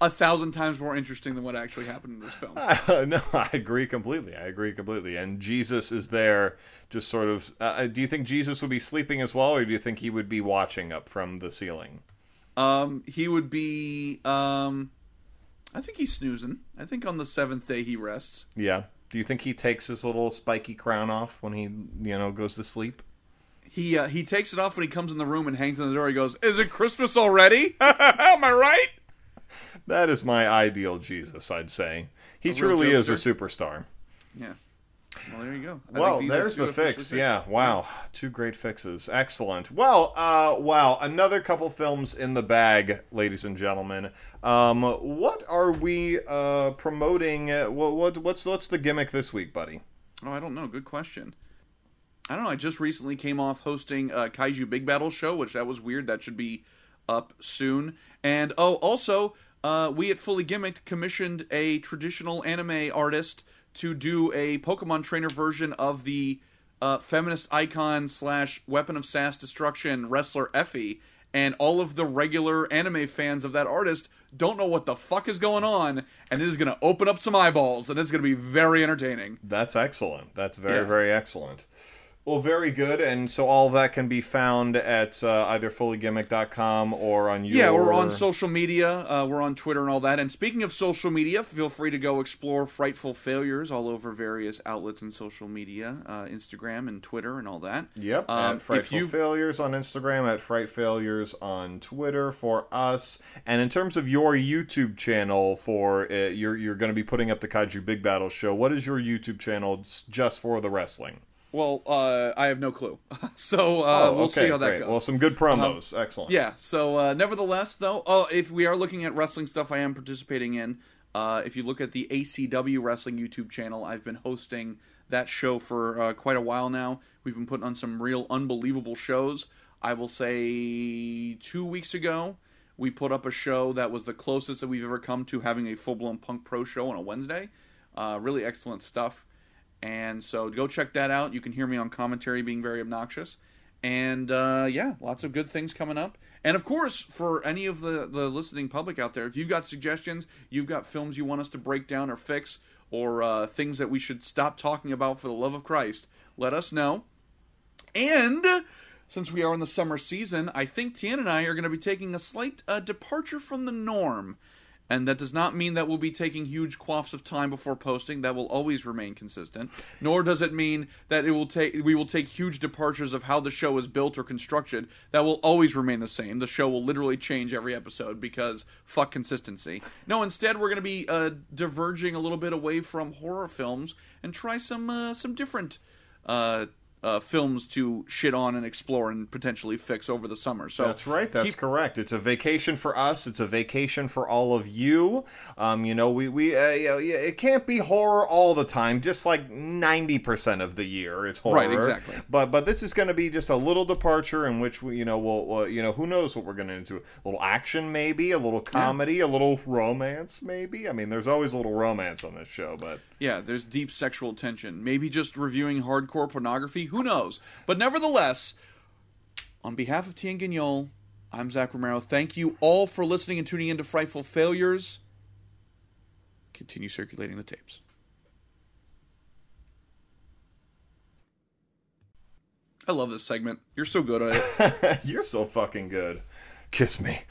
a thousand times more interesting than what actually happened in this film. no, I agree completely. I agree completely. And Jesus is there just sort of. Uh, do you think Jesus would be sleeping as well, or do you think he would be watching up from the ceiling? Um, he would be. Um, I think he's snoozing. I think on the seventh day he rests. Yeah. Do you think he takes his little spiky crown off when he, you know, goes to sleep? He uh, he takes it off when he comes in the room and hangs on the door. He goes, "Is it Christmas already? Am I right?" That is my ideal Jesus, I'd say. He real truly is a superstar. Yeah. Well, there you go. I Well, there's the fix. Yeah, wow, two great fixes. Excellent. Well, uh, wow, another couple films in the bag, ladies and gentlemen. Um, what are we uh, promoting? Uh, what, what what's what's the gimmick this week, buddy? Oh, I don't know. Good question. I don't know. I just recently came off hosting a Kaiju Big Battel show, which that was weird. That should be up soon. And oh, also, uh, we at Fully Gimmicked commissioned a traditional anime artist to do a Pokemon trainer version of the uh, feminist icon slash weapon of sass destruction wrestler Effy. And all of the regular anime fans of that artist don't know what the fuck is going on, and it is going to open up some eyeballs, and it's going to be very entertaining. That's excellent. That's very Yeah. very excellent. Well, very good. And so all that can be found at uh, either fullygimmick.com or on your Yeah, we're on social media. Uh, we're on Twitter and all that. And speaking of social media, feel free to go explore Frightful Failures all over various outlets and social media, uh, Instagram and Twitter and all that. Yep, Um, Frightful you Failures on Instagram, at Fright Failures on Twitter for us. And in terms of your YouTube channel for uh, you're you're going to be putting up the Kaiju Big Battel show. What is your YouTube channel just for the wrestling? Well, uh, I have no clue, so uh, we'll see how that Oh, great. goes. Well, some good promos. Excellent. Yeah. So, uh, nevertheless, though, oh, if we are looking at wrestling stuff, I am participating in. Uh, if you look at the ACW Wrestling YouTube channel, I've been hosting that show for uh, quite a while now. We've been putting on some real unbelievable shows. I will say two weeks ago, we put up a show that was the closest that we've ever come to having a full blown Punk Pro show on a Wednesday. Uh, really excellent stuff. And so go check that out. You can hear me on commentary being very obnoxious. And uh, yeah, lots of good things coming up. And of course, for any of the, the listening public out there, if you've got suggestions, you've got films you want us to break down or fix, or uh, things that we should stop talking about for the love of Christ, let us know. And since we are in the summer season, I think Tien and I are going to be taking a slight uh, departure from the norm. And that does not mean that we'll be taking huge quaffs of time before posting. That will always remain consistent. Nor does it mean that it will take we will take huge departures of how the show is built or constructed. That will always remain the same. The show will literally change every episode because fuck consistency. No, instead we're going to be uh, diverging a little bit away from horror films and try some uh, some different uh, uh, films to shit on and explore and potentially fix over the summer. So That's right. That's keep- correct. It's a vacation for us. It's a vacation for all of you. Um, you know, we we uh, yeah, yeah, it can't be horror all the time. Just like ninety percent of the year, it's horror. Right, exactly. But but this is going to be just a little departure in which we you know we'll, we'll you know who knows what we're going to do. A little action maybe, a little comedy, a little romance maybe. I mean, there's always a little romance on this show, but Yeah, there's deep sexual tension. Maybe just reviewing hardcore pornography. Who knows? But nevertheless, on behalf of Tien Guignol, I'm Zach Romero. Thank you all for listening and tuning into Frightful Failures. Continue circulating the tapes. I love this segment. You're so good at it. you're so fucking good. Kiss me.